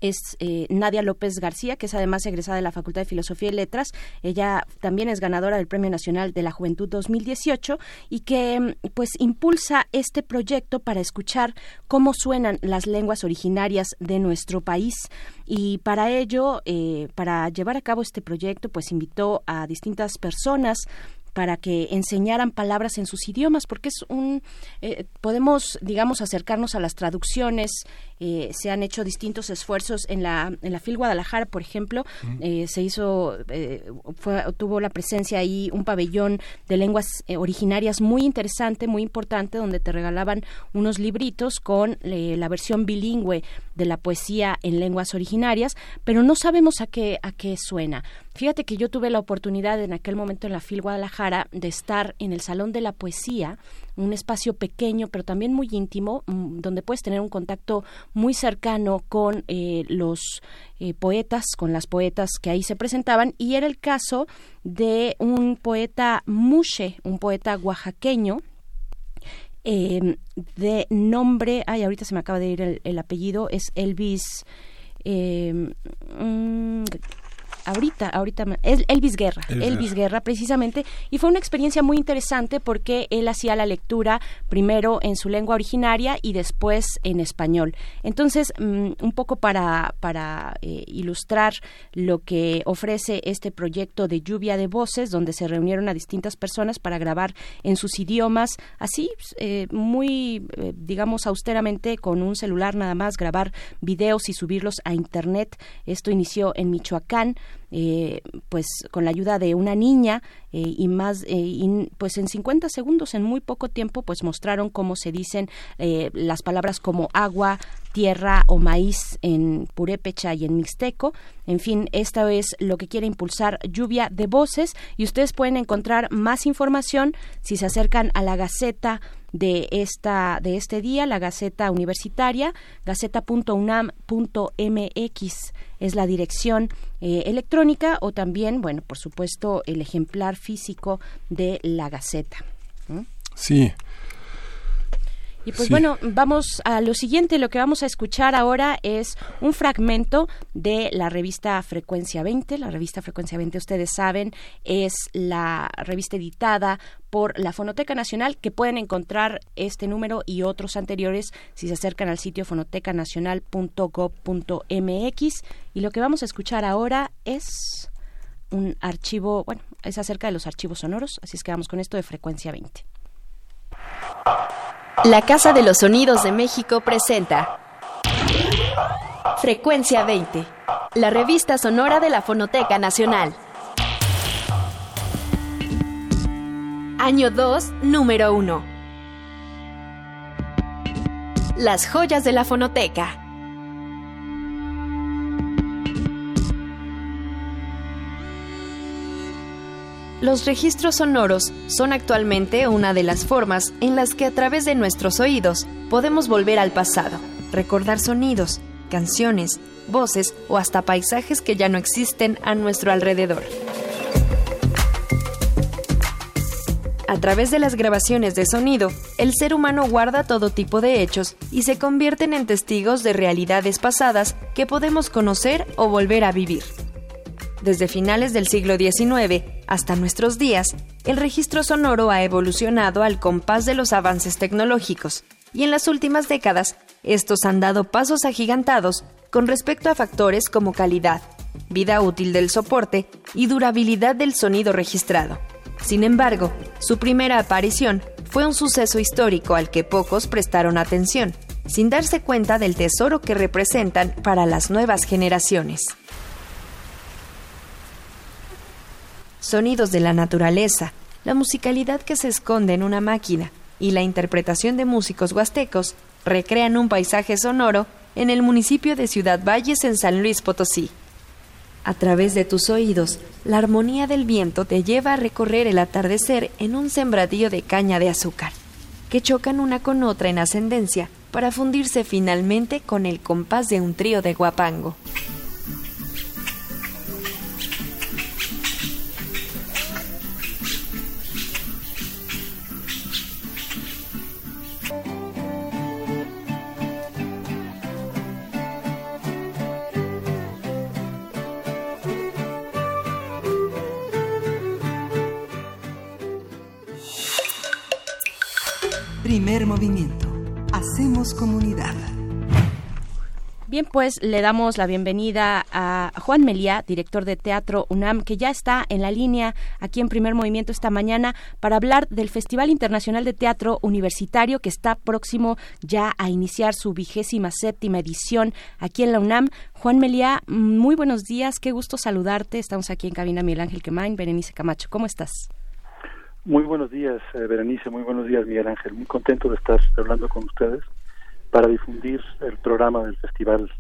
es eh, Nadia López García, que es además egresada de la Facultad de Filosofía y Letras. Ella también es ganadora del Premio Nacional de la Juventud 2018 y que mm, pues impulsa este proyecto para escuchar cómo suenan las lenguas originarias de nuestro país. Y para ello, eh, para llevar a cabo este proyecto, pues invitó a distintas personas para que enseñaran palabras en sus idiomas, porque es un eh, podemos digamos acercarnos a las traducciones. Eh, se han hecho distintos esfuerzos en la en la FIL Guadalajara, por ejemplo, eh, se hizo fue, tuvo la presencia ahí un pabellón de lenguas originarias muy interesante, muy importante, donde te regalaban unos libritos con la versión bilingüe de la poesía en lenguas originarias, pero no sabemos a qué a qué suena. Fíjate que yo tuve la oportunidad en aquel momento en la FIL Guadalajara de estar en el Salón de la Poesía, un espacio pequeño pero también muy íntimo, mm, donde puedes tener un contacto muy cercano con eh, los eh, poetas, con las poetas que ahí se presentaban, y era el caso de un poeta Mushe, un poeta oaxaqueño, em, de nombre, ay, ahorita se me acaba de ir el, apellido, es Elvis. Eh, ahorita, ahorita, Elvis Guerra, Elvis, Guerra. precisamente, y fue una experiencia muy interesante porque él hacía la lectura primero en su lengua originaria y después en español. Entonces, mm, un poco para, para eh, ilustrar lo que ofrece este proyecto de lluvia de voces, donde se reunieron a distintas personas para grabar en sus idiomas, así, eh, muy, eh, digamos, austeramente, con un celular nada más, grabar videos y subirlos a Internet. Esto inició en Michoacán. Eh, pues con la ayuda de una niña eh, y más eh, pues en 50 segundos en muy poco tiempo pues mostraron cómo se dicen las palabras como agua tierra o maíz en purépecha y en mixteco. En fin, esto es lo que quiere impulsar Lluvia de Voces y ustedes pueden encontrar más información si se acercan a la Gaceta de esta de este día, la Gaceta Universitaria, gaceta.unam.mx es la dirección eh, electrónica o también, bueno, por supuesto, el ejemplar físico de la Gaceta. Sí, y pues bueno, vamos a lo siguiente. Lo que vamos a escuchar ahora es un fragmento de la revista Frecuencia 20. La revista Frecuencia 20, ustedes saben, es la revista editada por la Fonoteca Nacional, que pueden encontrar este número y otros anteriores si se acercan al sitio fonotecanacional.gov.mx. Y lo que vamos a escuchar ahora es un archivo, bueno, es acerca de los archivos sonoros, así es que vamos con esto de Frecuencia 20. La Casa de los Sonidos de México presenta Frecuencia 20, la revista sonora de la Fonoteca Nacional. Año 2, número 1. Las joyas de la fonoteca. Los registros sonoros son actualmente una de las formas en las que a través de nuestros oídos podemos volver al pasado, recordar sonidos, canciones, voces o hasta paisajes que ya no existen a nuestro alrededor. A través de las grabaciones de sonido, el ser humano guarda todo tipo de hechos y se convierten en testigos de realidades pasadas que podemos conocer o volver a vivir. Desde finales del siglo XIX hasta nuestros días, el registro sonoro ha evolucionado al compás de los avances tecnológicos, y en las últimas décadas, estos han dado pasos agigantados con respecto a factores como calidad, vida útil del soporte y durabilidad del sonido registrado. Sin embargo, su primera aparición fue un suceso histórico al que pocos prestaron atención, sin darse cuenta del tesoro que representan para las nuevas generaciones. Sonidos de la naturaleza, la musicalidad que se esconde en una máquina y la interpretación de músicos huastecos recrean un paisaje sonoro en el municipio de Ciudad Valles en San Luis Potosí. A través de tus oídos, la armonía del viento te lleva a recorrer el atardecer en un sembradío de caña de azúcar, que chocan una con otra en ascendencia para fundirse finalmente con el compás de un trío de guapango. Bien, pues le damos la bienvenida a Juan Meliá, director de Teatro UNAM, que ya está en la línea aquí en Primer Movimiento esta mañana para hablar del Festival Internacional de Teatro Universitario que está próximo ya a iniciar su vigésima séptima edición aquí en la UNAM. Juan Meliá, muy buenos días, qué gusto saludarte. Estamos aquí en cabina Miguel Ángel Quemain, Berenice Camacho. ¿Cómo estás? Muy buenos días, eh, Berenice, muy buenos días, Miguel Ángel. Muy contento de estar hablando con ustedes para difundir el programa del festival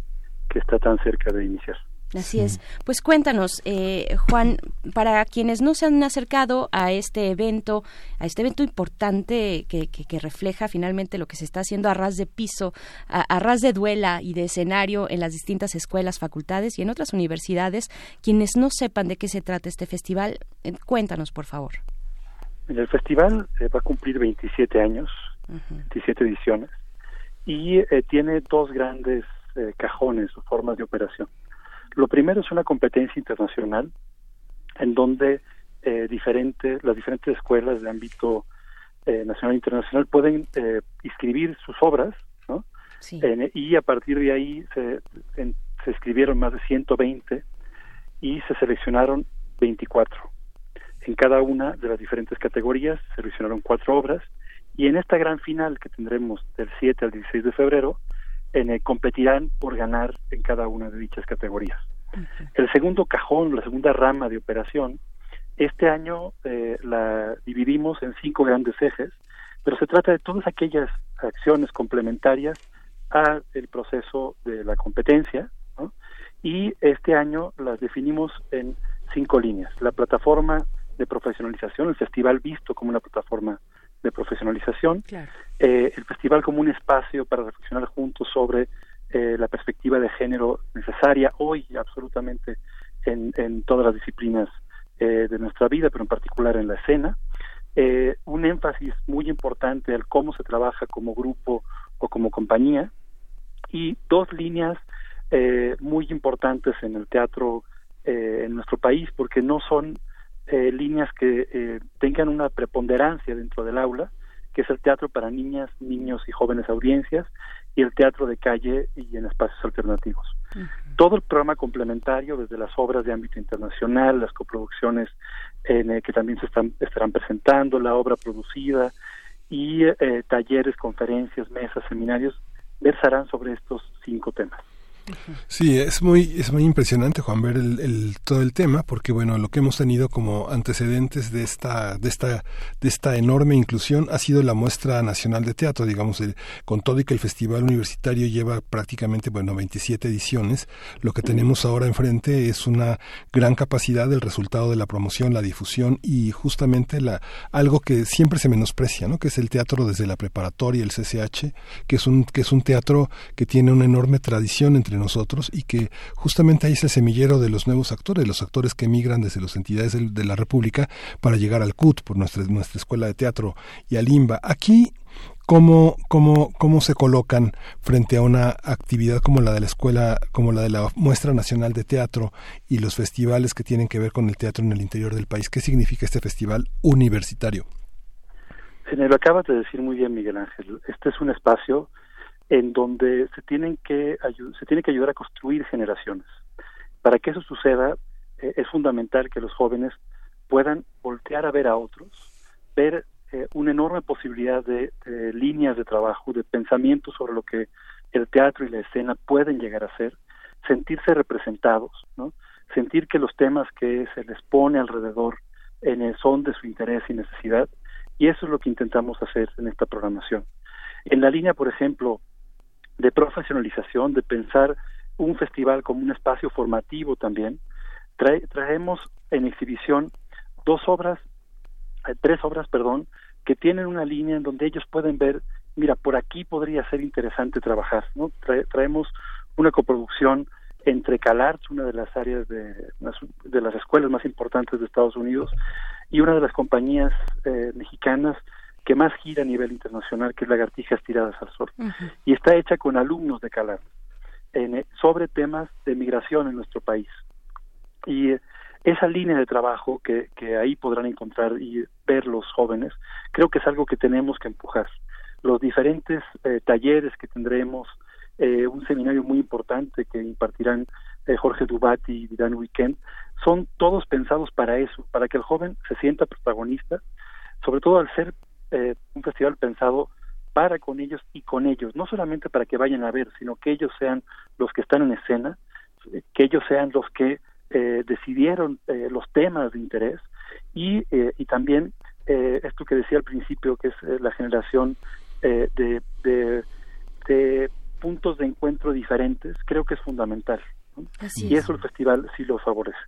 que está tan cerca de iniciar. Así es. Pues cuéntanos, eh, Juan, para quienes no se han acercado a este evento, a este evento importante que, que, refleja finalmente lo que se está haciendo a ras de piso, a, ras de duela y de escenario en las distintas escuelas, facultades y en otras universidades, quienes no sepan de qué se trata este festival, eh, cuéntanos, por favor. El festival eh, va a cumplir 27 años, 27 ediciones, y eh, tiene dos grandes eh, cajones o formas de operación. Lo primero es una competencia internacional en donde diferentes, las diferentes escuelas de ámbito nacional e internacional pueden inscribir sus obras, ¿no? y a partir de ahí se, se escribieron más de 120 y se seleccionaron 24 en cada una de las diferentes categorías se seleccionaron cuatro obras y en esta gran final que tendremos del 7 al 16 de febrero, en el, competirán por ganar en cada una de dichas categorías. El segundo cajón, la segunda rama de operación, este año eh, la dividimos en cinco grandes ejes, pero se trata de todas aquellas acciones complementarias al proceso de la competencia, y este año las definimos en cinco líneas. La plataforma de profesionalización, el festival visto como una plataforma de profesionalización, eh, el festival como un espacio para reflexionar juntos sobre eh, la perspectiva de género necesaria hoy absolutamente en, en todas las disciplinas eh, de nuestra vida, pero en particular en la escena, un énfasis muy importante al cómo se trabaja como grupo o como compañía, y dos líneas muy importantes en el teatro en nuestro país, porque no son eh, líneas que eh, tengan una preponderancia dentro del aula, que es el teatro para niñas, niños y jóvenes audiencias y el teatro de calle y en espacios alternativos. Todo el programa complementario, desde las obras de ámbito internacional, las coproducciones eh, que también se están, estarán presentando, la obra producida y talleres, conferencias, mesas, seminarios, versarán sobre estos cinco temas. Sí, es muy, es muy impresionante, Juan, ver el, todo el tema, porque bueno, lo que hemos tenido como antecedentes de esta, de esta, de esta enorme inclusión ha sido la muestra nacional de teatro, digamos, con todo y que el festival universitario lleva prácticamente, bueno, 27 ediciones, lo que tenemos ahora enfrente es una gran capacidad del resultado de la promoción, la difusión y justamente la, algo que siempre se menosprecia, ¿no? Que es el teatro desde la preparatoria, el CCH, que es un, que es un teatro que tiene una enorme tradición entre nosotros y que justamente ahí es el semillero de los nuevos actores, los actores que emigran desde las entidades de, la República para llegar al CUT, por nuestra, nuestra escuela de teatro y al IMBA. Aquí ¿Cómo, cómo, cómo se colocan frente a una actividad como la de la escuela, como la de la Muestra Nacional de Teatro y los festivales que tienen que ver con el teatro en el interior del país? ¿Qué significa este festival universitario? lo acabas de decir muy bien, Miguel Ángel. Este es un espacio en donde se tienen que se tiene que ayudar a construir generaciones. Para que eso suceda eh, es fundamental que los jóvenes puedan voltear a ver a otros, ver eh, una enorme posibilidad de, líneas de trabajo, de pensamiento sobre lo que el teatro y la escena pueden llegar a ser, sentirse representados, ¿no? sentir que los temas que se les pone alrededor en son de su interés y necesidad, y eso es lo que intentamos hacer en esta programación. En la línea, por ejemplo, de profesionalización, de pensar un festival como un espacio formativo también. traemos en exhibición dos obras, eh, tres obras, perdón, que tienen una línea en donde ellos pueden ver, mira, por aquí podría ser interesante trabajar, ¿no? traemos una coproducción entre CalArts, una de las áreas de, de las escuelas más importantes de Estados Unidos, y una de las compañías eh, mexicanas que más gira a nivel internacional, que es Lagartijas Tiradas al Sol. Y está hecha con alumnos de CalArts en, sobre temas de migración en nuestro país. Y eh, esa línea de trabajo que, que ahí podrán encontrar y ver los jóvenes, creo que es algo que tenemos que empujar. Los diferentes eh, talleres que tendremos, eh, un seminario muy importante que impartirán eh, Jorge Dubati y Dan Weekend, son todos pensados para eso, para que el joven se sienta protagonista, sobre todo al ser eh, un festival pensado para con ellos y con ellos, no solamente para que vayan a ver, sino que ellos sean los que están en escena, que ellos sean los que decidieron los temas de interés y, y también esto que decía al principio, que es la generación de, de puntos de encuentro diferentes, creo que es fundamental. y eso el festival sí lo favorece.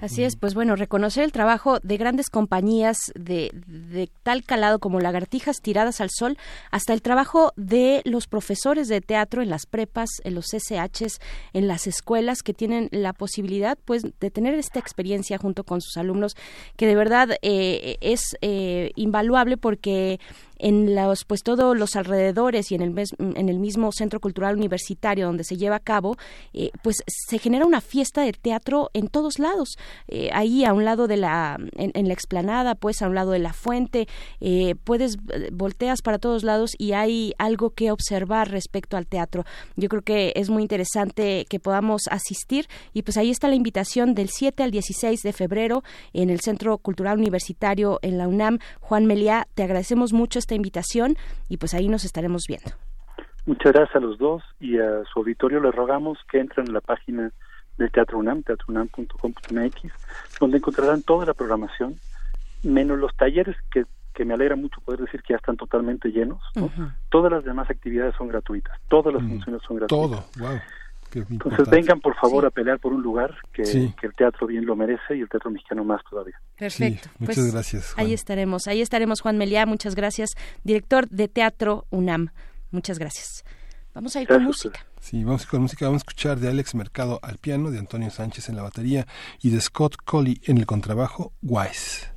Así es, pues bueno, reconocer el trabajo de grandes compañías de, de, tal calado como Lagartijas tiradas al sol, hasta el trabajo de los profesores de teatro en las prepas, en los SHs, en las escuelas que tienen la posibilidad pues de tener esta experiencia junto con sus alumnos, que de verdad eh, es eh, invaluable porque en los pues todos los alrededores y en el en el mismo centro cultural universitario donde se lleva a cabo eh, pues se genera una fiesta de teatro en todos lados. Eh, ahí a un lado de la en, la explanada pues a un lado de la fuente eh, puedes volteas para todos lados y hay algo que observar respecto al teatro. Yo creo que es muy interesante que podamos asistir y pues ahí está la invitación del 7 al 16 de febrero en el centro cultural universitario en la UNAM. Juan Meliá te agradecemos mucho esta invitación y pues ahí nos estaremos viendo. Muchas gracias a los dos y a su auditorio les rogamos que entren en la página del Teatro UNAM, teatrounam.com.mx, donde encontrarán toda la programación, menos los talleres que, que me alegra mucho poder decir que ya están totalmente llenos. Todas las demás actividades son gratuitas, todas las funciones son gratuitas. Todo, wow. Entonces vengan por favor a pelear por un lugar que, el teatro bien lo merece y el teatro mexicano más todavía. Perfecto. muchas pues, gracias. Ahí estaremos, ahí estaremos Juan Meliá, muchas gracias, director de Teatro UNAM. Muchas gracias. Vamos a ir con música. Sí, vamos con música. Vamos a escuchar de Alex Mercado al piano, de Antonio Sánchez en la batería y de Scott Colley en el contrabajo, Wise.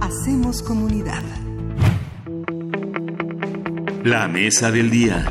Hacemos comunidad. La mesa del día.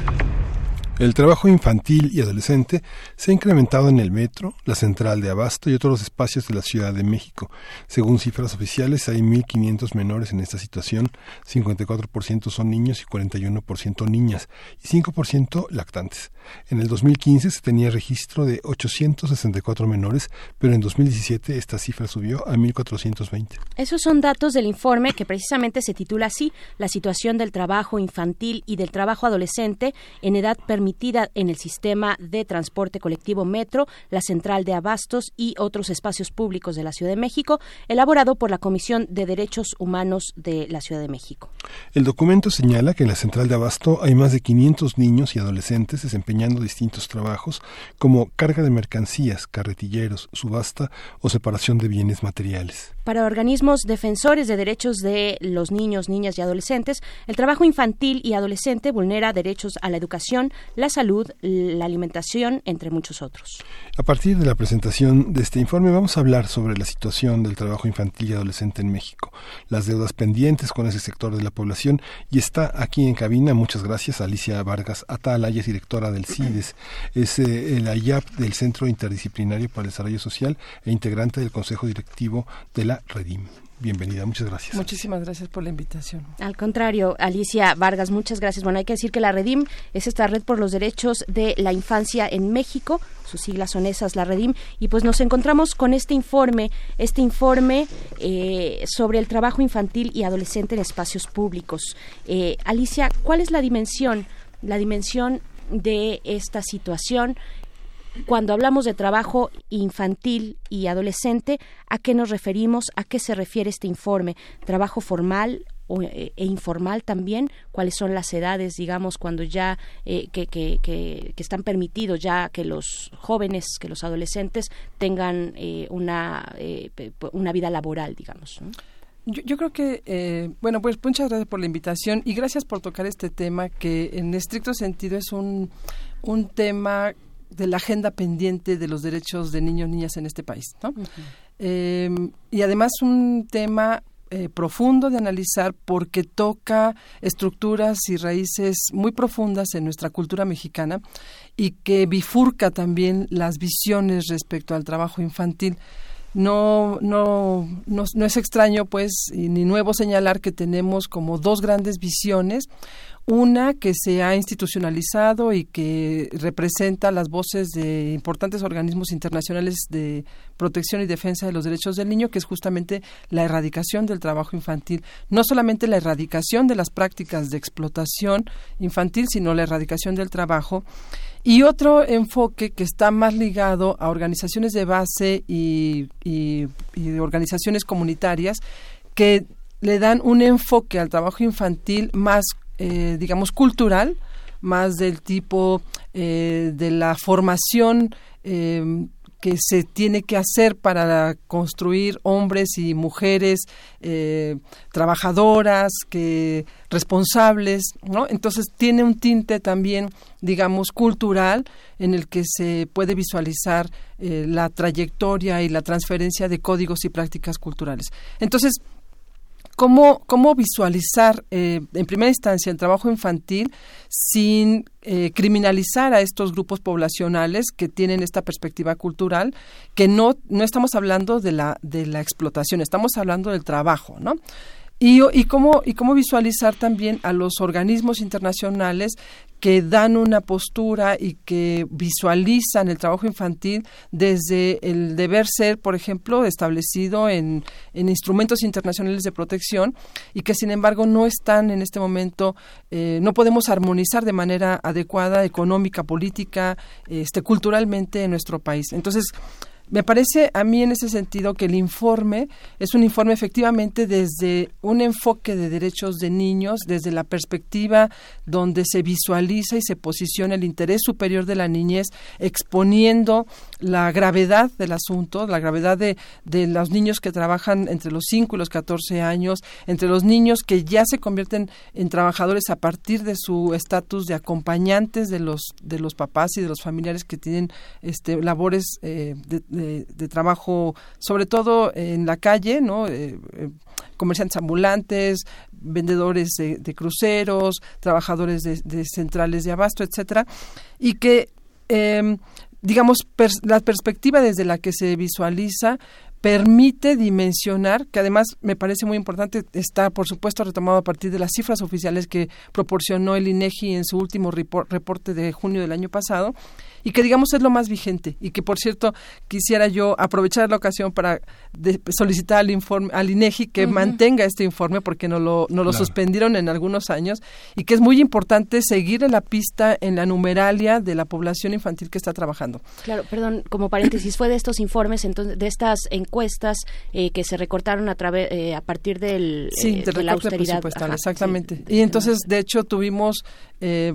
El trabajo infantil y adolescente se ha incrementado en el metro, la central de Abasto y otros espacios de la Ciudad de México. Según cifras oficiales, hay 1.500 menores en esta situación, 54% son niños y 41% niñas, y 5% lactantes. En el 2015 se tenía registro de 864 menores, pero en 2017 esta cifra subió a 1.420. Esos son datos del informe que precisamente se titula así, La situación del trabajo infantil y del trabajo adolescente en edad permitida en el sistema de transporte colectivo Metro, la central de abastos y otros espacios públicos de la Ciudad de México, elaborado por la Comisión de Derechos Humanos de la Ciudad de México. El documento señala que en la central de abasto hay más de 500 niños y adolescentes desempeñando distintos trabajos como carga de mercancías, carretilleros, subasta o separación de bienes materiales. Para organismos defensores de derechos de los niños, niñas y adolescentes, el trabajo infantil y adolescente vulnera derechos a la educación, la salud, la alimentación, entre muchos otros. A partir de la presentación de este informe vamos a hablar sobre la situación del trabajo infantil y adolescente en México, las deudas pendientes con ese sector de la población y está aquí en cabina, muchas gracias, Alicia Vargas Atala, es directora del CIDES, es eh, el AYAP del Centro Interdisciplinario para el Desarrollo Social e integrante del Consejo Directivo de la Redim. Bienvenida, muchas gracias. Muchísimas gracias por la invitación. Al contrario, Alicia Vargas, muchas gracias. Bueno, hay que decir que la Redim es esta red por los derechos de la infancia en México. Sus siglas son esas, la Redim. Y pues nos encontramos con este informe, este informe eh, sobre el trabajo infantil y adolescente en espacios públicos. Eh, Alicia, ¿cuál es la dimensión, la dimensión de esta situación? Cuando hablamos de trabajo infantil y adolescente, ¿a qué nos referimos? ¿A qué se refiere este informe? ¿Trabajo formal e, e informal también? ¿Cuáles son las edades, digamos, cuando ya eh, que, que, están permitidos ya que los jóvenes, que los adolescentes tengan eh, una, eh, una vida laboral, digamos? Yo, yo, creo que, bueno, pues muchas gracias por la invitación y gracias por tocar este tema que en estricto sentido es un, un tema de la agenda pendiente de los derechos de niños y niñas en este país. ¿no? Em, y además un tema eh, profundo de analizar porque toca estructuras y raíces muy profundas en nuestra cultura mexicana y que bifurca también las visiones respecto al trabajo infantil. No, no, no, no es extraño, pues, ni nuevo señalar que tenemos como dos grandes visiones una que se ha institucionalizado y que representa las voces de importantes organismos internacionales de protección y defensa de los derechos del niño, que es justamente la erradicación del trabajo infantil. No solamente la erradicación de las prácticas de explotación infantil, sino la erradicación del trabajo. Y otro enfoque que está más ligado a organizaciones de base y, y, organizaciones comunitarias que le dan un enfoque al trabajo infantil más eh, digamos, cultural, más del tipo eh, de la formación em, que se tiene que hacer para construir hombres y mujeres eh, trabajadoras, que responsables, ¿no? Entonces tiene un tinte también, digamos, cultural en el que se puede visualizar la trayectoria y la transferencia de códigos y prácticas culturales. Entonces, cómo, cómo visualizar eh, en primera instancia el trabajo infantil sin eh, criminalizar a estos grupos poblacionales que tienen esta perspectiva cultural, que no, no estamos hablando de la, de la explotación, estamos hablando del trabajo, ¿no? Y, y, cómo, y cómo visualizar también a los organismos internacionales que dan una postura y que visualizan el trabajo infantil desde el deber ser, por ejemplo, establecido en, en instrumentos internacionales de protección y que, sin embargo, no están en este momento, eh, no podemos armonizar de manera adecuada, económica, política, este, culturalmente en nuestro país. Entonces, me parece a mí en ese sentido que el informe es un informe efectivamente desde un enfoque de derechos de niños, desde la perspectiva donde se visualiza y se posiciona el interés superior de la niñez, exponiendo la gravedad del asunto, la gravedad de, de los niños que trabajan entre los 5 y los 14 años, entre los niños que ya se convierten en trabajadores a partir de su estatus de acompañantes de los, de los papás y de los familiares que tienen este, labores eh, de, de, trabajo, sobre todo en la calle, ¿no? Eh, eh, comerciantes ambulantes, vendedores de, cruceros, trabajadores de, centrales de abasto, etcétera, y que em, digamos, la perspectiva desde la que se visualiza permite dimensionar, que además me parece muy importante, está por supuesto retomado a partir de las cifras oficiales que proporcionó el INEGI en su último reporte de junio del año pasado, y que digamos es lo más vigente y que por cierto quisiera yo aprovechar la ocasión para solicitar al informe al INEGI que mantenga este informe porque no lo no lo suspendieron en algunos años y que es muy importante seguir en la pista en la numeralia de la población infantil que está trabajando. Claro, perdón, como paréntesis fue de estos informes entonces de estas encuestas eh, que se recortaron a través eh, a partir del sí, eh, de la austeridad. exactamente. y entonces de hecho tuvimos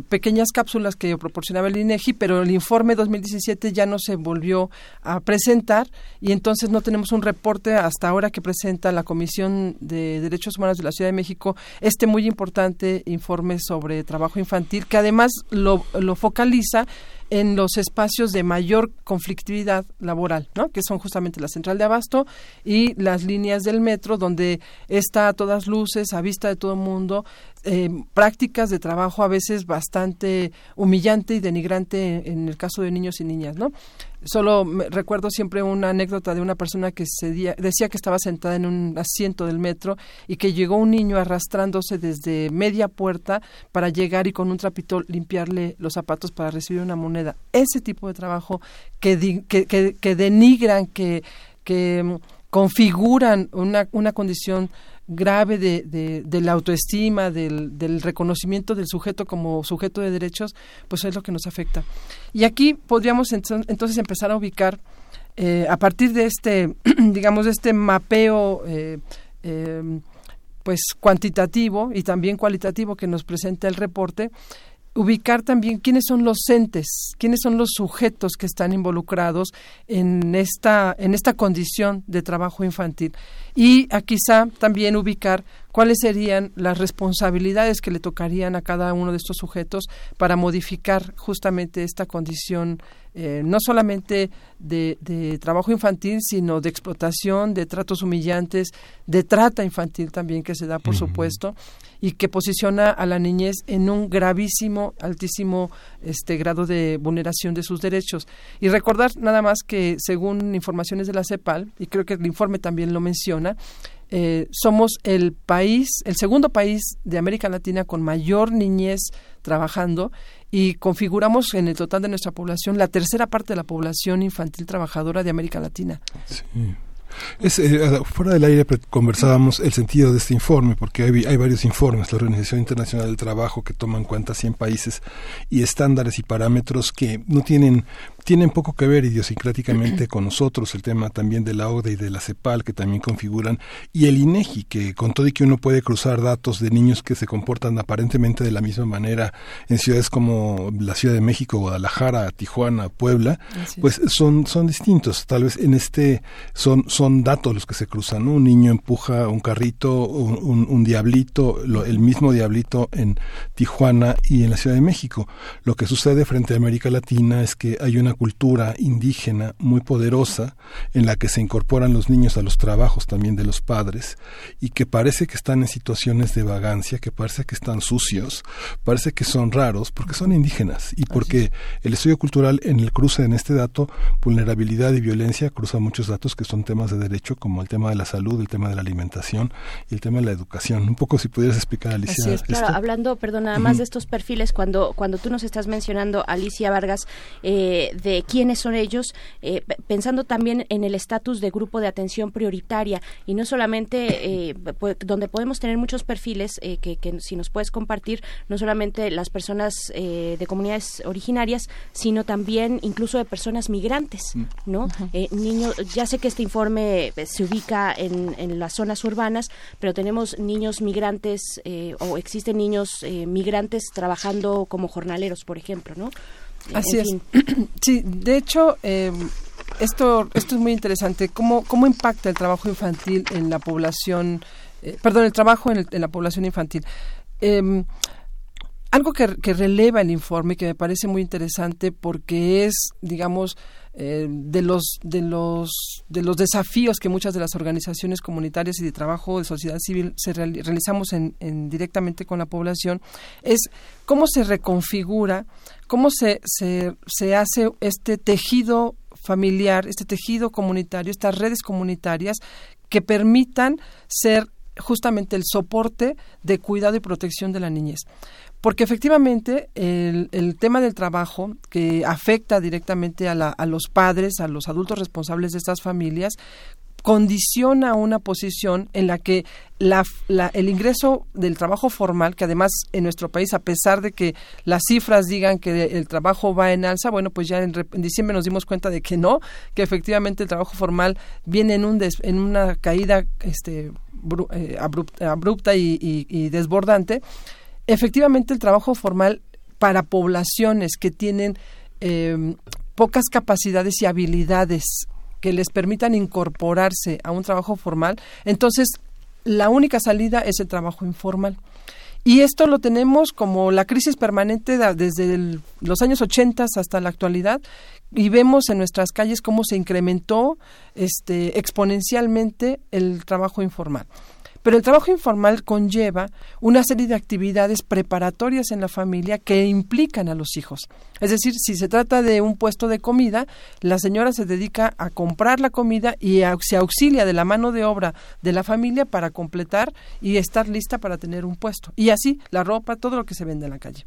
pequeñas cápsulas que proporcionaba el INEGI, pero el informe informe 2017 ya no se volvió a presentar y entonces no tenemos un reporte hasta ahora que presenta la Comisión de Derechos Humanos de la Ciudad de México este muy importante informe sobre trabajo infantil que además lo, lo focaliza en los espacios de mayor conflictividad laboral, ¿no? que son justamente la central de abasto y las líneas del metro, donde está a todas luces, a vista de todo el mundo, eh, prácticas de trabajo a veces bastante humillante y denigrante en el caso de niños y niñas, ¿no? Solo me, recuerdo siempre una anécdota de una persona que se decía que estaba sentada en un asiento del metro y que llegó un niño arrastrándose desde media puerta para llegar y con un trapito limpiarle los zapatos para recibir una moneda. Ese tipo de trabajo que, que, que, denigran, que, que mm, configuran una, una condición grave de, de, la autoestima, del, del, reconocimiento del sujeto como sujeto de derechos, pues es lo que nos afecta. Y aquí podríamos entonces empezar a ubicar, eh, a partir de este, [CLEARS THROAT] digamos, este mapeo eh, eh, pues cuantitativo y también cualitativo que nos presenta el reporte, ubicar también quiénes son los entes, quiénes son los sujetos que están involucrados en esta, en esta condición de trabajo infantil. Y a quizá también ubicar cuáles serían las responsabilidades que le tocarían a cada uno de estos sujetos para modificar justamente esta condición eh, no solamente de, trabajo infantil, sino de explotación, de tratos humillantes, de trata infantil también que se da, por supuesto, y que posiciona a la niñez en un gravísimo, altísimo este grado de vulneración de sus derechos. Y recordar nada más que según informaciones de la CEPAL, y creo que el informe también lo menciona, eh, somos el país, el segundo país de América Latina con mayor niñez trabajando y configuramos en el total de nuestra población la tercera parte de la población infantil trabajadora de América Latina. Eh, fuera del aire conversábamos el sentido de este informe, porque hay, varios informes, la Organización Internacional del Trabajo, que toman en cuenta 100 países y estándares y parámetros que no tienen tienen poco que ver idiosincráticamente [CLEARS THROAT] con nosotros, el tema también de la ODE y de la CEPAL que también configuran, y el INEGI, que con todo y que uno puede cruzar datos de niños que se comportan aparentemente de la misma manera en ciudades como la Ciudad de México, Guadalajara, Tijuana, Puebla, pues son, son distintos. Tal vez en este son, son datos los que se cruzan. Un niño empuja un carrito, un, un, diablito, el mismo diablito en Tijuana y en la Ciudad de México. Lo que sucede frente a América Latina es que hay una cultura indígena muy poderosa en la que se incorporan los niños a los trabajos también de los padres y que parece que están en situaciones de vagancia, que parece que están sucios, parece que son raros porque son indígenas y porque el estudio cultural en el cruce en este dato, vulnerabilidad y violencia, cruza muchos datos que son temas de derecho como el tema de la salud, el tema de la alimentación y el tema de la educación. Un poco si pudieras explicar, Alicia. claro, hablando, perdón, nada más de estos perfiles, cuando, cuando tú nos estás mencionando, Alicia Vargas, eh, de quiénes son ellos, eh, pensando también en el estatus de grupo de atención prioritaria y no solamente eh, donde podemos tener muchos perfiles eh, que, si nos puedes compartir, no solamente las personas de comunidades originarias, sino también incluso de personas migrantes, mm. ¿no? niños, ya sé que este informe se ubica en, en, las zonas urbanas, pero tenemos niños migrantes o existen niños migrantes trabajando como jornaleros, por ejemplo, ¿no? Así es. [CLEARS THROAT] Sí, de hecho, eh, esto, esto es muy interesante. ¿Cómo, ¿Cómo impacta el trabajo infantil en la población, eh, perdón, el trabajo en, la población infantil? Em, algo que, releva el informe que me parece muy interesante porque es, digamos, eh, de los de los de los desafíos que muchas de las organizaciones comunitarias y de trabajo de sociedad civil se realizamos en, directamente con la población es cómo se reconfigura cómo se, se, se hace este tejido familiar este tejido comunitario estas redes comunitarias que permitan ser justamente el soporte de cuidado y protección de la niñez. Porque efectivamente el, el tema del trabajo que afecta directamente a, la, a los padres, a los adultos responsables de estas familias, condiciona una posición en la que la, el ingreso del trabajo formal, que además en nuestro país, a pesar de que las cifras digan que el trabajo va en alza, bueno, pues ya en, diciembre nos dimos cuenta de que no, que efectivamente el trabajo formal viene en, un en una caída este, eh, abrupta y, desbordante. Efectivamente, el trabajo formal para poblaciones que tienen em, pocas capacidades y habilidades que les permitan incorporarse a un trabajo formal, entonces la única salida es el trabajo informal. Y esto lo tenemos como la crisis permanente desde los años 80 hasta la actualidad y vemos en nuestras calles cómo se incrementó este, exponencialmente el trabajo informal. Pero el trabajo informal conlleva una serie de actividades preparatorias en la familia que implican a los hijos. Es decir, si se trata de un puesto de comida, la señora se dedica a comprar la comida y se auxilia de la mano de obra de la familia para completar y estar lista para tener un puesto. Y así la ropa, todo lo que se vende en la calle.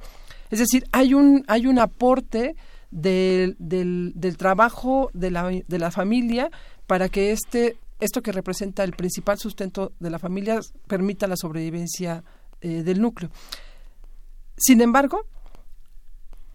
Es decir, hay un, hay un aporte del, del, del trabajo de la, de la familia para que este esto que representa el principal sustento de la familia permita la sobrevivencia eh, del núcleo. Sin embargo,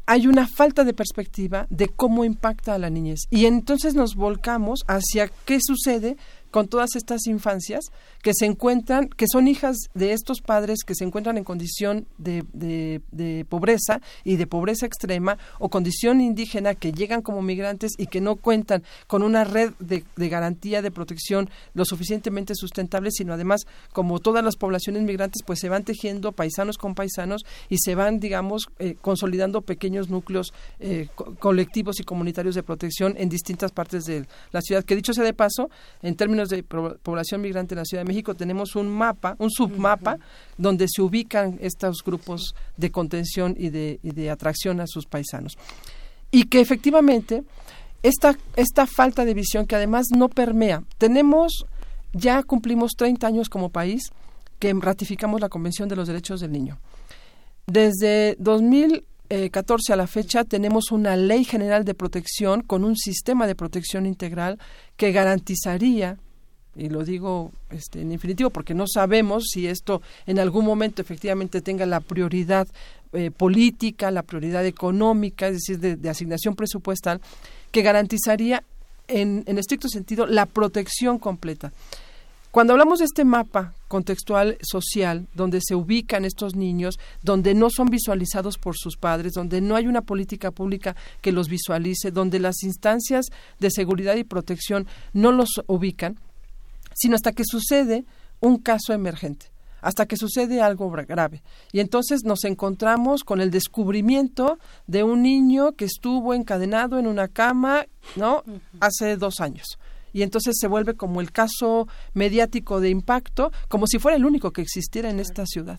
hay una falta de perspectiva de cómo impacta a la niñez. Y entonces nos volcamos hacia qué sucede con todas estas infancias que se encuentran, que son hijas de estos padres que se encuentran en condición de, de, pobreza y de pobreza extrema o condición indígena que llegan como migrantes y que no cuentan con una red de, garantía de protección lo suficientemente sustentable, sino además, como todas las poblaciones migrantes, pues se van tejiendo paisanos con paisanos y se van, digamos, eh, consolidando pequeños núcleos eh, colectivos y comunitarios de protección en distintas partes de la ciudad. Que dicho sea de paso, en términos de población migrante en la Ciudad de México, tenemos un mapa, un submapa, donde se ubican estos grupos de contención y de, y de atracción a sus paisanos. Y que efectivamente esta, esta falta de visión que además no permea, tenemos, ya cumplimos 30 años como país que ratificamos la Convención de los Derechos del Niño. Desde 2014 a la fecha tenemos una ley general de protección con un sistema de protección integral que garantizaría y lo digo este, en infinitivo porque no sabemos si esto en algún momento efectivamente tenga la prioridad eh, política, la prioridad económica, es decir, de, asignación presupuestal, que garantizaría en, en estricto sentido la protección completa. Cuando hablamos de este mapa contextual social, donde se ubican estos niños, donde no son visualizados por sus padres, donde no hay una política pública que los visualice, donde las instancias de seguridad y protección no los ubican, sino hasta que sucede un caso emergente hasta que sucede algo grave. Y entonces nos encontramos con el descubrimiento de un niño que estuvo encadenado en una cama, ¿no? Hace dos años. Y entonces se vuelve como el caso mediático de impacto, como si fuera el único que existiera en esta ciudad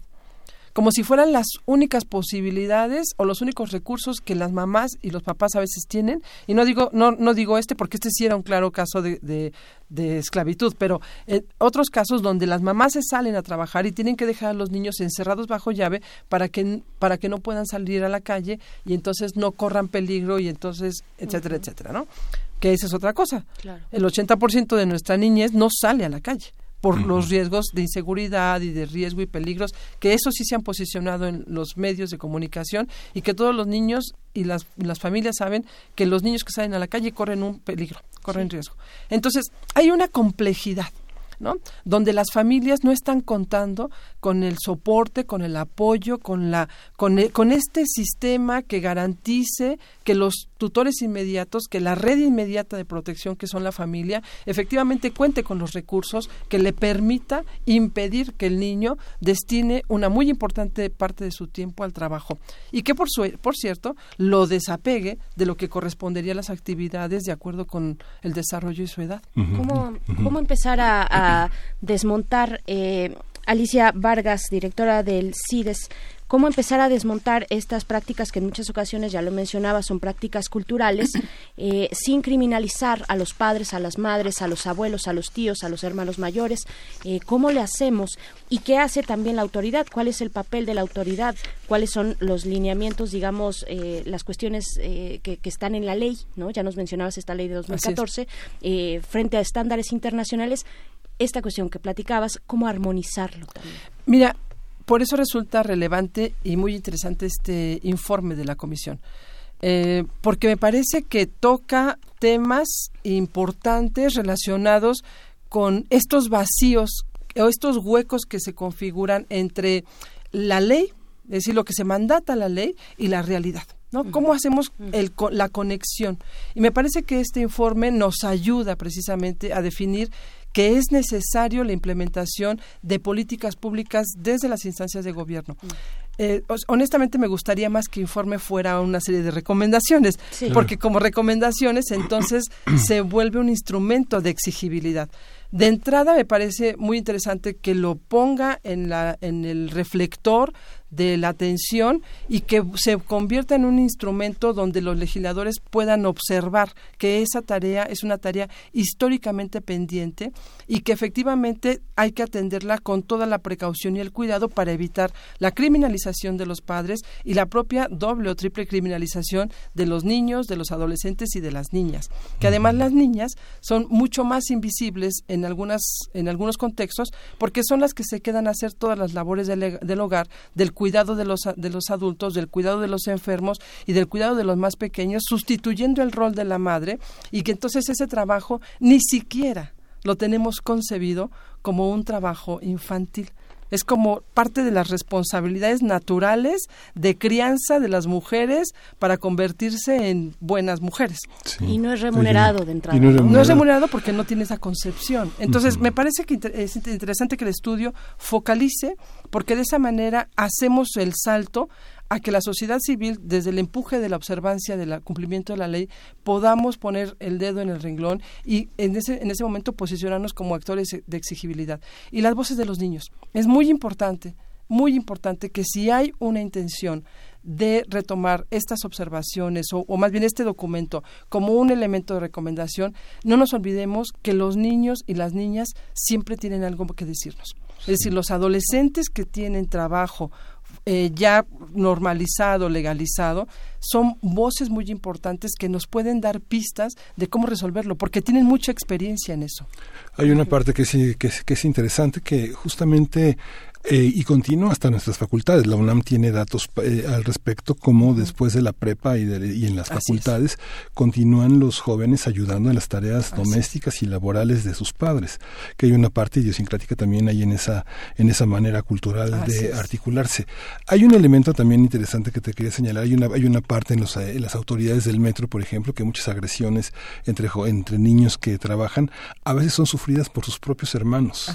como si fueran las únicas posibilidades o los únicos recursos que las mamás y los papás a veces tienen. Y no digo, no, no digo este porque este sí era un claro caso de, de, esclavitud, pero en otros casos donde las mamás se salen a trabajar y tienen que dejar a los niños encerrados bajo llave para que, para que no puedan salir a la calle y entonces no corran peligro y entonces, etcétera, etcétera, ¿no? Que esa es otra cosa. El 80% de nuestra niñez no sale a la calle por los riesgos de inseguridad y de riesgo y peligros, que eso sí se han posicionado en los medios de comunicación y que todos los niños y las, las familias saben que los niños que salen a la calle corren un peligro, corren riesgo. Entonces, hay una complejidad. ¿no? Donde las familias no están contando con el soporte, con el apoyo, con la con, e, con este sistema que garantice que los tutores inmediatos, que la red inmediata de protección que son la familia, efectivamente cuente con los recursos que le permita impedir que el niño destine una muy importante parte de su tiempo al trabajo y que por, su, por cierto lo desapegue de lo que correspondería a las actividades de acuerdo con el desarrollo y su edad. ¿Cómo, cómo empezar a, desmontar eh, Alicia Vargas, directora del CIDES, cómo empezar a desmontar estas prácticas que en muchas ocasiones, ya lo mencionaba, son prácticas culturales, [CLEARS THROAT] eh, sin criminalizar a los padres, a las madres, a los abuelos, a los tíos, a los hermanos mayores. Eh, ¿Cómo le hacemos? ¿Y qué hace también la autoridad? ¿Cuál es el papel de la autoridad? ¿Cuáles son los lineamientos, digamos, eh, las cuestiones que, están en la ley? ¿no? Ya nos mencionabas esta ley de 2014, frente a estándares internacionales esta cuestión que platicabas, cómo armonizarlo también. Mira, por eso resulta relevante y muy interesante este informe de la comisión. Eh, porque me parece que toca temas importantes relacionados con estos vacíos o estos huecos que se configuran entre la ley, es decir, lo que se mandata la ley y la realidad. ¿no? ¿Cómo hacemos el, la conexión? Y me parece que este informe nos ayuda precisamente a definir que es necesario la implementación de políticas públicas desde las instancias de gobierno. Mm. Eh, honestamente me gustaría más que informe fuera una serie de recomendaciones, porque como recomendaciones entonces [CLEARS THROAT] se vuelve un instrumento de exigibilidad. De entrada me parece muy interesante que lo ponga en, la, en el reflector de la atención y que se convierta en un instrumento donde los legisladores puedan observar que esa tarea es una tarea históricamente pendiente y que efectivamente hay que atenderla con toda la precaución y el cuidado para evitar la criminalización de los padres y la propia doble o triple criminalización de los niños, de los adolescentes y de las niñas. Que además las niñas son mucho más invisibles en algunas en algunos contextos porque son las que se quedan a hacer todas las labores del, del hogar, del cuidado de los, de los adultos, del cuidado de los enfermos y del cuidado de los más pequeños, sustituyendo el rol de la madre y que entonces ese trabajo ni siquiera lo tenemos concebido como un trabajo infantil. Es como parte de las responsabilidades naturales de crianza de las mujeres para convertirse en buenas mujeres. Y no es remunerado de entrada. No, es remunerado porque no tiene esa concepción. Entonces, me parece que es interesante que el estudio focalice porque de esa manera hacemos el salto a que la sociedad civil, desde el empuje de la observancia del cumplimiento de la ley, podamos poner el dedo en el renglón y en ese, en ese momento posicionarnos como actores de exigibilidad. Y las voces de los niños. Es muy importante, muy importante que si hay una intención de retomar estas observaciones o, o, más bien este documento como un elemento de recomendación, no nos olvidemos que los niños y las niñas siempre tienen algo que decirnos. Es decir, los adolescentes que tienen trabajo eh, ya normalizado, legalizado, son voces muy importantes que nos pueden dar pistas de cómo resolverlo, porque tienen mucha experiencia en eso. Hay una parte que, sí, que, que es interesante, que justamente eh, y continúa hasta nuestras facultades. La UNAM tiene datos eh, al respecto, como después de la prepa y, y en las facultades continúan los jóvenes ayudando en las tareas domésticas y laborales de sus padres, que hay una parte idiosincrática también ahí en esa, en esa manera cultural de articularse. Hay un elemento también interesante que te quería señalar. Hay una, hay una parte en, los, en las autoridades del metro, por ejemplo, que muchas agresiones entre, entre niños que trabajan a veces son sufridas por sus propios hermanos.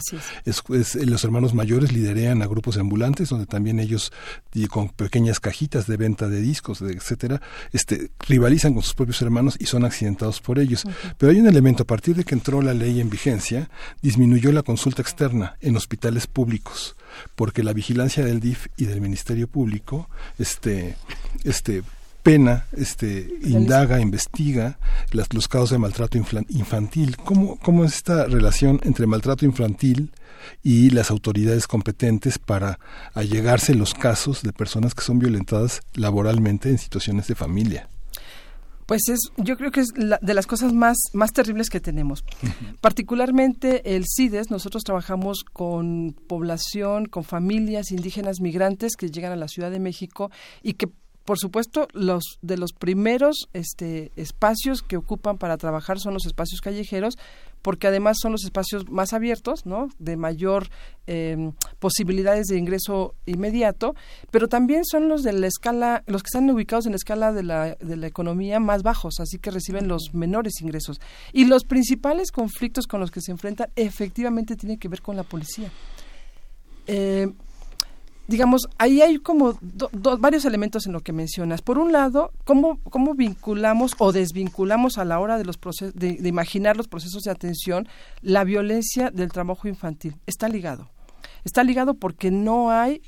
es. los hermanos mayores lideran a grupos ambulantes donde también ellos y con pequeñas cajitas de venta de discos, etcétera, este rivalizan con sus propios hermanos y son accidentados por ellos. Pero hay un elemento a partir de que entró la ley en vigencia, disminuyó la consulta externa en hospitales públicos, porque la vigilancia del DIF y del Ministerio Público este este pena, este, indaga, investiga los casos de maltrato infantil. ¿Cómo, ¿Cómo es esta relación entre maltrato infantil y las autoridades competentes para allegarse los casos de personas que son violentadas laboralmente en situaciones de familia? Pues es, yo creo que es de las cosas más, más terribles que tenemos. Particularmente el CIDES, nosotros trabajamos con población, con familias indígenas migrantes que llegan a la Ciudad de México y que por supuesto, los de los primeros este, espacios que ocupan para trabajar son los espacios callejeros, porque además son los espacios más abiertos, ¿no? De mayor eh, posibilidades de ingreso inmediato, pero también son los de la escala, los que están ubicados en la escala de la, de la economía más bajos, así que reciben los menores ingresos. Y los principales conflictos con los que se enfrentan efectivamente tienen que ver con la policía. Eh, digamos, ahí hay como varios elementos en lo que mencionas. Por un lado, ¿cómo, cómo vinculamos o desvinculamos a la hora de, los de, de imaginar los procesos de atención la violencia del trabajo infantil? Está ligado. Está ligado porque no hay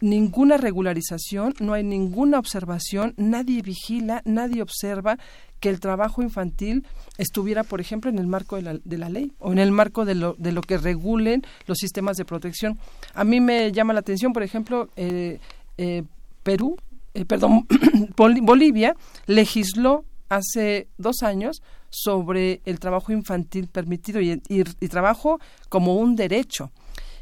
ninguna regularización, no hay ninguna observación, nadie vigila, nadie observa que el trabajo infantil estuviera, por ejemplo, en el marco de la, de la ley o en el marco de lo, de lo que regulen los sistemas de protección. A mí me llama la atención, por ejemplo, eh, eh, Perú, eh, perdón, [CLEARS THROAT] Bolivia legisló hace dos años sobre el trabajo infantil permitido y, y trabajo como un derecho.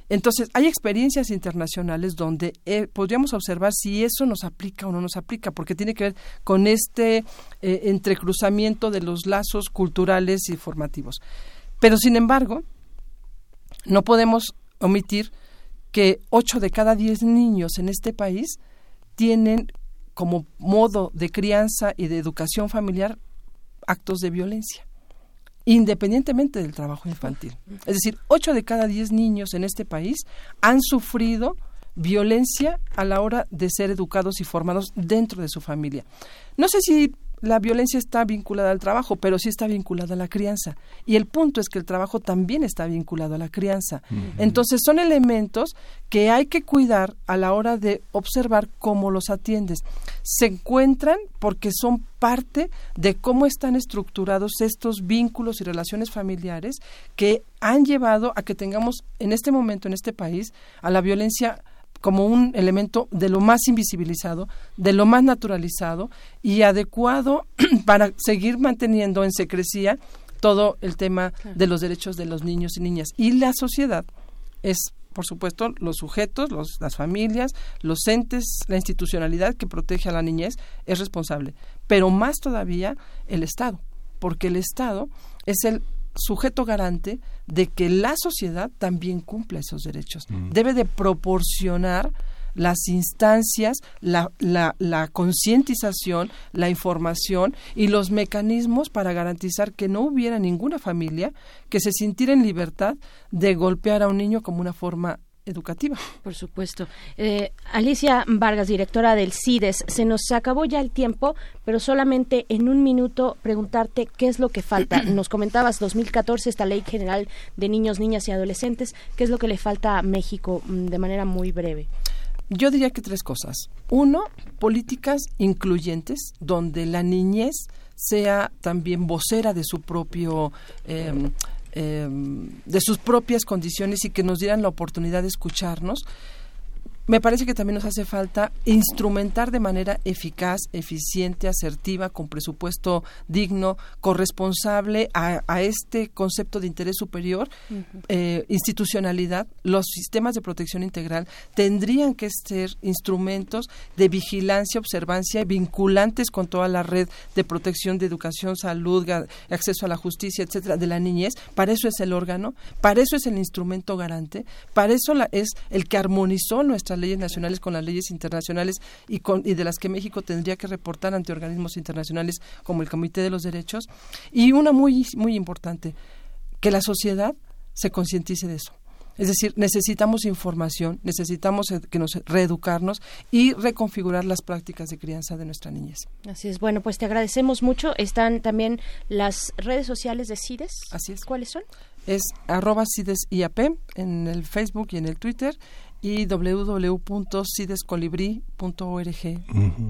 Entonces, hay experiencias internacionales donde eh, podríamos observar si eso nos aplica o no nos aplica, porque tiene que ver con este eh, entrecruzamiento de los lazos culturales y formativos. Pero, sin embargo, no podemos omitir que ocho de cada diez niños en este país tienen como modo de crianza y de educación familiar actos de violencia independientemente del trabajo infantil. Es decir, ocho de cada diez niños en este país han sufrido violencia a la hora de ser educados y formados dentro de su familia. No sé si la violencia está vinculada al trabajo, pero sí está vinculada a la crianza. Y el punto es que el trabajo también está vinculado a la crianza. Entonces son elementos que hay que cuidar a la hora de observar cómo los atiendes. Se encuentran porque son parte de cómo están estructurados estos vínculos y relaciones familiares que han llevado a que tengamos en este momento en este país a la violencia como un elemento de lo más invisibilizado, de lo más naturalizado y adecuado [CLEARS THROAT] para seguir manteniendo en secrecía todo el tema de los derechos de los niños y niñas. Y la sociedad es, por supuesto, los sujetos, las familias, los entes, la institucionalidad que protege a la niñez es responsable, pero más todavía el Estado, porque el Estado es el sujeto garante de que la sociedad también cumpla esos derechos. Mm. Debe de proporcionar las instancias, la, la, la concientización, la información y los mecanismos para garantizar que no hubiera ninguna familia que se sintiera en libertad de golpear a un niño como una forma educativa. Por supuesto. Eh, Alicia Vargas, directora del CIDES, se nos acabó ya el tiempo, pero solamente en un minuto preguntarte qué es lo que falta. [CLEARS THROAT] Nos comentabas 2014 esta Ley General de Niños, Niñas y Adolescentes. ¿Qué es lo que le falta a México mm, de manera muy breve? Yo diría que tres cosas. Uno, políticas incluyentes, donde la niñez sea también vocera de su propio eh, Em, de sus propias condiciones y que nos dieran la oportunidad de escucharnos me parece que también nos hace falta instrumentar de manera eficaz, eficiente, asertiva, con presupuesto digno, corresponsable a, este concepto de interés superior, eh, institucionalidad. Los sistemas de protección integral tendrían que ser instrumentos de vigilancia, observancia, vinculantes con toda la red de protección de educación, salud, acceso a la justicia, etcétera, de la niñez. Para eso es el órgano, para eso es el instrumento garante, para eso es el que armonizó nuestra leyes nacionales con las leyes internacionales y, con, y de las que México tendría que reportar ante organismos internacionales como el Comité de los Derechos. Y una muy, muy importante, que la sociedad se concientice de eso. Es decir, necesitamos información, necesitamos que nos reeducarnos y reconfigurar las prácticas de crianza de nuestra niñez. Así es. Bueno, pues te agradecemos mucho. Están también las redes sociales de CIDES. Así es. ¿Cuáles son? Es arroba CIDES IAP en el Facebook y en el Twitter y www.cidescolibri.org.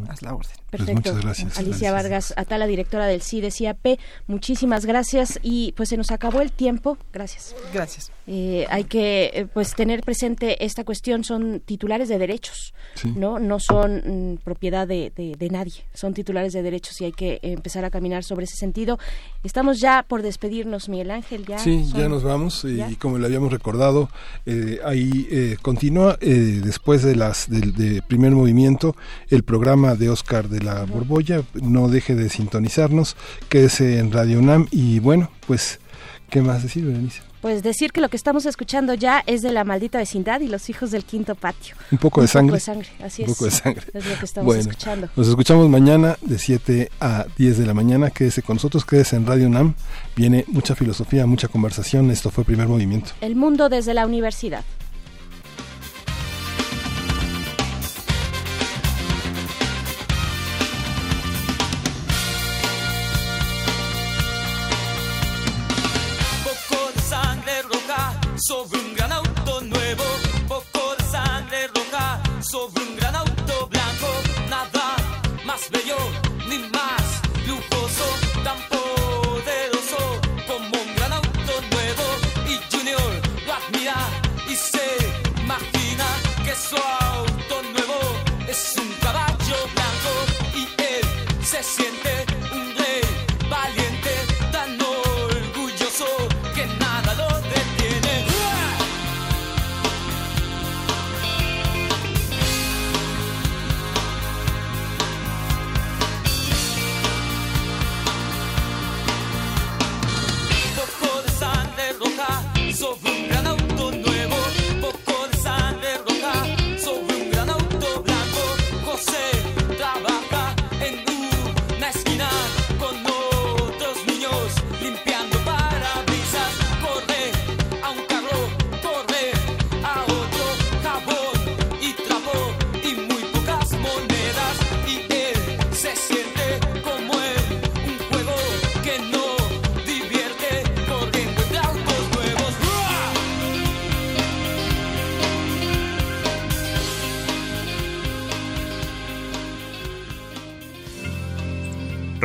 Haz la orden. Pues Perfecto. muchas gracias. Alicia Vargas Atala, directora del CIDES IAP. Muchísimas gracias y pues se nos acabó el tiempo. Gracias. Gracias. Eh, hay que eh, pues tener presente esta cuestión. Son titulares de derechos, no no son mm, propiedad de, de, nadie. Son titulares de derechos y hay que empezar a caminar sobre ese sentido. Estamos ya por despedirnos, Miguel Ángel. Ya sí, ya nos vamos y, como le habíamos recordado, eh, ahí continúa continúa eh, después de las del de primer movimiento el programa de Oscar de la Borbolla. No deje de sintonizarnos, quédese en Radio UNAM y bueno, pues, ¿qué más decir, Berenice? Pues decir que lo que estamos escuchando ya es de la maldita vecindad y los hijos del quinto patio. Un poco de sangre. Un poco de sangre, así Un poco de sangre. Es lo que estamos escuchando. Nos escuchamos mañana de 7 a 10 de la mañana. Quédese con nosotros, quédese en Radio UNAM. Viene mucha filosofía, mucha conversación. Esto fue Primer Movimiento. El mundo desde la universidad. Sobre un gran auto nuevo, poco de sangre roja. Sobre un gran auto blanco, nada más bello ni más